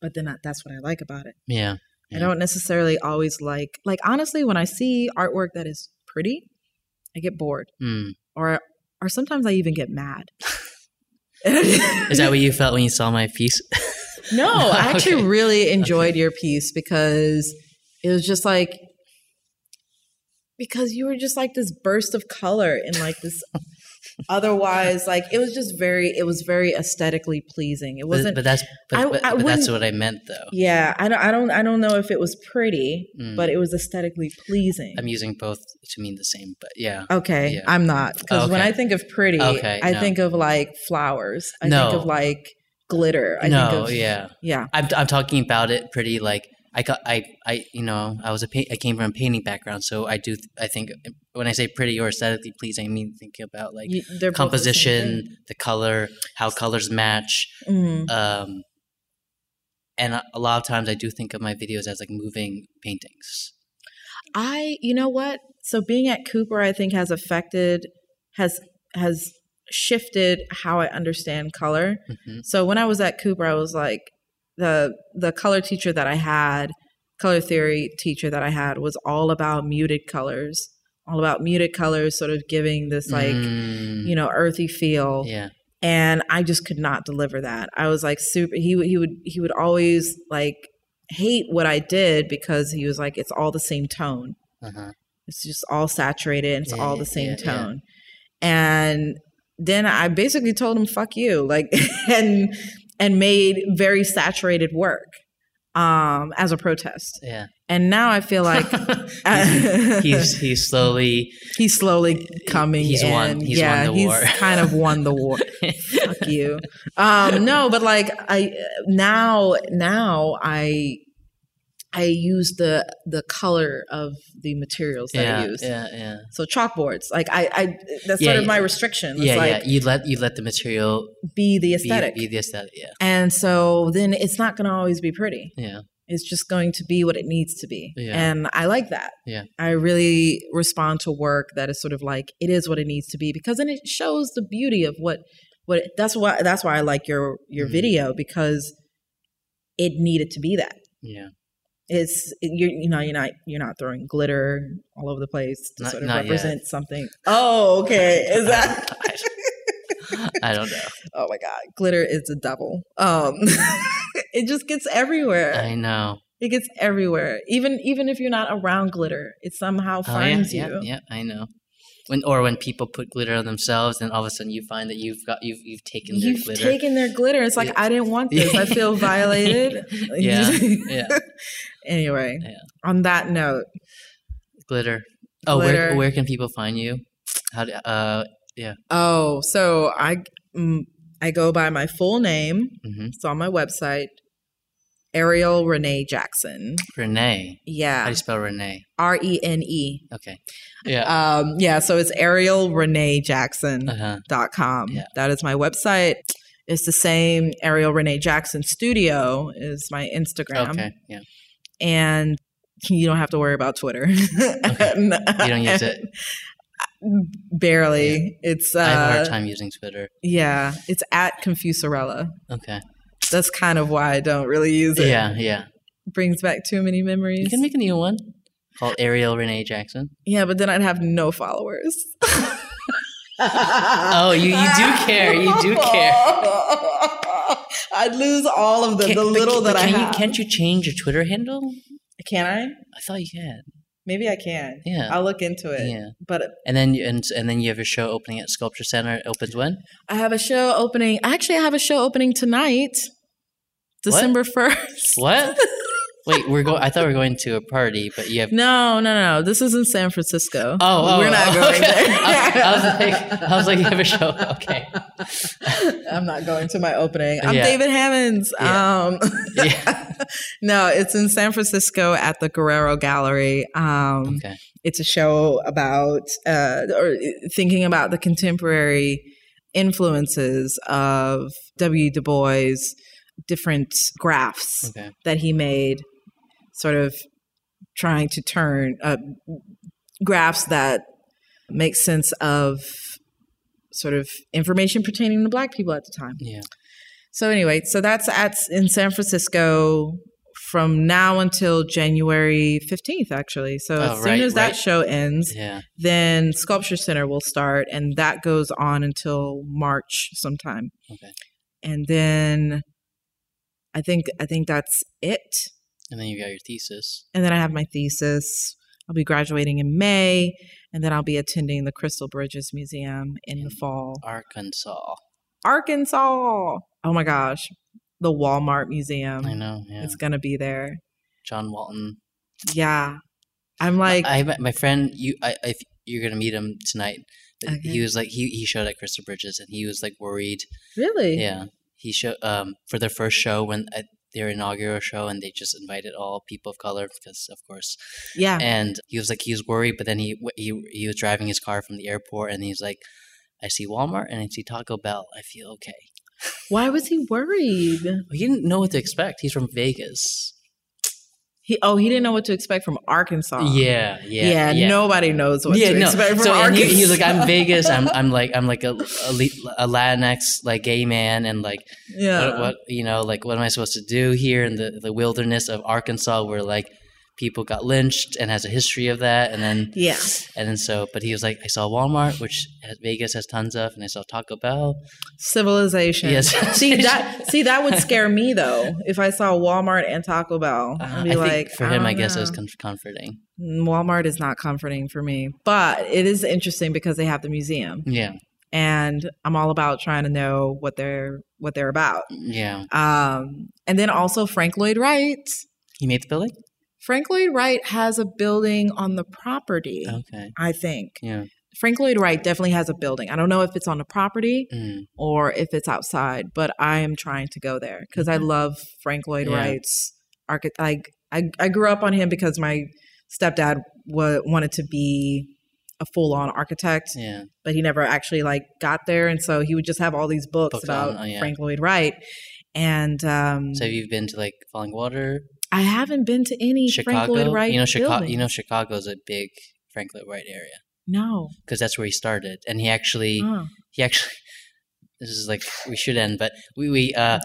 But then that- that's what I like about it. Yeah. I don't necessarily always like like honestly when I see artwork that is pretty, I get bored Mm. or or sometimes I even get mad. [LAUGHS] Is that what you felt when you saw my piece? [LAUGHS] No, I [LAUGHS] actually Okay. really enjoyed your piece because it was just like because you were just like this burst of color and like this [LAUGHS] otherwise like it was just very it was very aesthetically pleasing. It wasn't but that's but, I- but, I but that's what I meant though. yeah, I don't I don't I don't know if it was pretty, Mm. but it was aesthetically pleasing. I'm using both to mean the same, but yeah. Okay, Yeah. I'm not because when I think of pretty, Okay, I no. think of like flowers. I No. think of like glitter. I no, think of yeah. yeah. I'm I'm talking about it pretty like I got I I you know I was a I came from a painting background, so I do I think when I say pretty or aesthetically pleasing, I mean thinking about like You- they're the composition, the color, how colors match, thing. Mm. um, and a, a lot of times I do think of my videos as like moving paintings. I, you know what? So being at Cooper, I think has affected, has has shifted how I understand color. hmm So when I was at Cooper, I was like the the color teacher that I had, color theory teacher that I had was all about muted colors, all about muted colors, sort of giving this like Mm, you know earthy feel. yeah, and I just could not deliver that. I was like super. He would he would he would always like hate what I did because he was like, it's all the same tone. uh-huh. It's just all saturated. and It's Yeah, all the same yeah, yeah. tone. And then I basically told him, "Fuck you," like, [LAUGHS] and and made very saturated work um as a protest. yeah. And now I feel like [LAUGHS] [LAUGHS] he's he's slowly he's slowly coming He's in. won- he's won yeah, the he's war. [LAUGHS] kind of won the war. Fuck you. Um, no, but like I now now I I use the the color of the materials that yeah, I use. yeah, yeah. So chalkboards, like I, I that's Yeah, sort of yeah. my restriction. It's yeah, like yeah. You let you let the material be the aesthetic. be the aesthetic. Yeah, and so then it's not going to always be pretty. yeah, It's just going to be what it needs to be. Yeah. And I like that. Yeah. I really respond to work that is sort of like it is what it needs to be because then it shows the beauty of what what that's why that's why I like your your Mhm. video because it needed to be that. yeah. It's you're you know you're not you're not throwing glitter all over the place to Not- sort of not yet. represent something. Oh, okay. [LAUGHS] Is that I don't know. [LAUGHS] Oh my god, glitter is a devil. Um [LAUGHS] it just gets everywhere. I know. It gets everywhere. Even even if you're not around glitter, it somehow Oh, yeah, finds yeah, you. yeah. I know. When or when people put glitter on themselves, and all of a sudden you find that you've got you've you've taken their You've glitter. taken their glitter. It's like Yeah. I didn't want this. I feel [LAUGHS] violated. [LAUGHS] yeah, yeah. [LAUGHS] anyway, Yeah. on that note, Glitter. Oh, Glitter. where where can people find you? How do, uh yeah. oh, so I mm, I go by my full name. mhm. It's on my website. Ariel Renee Jackson. Renee. Yeah. How do you spell Renee? R E N E. Okay. Yeah. Um, yeah, so it's Ariel Renee Jackson. Uh huh. dot com. Yeah. That is my website. It's the same Ariel Renee Jackson Studio is my Instagram. Okay. Yeah. And you don't have to worry about Twitter. you [LAUGHS] You don't use it. [LAUGHS] Barely. It's uh I have a hard time using Twitter. yeah, it's at Confusorella. Okay. That's kind of why I don't really use it. Yeah. Yeah. Brings back too many memories. You can make a new one called Ariel Renee Jackson. yeah, but then I'd have no followers. [LAUGHS] Oh, you you do care. You do care. [LAUGHS] I'd lose all of the, Can- the little but that I can you, have. Can't you change your Twitter handle? Can I? I thought you had. Maybe I can. Yeah. I'll look into it. Yeah. But And then you- and and then you have a show opening at Sculpture Center. It opens when? I have a show opening. Actually, I have a show opening tonight, December 1st. What? [LAUGHS] Wait, we're going. I thought we were going to a party, but you have. No, no, no. This is in San Francisco. Oh, oh we're not oh, going okay. there. [LAUGHS] I, I was [LAUGHS] like, I was like, you have a show. Okay. I'm not going to my opening. I'm Yeah. David Hammons. Yeah. Um, Yeah. no, it's in San Francisco at the Guerrero Gallery. Um, Okay. It's a show about uh, or thinking about the contemporary influences of W. Du Bois, different graphs Okay. that he made, sort of trying to turn uh, graphs that make sense of sort of information pertaining to Black people at the time. Yeah. So anyway, so that's at in San Francisco from now until January 15th actually. So Oh, as soon right, as that right. show ends, Yeah. then Sculpture Center will start and that goes on until March sometime. Okay. And then I think I think that's it. And then you got your thesis. And then I have my thesis. I'll be graduating in May and then I'll be attending the Crystal Bridges Museum in the fall. Arkansas. Arkansas. Oh my gosh. The Walmart Museum. I know. Yeah. It's gonna be there. John Walton. Yeah. I'm like, I met my friend. You, I, if you're gonna meet him tonight, Okay. he was like he he showed at Crystal Bridges, and he was like worried. really? Yeah, he showed um for their first show when at their inaugural show, and they just invited all people of color because of course. Yeah. And he was like he was worried, but then he he he was driving his car from the airport, and he's like, I see Walmart and I see Taco Bell. I feel okay. Why was he worried? He didn't know what to expect. He's from Vegas. He oh, he didn't know what to expect from Arkansas. Yeah, yeah, Yeah, yeah. nobody knows what yeah, to no. expect from So and Arkansas. he, he was like, I'm Vegas. I'm [LAUGHS] I'm like I'm like a a, a Latinx like gay man, and like yeah. what, what you know like what am I supposed to do here in the the wilderness of Arkansas where like people got lynched and has a history of that, and then yeah. and then so but he was like I saw Walmart, which has, Vegas has tons of, and I saw Taco Bell. Civilization. Yes. see [LAUGHS] that see that would scare me though if I saw Walmart and Taco Bell. Uh, I'd be I like, think for him, I don't guess it was com- comforting. Walmart is not comforting for me, but it is interesting because they have the museum, Yeah, and I'm all about trying to know what they're what they're about. yeah. Um, and then also Frank Lloyd Wright. He made the building. Frank Lloyd Wright has a building on the property. Okay. I think Yeah. Frank Lloyd Wright definitely has a building. I don't know if it's on the property Mm. or if it's outside, but I am trying to go there because I love Frank Lloyd Yeah. Wright's architect. Like I, I grew up on him because my stepdad wa- wanted to be a full-on architect, Yeah. but he never actually like got there, and so he would just have all these books, Books about on- oh, yeah. Frank Lloyd Wright. And um, So have you been to like Falling Water, I haven't been to any Frank Chicago? Lloyd Wright you know Chicago. You know Chicago's a big Frank Lloyd Wright area no. because that's where he started, and he actually Oh. he actually. [LAUGHS] This is like we should end, but we we uh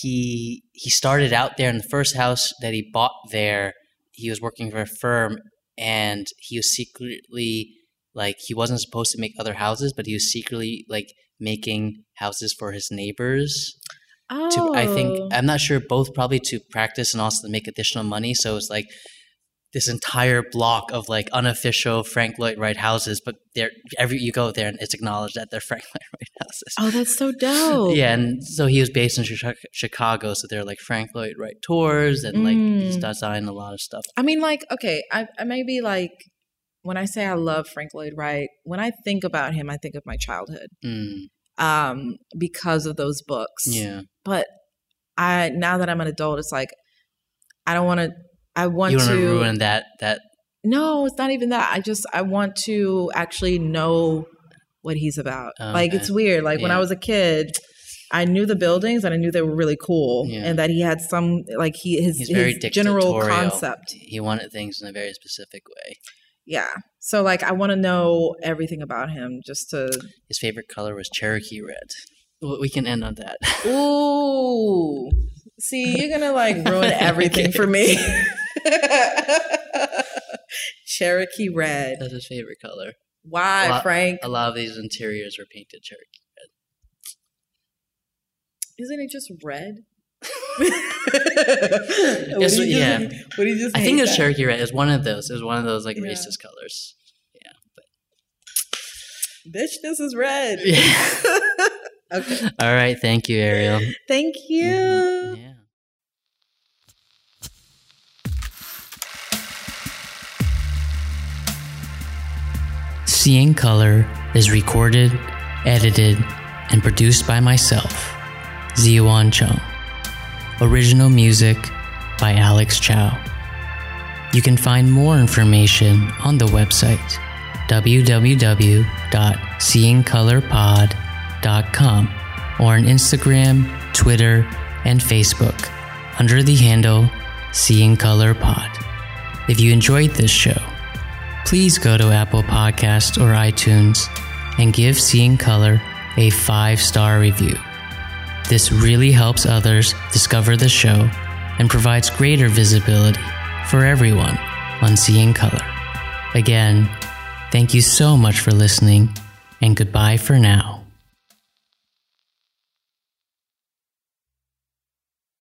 he he started out there in the first house that he bought there. He was working for a firm, and he was secretly like he wasn't supposed to make other houses, but he was secretly like making houses for his neighbors. Oh. to I think I'm not sure both probably to practice and also to make additional money. So it's like this entire block of like unofficial Frank Lloyd Wright houses, but they're every you go there and it's acknowledged that they're [LAUGHS] Frank Lloyd Wright houses. Oh, that's so dope. Yeah, and so he was based in Chicago, so they're like Frank Lloyd Wright tours, and like he's Mm. designed a lot of stuff. I mean, like, okay, I, I may be like, when I say I love Frank Lloyd Wright, when I think about him, I think of my childhood Mm, um, because of those books. yeah, But I now that I'm an adult, it's like I don't want to. I want you to to ruin that that No, it's not even that. I just I want to actually know what he's about. Like it's weird. Like when I was a kid, I knew the buildings and I knew they were really cool Yeah. and that he had some like he his, his general concept. He wanted things in a very specific way. Yeah. So like I want to know everything about him just to His favorite color was Cherokee red. We can end on that. Ooh. See, you're gonna like ruin [LAUGHS] everything for me. [LAUGHS] Cherokee red. That's his favorite color. Why, A lot- Frank? A lot of these interiors were painted Cherokee. Red. Isn't it just red? it's, yeah. Just, what you just I think it's Cherokee red. It's one of those. It's one of those like yeah. racist colors. Yeah. But. Bitch, this is red. Yeah. [LAUGHS] okay. All right. Thank you, Ariel. Thank you. Mm-hmm. Yeah. Seeing Color is recorded, edited, and produced by myself, Ziyuan Chung. Original music by Alex Chow. You can find more information on the website www.seeingcolorpod.com or on Instagram, Twitter, and Facebook under the handle Seeing Color Pod. If you enjoyed this show, please go to Apple Podcasts or iTunes and give Seeing Color a five star review. This really helps others discover the show and provides greater visibility for everyone on Seeing Color. Again, thank you so much for listening, and goodbye for now.